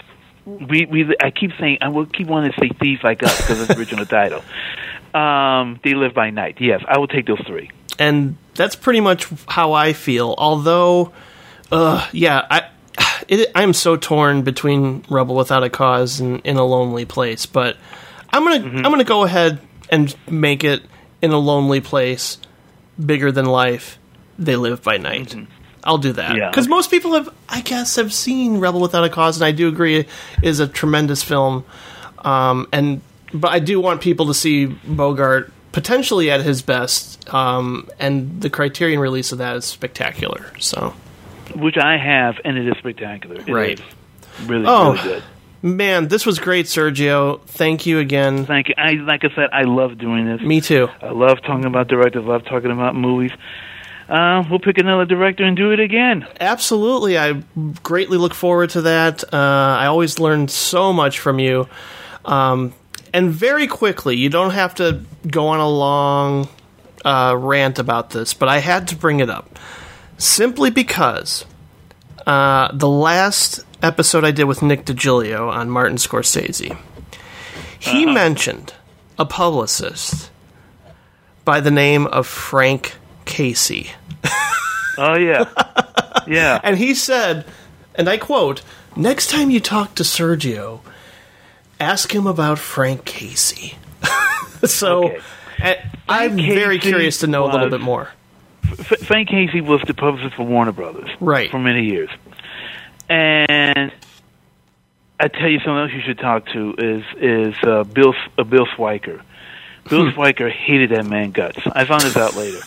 we we I keep saying I will keep wanting to say thieves like us because of the original title. Um, they live by night. Yes, I will take those three. and that's pretty much how I feel. Although, uh, yeah, I it, I'm so torn between Rebel Without a Cause and In a Lonely Place, but I'm gonna Mm-hmm. I'm gonna go ahead and make it In a Lonely Place, bigger than life. They live by night. I'll do that Mm-hmm. Yeah. because most people have, I guess, have seen Rebel Without a Cause, and I do agree it is a tremendous film. Um, and but I do want people to see Bogart potentially at his best, um, and the Criterion release of that is spectacular. So which I have, and it is spectacular. It Right. is really, Oh. really good. Man, this was great, Sergio. Thank you again. Thank you. I like I said, I love doing this. Me too. I love talking about directors. Love talking about movies. Uh, we'll pick another director and do it again. Absolutely. I greatly look forward to that. Uh, I always learn so much from you. Um, and very quickly, you don't have to go on a long uh, rant about this, but I had to bring it up simply because uh, the last episode I did with Nick DiGilio on Martin Scorsese, he mentioned a publicist by the name of Frank Casey. Oh yeah, yeah. And he said, and I quote, "Next time you talk to Sergio, ask him about Frank Casey." so, uh, I'm very curious to know a little bit more. F- Frank Casey was the publicist for Warner Brothers, right, for many years. And I tell you something else you should talk to is is uh, Bill uh, Bill Zwecker. Bill Zwecker hated that man guts. I found this out later.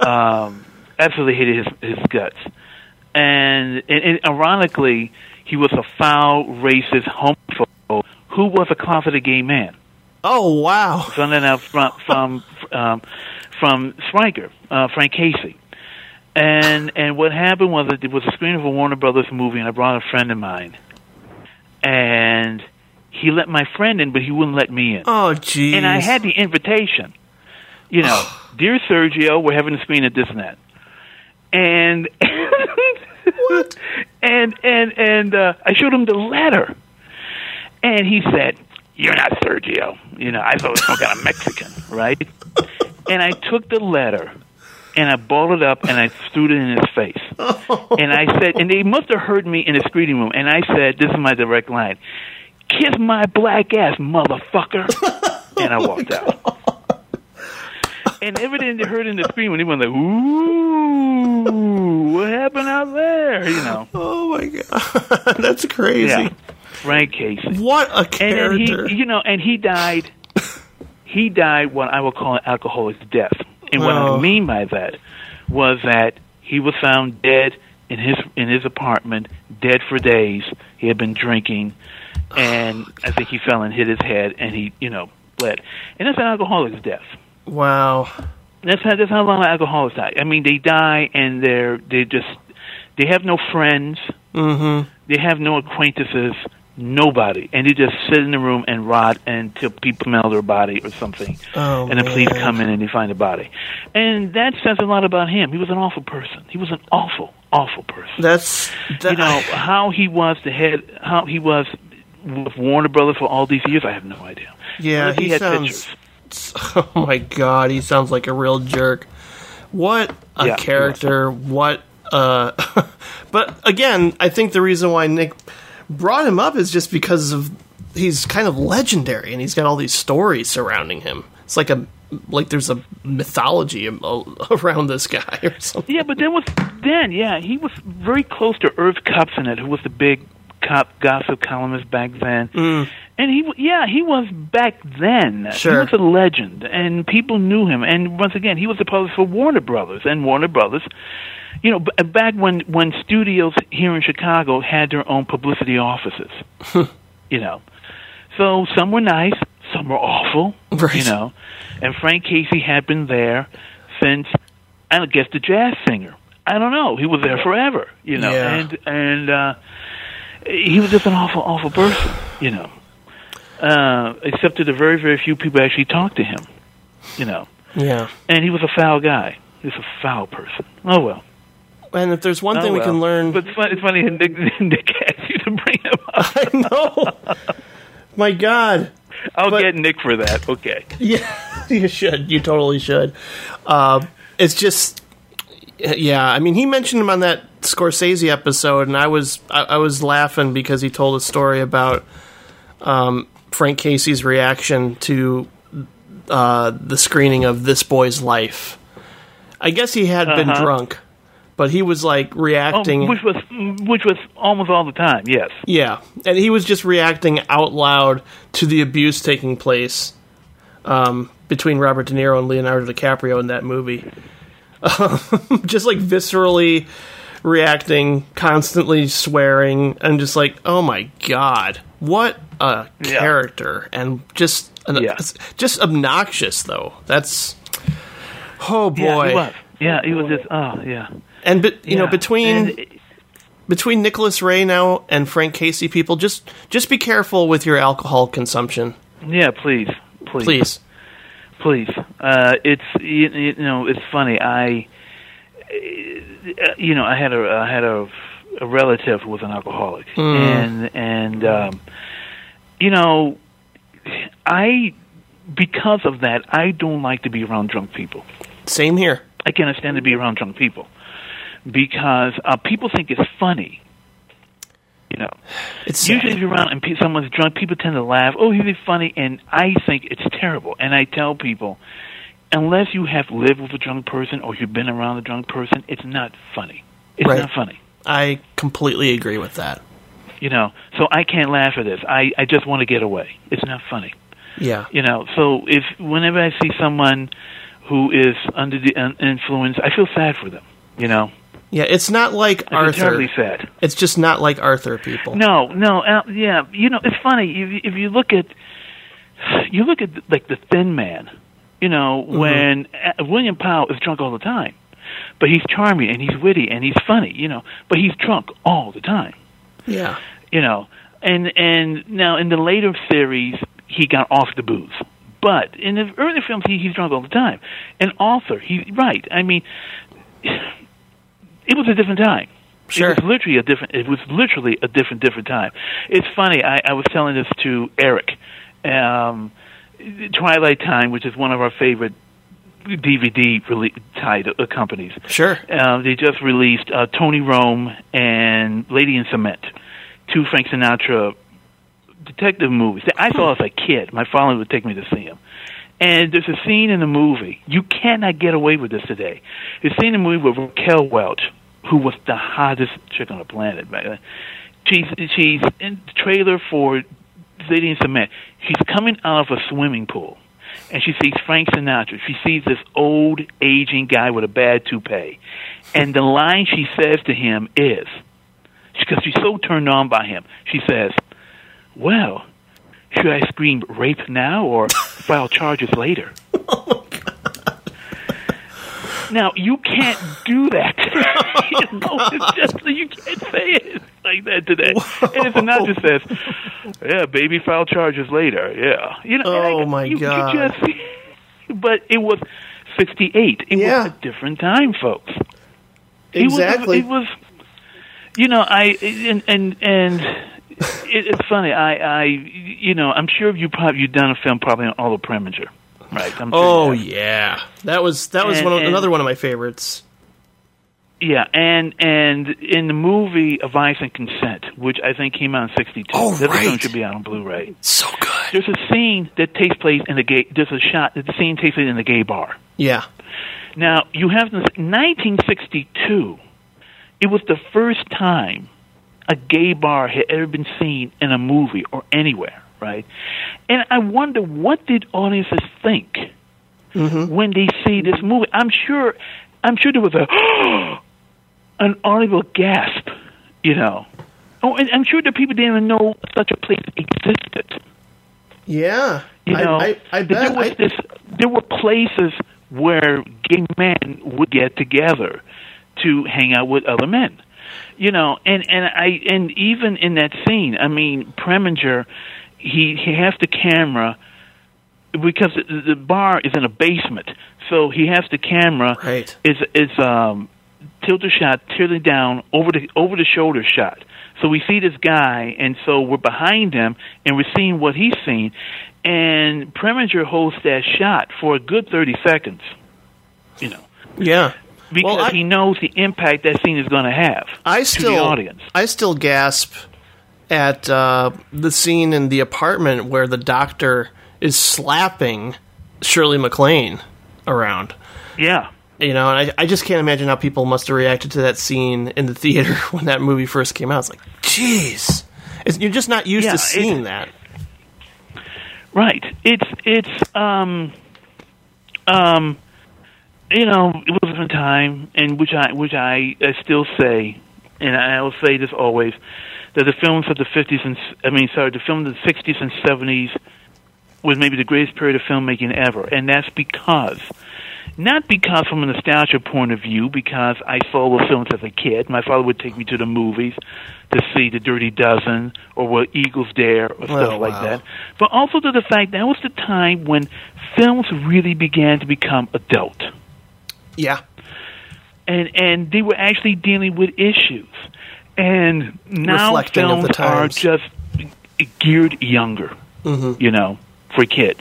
um, absolutely hated his his guts. And, and, and ironically, he was a foul, racist, homophobe who was a closeted gay man. Oh wow! Found that out from from um, from Zwecker, uh, Frank Casey. And and what happened was it was a screening of a Warner Brothers movie, and I brought a friend of mine, and he let my friend in, but he wouldn't let me in. Oh, geez. And I had the invitation. You know, dear Sergio, we're having a screen at this and that. And what? And and and uh, I showed him the letter, and he said, "You're not Sergio." You know, I thought it was some kind of Mexican, right? And I took the letter, and I balled it up, and I threw it in his face. And I said, and they must have heard me in the screening room. And I said, "This is my direct line: Kiss my black ass, motherfucker." and I oh, walked out. And everything they heard in the screen when they went like, "Ooh, what happened out there?" You know. Oh my god, that's crazy. Yeah. Frank Casey. What a And character! then he, you know, and he died. He died what I will call an alcoholic's death. And what Oh. I mean by that was that he was found dead in his in his apartment, dead for days. He had been drinking, and I think he fell and hit his head, and he, you know, bled. And that's an alcoholic's death. wow. That's how that's how a lot of alcoholics die. I mean, they die and they're they just they have no friends. Mm-hmm. They have no acquaintances, nobody, and they just sit in the room and rot until people smell their body or something, Oh, and the police man. come in and they find the body. And that says a lot about him. He was an awful person. He was an awful, awful person. That's that, you know how he was the head, how he was with Warner Brothers for all these years. I have no idea. Yeah, Unless he, had sounds. pictures. Oh my god, he sounds like a real jerk. What a Yeah, he character! What uh But again, I think the reason why Nick brought him up is just because of he's kind of legendary and he's got all these stories surrounding him. It's like a like there's a mythology around this guy or something. Yeah, but then was then, yeah, he was very close to Irv Kupcinet, who was the big cop gossip columnist back then. Mm. And he, yeah, he was back then. Sure. He was a legend, and people knew him. And once again, he was the publisher for Warner Brothers, and Warner Brothers, you know, b- back when when studios here in Chicago had their own publicity offices. you know, so some were nice, some were awful. Right. You know, and Frank Casey had been there since I guess the jazz singer. I don't know. He was there forever. You know, Yeah. and and uh, he was just an awful, awful person. You know, uh, except that the very, very few people actually talked to him. You know, Yeah. and he was a foul guy. He was a foul person. Oh well. And if there's one Oh, thing we can learn But it's funny, it's funny Nick, Nick asked you to bring him up. I know. My god. I'll get Nick for that. Okay. Yeah, you should. You totally should. Uh, it's just, yeah. I mean, he mentioned him on that Scorsese episode, and I was I, I was laughing because he told a story about um, Frank Casey's reaction to uh, the screening of This Boy's Life. I guess he had been Uh-huh. drunk, but he was like reacting. which was which was almost all the time. Yes. Yeah, and he was just reacting out loud to the abuse taking place um, between Robert De Niro and Leonardo DiCaprio in that movie. Um, just like viscerally reacting, constantly swearing, and just like, oh my god, what a Yeah. character, and just an, just obnoxious though. That's oh boy, Yeah, he was. Yeah, he was just. Oh, yeah. And be, you know between And- between Nicholas Ray now and Frank Casey, people just just be careful with your alcohol consumption. Yeah, please, please, Please. please. Uh, it's you, you know, it's funny. I, uh, you know, I had a I had a, a relative who was an alcoholic, Mm. and and um, you know, I because of that, I don't like to be around drunk people. Same here. I can't stand to be around drunk people because uh, people think it's funny. You know, it's usually if you're around and pe- someone's drunk, people tend to laugh. Oh, he's funny, and I think it's terrible. And I tell people, unless you have lived with a drunk person or you've been around a drunk person, it's not funny. It's Right. not funny. I completely agree with that. You know, so I can't laugh at this. I I just want to get away. It's not funny. Yeah. You know, so if whenever I see someone who is under the influence, I feel sad for them. You know, Yeah, it's not like I feel Arthur. terribly sad. It's just not like Arthur people. No, no, uh, yeah. You know, it's funny if you, if you look at you look at like the Thin Man. You know, Mhm. when uh, William Powell is drunk all the time, but he's charming and he's witty and he's funny. You know, but he's drunk all the time. Yeah. You know, and and now in the later series he got off the booze. But in the early films, he, he's drunk all the time. And Arthur, he's right. I mean, it was a different time. Sure. It was literally a different. It was literally a different, different time. It's funny. I, I was telling this to Eric. Um, Twilight Time, which is one of our favorite DVD rele- uh, companies. Sure. Uh, they just released uh, Tony Rome and Lady in Cement, two Frank Sinatra detective movies that I saw as a kid. My father would take me to see them. And there's a scene in the movie. You cannot get away with this today. There's a scene in the movie with Raquel Welch, who was the hottest chick on the planet then. She's she's in the trailer for Lady in Cement. She's coming out of a swimming pool, and she sees Frank Sinatra. She sees this old aging guy with a bad toupee, and the line she says to him is, because she's so turned on by him, she says, "Well, should I scream rape now or file charges later?" Oh now you can't do that. you know, it's just you can't say it like that today. And if Sinatra says, "Yeah, baby, file charges later," yeah, you know. and I- Oh, my you, God. You just, but it was '68. It Yeah. was a different time, folks. It was- Exactly. It was, you know, I and and and it, it's funny. I I you know, I'm sure you probably you've done a film probably on Oliver Preminger, right? I'm sure Oh yeah, that was that was And- one of, and- another one of my favorites. Yeah, and and in the movie Advice and Consent, which I think came out in '62, Oh, that film should be out on Blu-ray. So good. There's a scene that takes place in the gay. There's a shot. The scene takes place in the gay bar. Yeah. Now you have this 1962. It was the first time a gay bar had ever been seen in a movie or anywhere, right? And I wonder what did audiences think mm-hmm. when they see this movie. I'm sure, I'm sure there was a an audible gasp, you know. Oh, and I'm sure the people didn't even know such a place existed. Yeah. You know, I, I, that bet. there was I- this. There were places where gay men would get together to hang out with other men. You know, and and I and even in that scene, I mean, Preminger, he he has the camera because the, the bar is in a basement, so he has the camera right. is is um tilted shot, tilted down over the over the shoulder shot. So we see this guy, and so we're behind him, and we're seeing what he's seeing. And Preminger holds that shot for a good thirty seconds. You know, yeah. Because Well, I- he knows the impact that scene is going to have I to still the audience. I still gasp at uh, the scene in the apartment where the doctor is slapping Shirley MacLaine around. Yeah. You know, and I, I just can't imagine how people must have reacted to that scene in the theater when that movie first came out. It's like, jeez, you're just not used Yeah, to seeing that. Right. It's it's um um you know, it was a different time, and which I which I, I still say, and I will say this always, that the films of the fifties and I mean, sorry, the film of the sixties and seventies was maybe the greatest period of filmmaking ever, and that's because. Not because from a nostalgia point of view, because I saw those films as a kid. My father would take me to the movies to see The Dirty Dozen or Where Eagles Dare or oh, stuff Oh, like wow. that. But also to the fact that was the time when films really began to become adult Yeah. and and they were actually dealing with issues. And now Reflecting of films are just geared younger, Mhm. you know, for kids.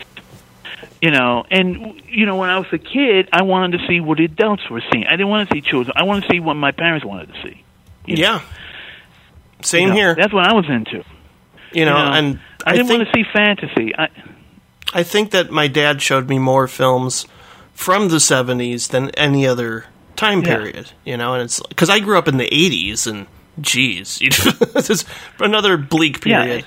You know, and you know, when I was a kid, I wanted to see what adults were seeing. I didn't want to see children. I wanted to see what my parents wanted to see. you know. Yeah. Same You know, here. That's what I was into. You know, and I, I didn't think- want to see fantasy. I, I think that my dad showed me more films from the 70s than any other time Yeah. period, you know, and it's because I grew up in the 80s and geez, you know, this is another bleak Yeah. period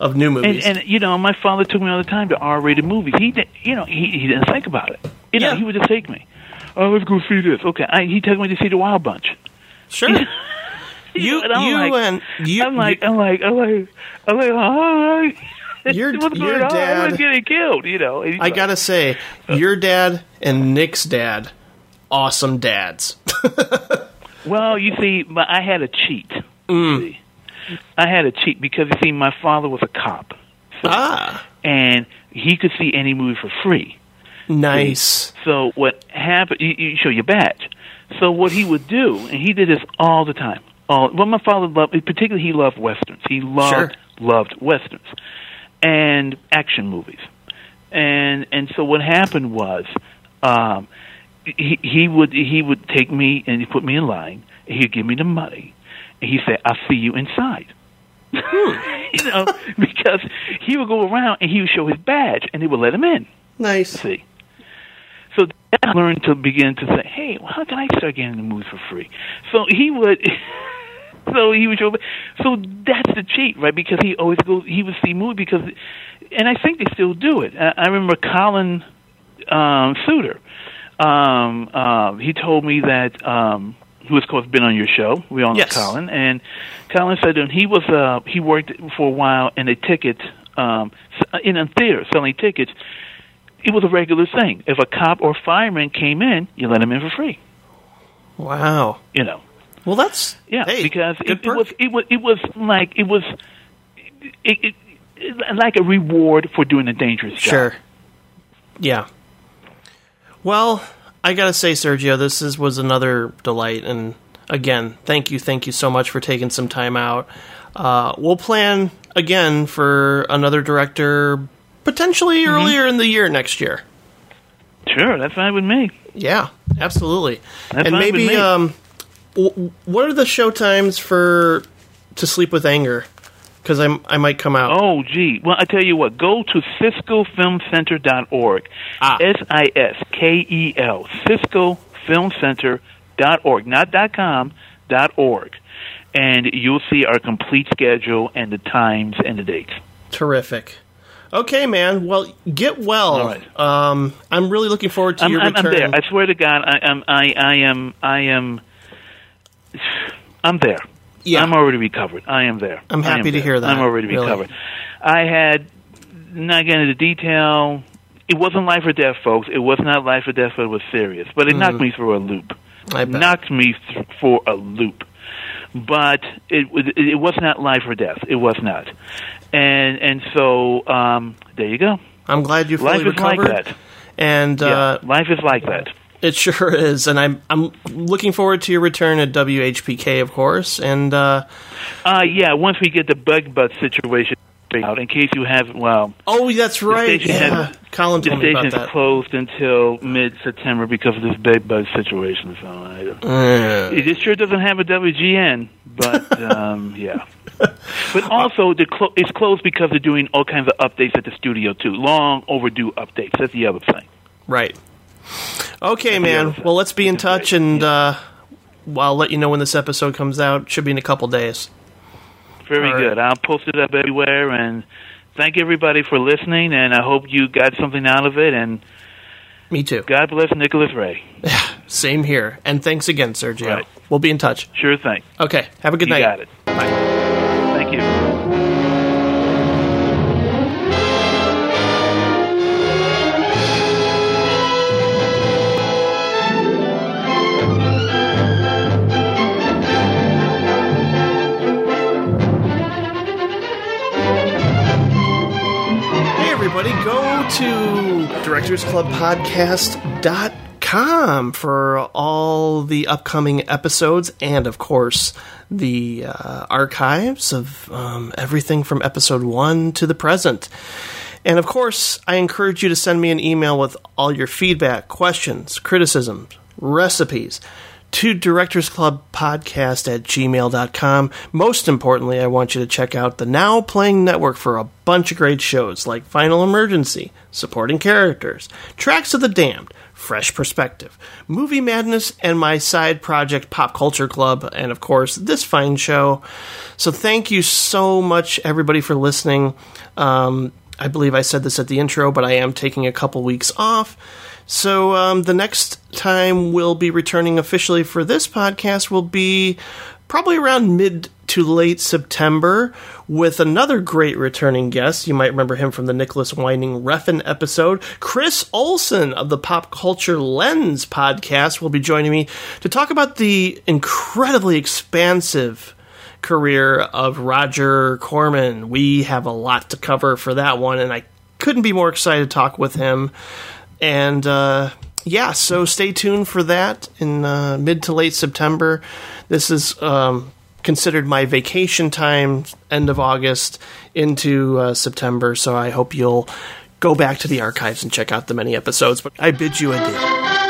of new movies. And, and you know, my father took me all the time to R-rated movies. He, did, you know, he he didn't think about it. You know, he would just take me. Oh, let's go see this. Okay, I, he took me to see the Wild Bunch. Sure. you, and I'm you like, and you, I'm like, I'm like, I'm like, I'm like, hi. Your- What's your going on? dad- was getting killed. You know. I gotta say, your dad and Nick's dad, awesome dads. Well, you see, I had a cheat. Mm. See. I had a cheat because you see, my father was a cop. ah, and he could see any movie for free. nice. So what happened? You, you show your badge. So what he would do, and he did this all the time. All well, my father loved, particularly he loved westerns. He loved Sure. loved westerns and action movies. And and so what happened was, um, he he would he would take me and he put me in line. And he'd give me the money, and he said, "I'll see you inside." you know, because he would go around and he would show his badge, and they would let him in. Nice. See. So I learned to begin to say, "Hey, well, how can I start getting the movies for free?" So he would, so he would show. So that's the cheat, right? Because he always goes, he would see movies because, and I think they still do it. I, I remember Colin um, Suter. Um, uh, he told me that um, who of course been on your show. We all know Yes. Colin, and Colin said that he was uh, he worked for a while in a ticket um, in a theater selling tickets. It was a regular thing. If a cop or fireman came in, you let him in for free. Wow. You know. Well, that's Yeah, hey, because it, it was it was it was like it was it, it, like a reward for doing a dangerous job. Sure. Yeah. Well, I gotta say, Sergio, this is was another delight, and again, thank you, thank you so much for taking some time out. Uh, we'll plan again for another director, potentially Mm-hmm. earlier in the year next year. Sure, that's fine with me. Yeah, absolutely. That's and maybe, um, w- what are the show times for To Sleep with Anger? Because I I might come out. Oh, gee. Well, I tell you what. Go to SiskelFilmCenter.org. Ah. S I S K E L. SiskelFilmCenter.org. Not dot .com. Dot .org. And you'll see our complete schedule and the times and the dates. Terrific. Okay, man. Well, get well. All right. Um, I'm really looking forward to I'm, your I'm, I'm return. there. I swear to God, I am. I, I am. I am. I'm there. Yeah. I'm already recovered. I am there. I'm happy to there. hear that, I'm already really. recovered. I had not getting into detail. It wasn't life or death, folks. It was not life or death, but it was serious. But it knocked Mm. me through a loop. I bet. Knocked me th- for a loop. But it, was- it was not life or death. It was not. And and so um, there you go. I'm glad you fully Life is like that. And Yeah, uh, life is like that. It sure is. And I'm I'm looking forward to your return at WHPK, of course. And uh, Uh, yeah, once we get the bug butt situation out, in case you have, well, oh, that's right. station Yeah, has- Colin the told me about station is that. closed until mid-September because of this bug bug situation. So I, Uh, it sure doesn't have a WGN, but um, yeah. But also, the clo- it's closed because they're doing all kinds of updates at the studio too. Long overdue updates. That's the other thing. right. Okay, man. other. Well, let's be in touch, and uh, I'll let you know when this episode comes out. Should be in a couple days. Very All right. good. I'll post it up everywhere, and thank everybody for listening. And I hope you got something out of it. And Me too. God bless Nicholas Ray. Same here. And thanks again, Sergio. Right. We'll be in touch. Sure thing. Okay. Have a good you night. got it. Bye. To directorsclubpodcast.com for all the upcoming episodes and, of course, the uh, archives of um, everything from episode one to the present. And of course, I encourage you to send me an email with all your feedback, questions, criticisms, recipes to directorsclubpodcast at gmail.com. Most importantly, I want you to check out the Now Playing Network for a bunch of great shows like Final Emergency, Supporting Characters, Tracks of the Damned, Fresh Perspective, Movie Madness, and my side project Pop Culture Club, and of course, this fine show. So thank you so much, everybody, for listening. Um, I believe I said this at the intro, but I am taking a couple weeks off. So um, the next time we'll be returning officially for this podcast will be probably around mid to late September with another great returning guest. You might remember him from the Nicolas Winding Refn episode. Chris Olson of the Pop Culture Lens podcast will be joining me to talk about the incredibly expansive career of Roger Corman. We have a lot to cover for that one, and I couldn't be more excited to talk with him. And uh, yeah, so stay tuned for that in uh, mid to late September. This is um, considered my vacation time, end of August into uh, September. So I hope you'll go back to the archives and check out the many episodes. But I bid you adieu.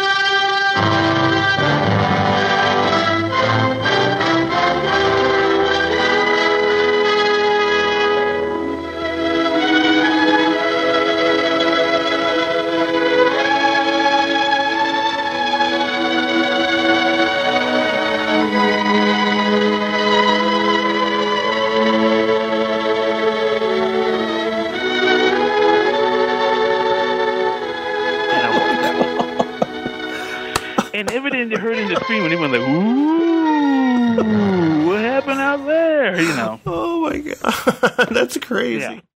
That's crazy. Yeah.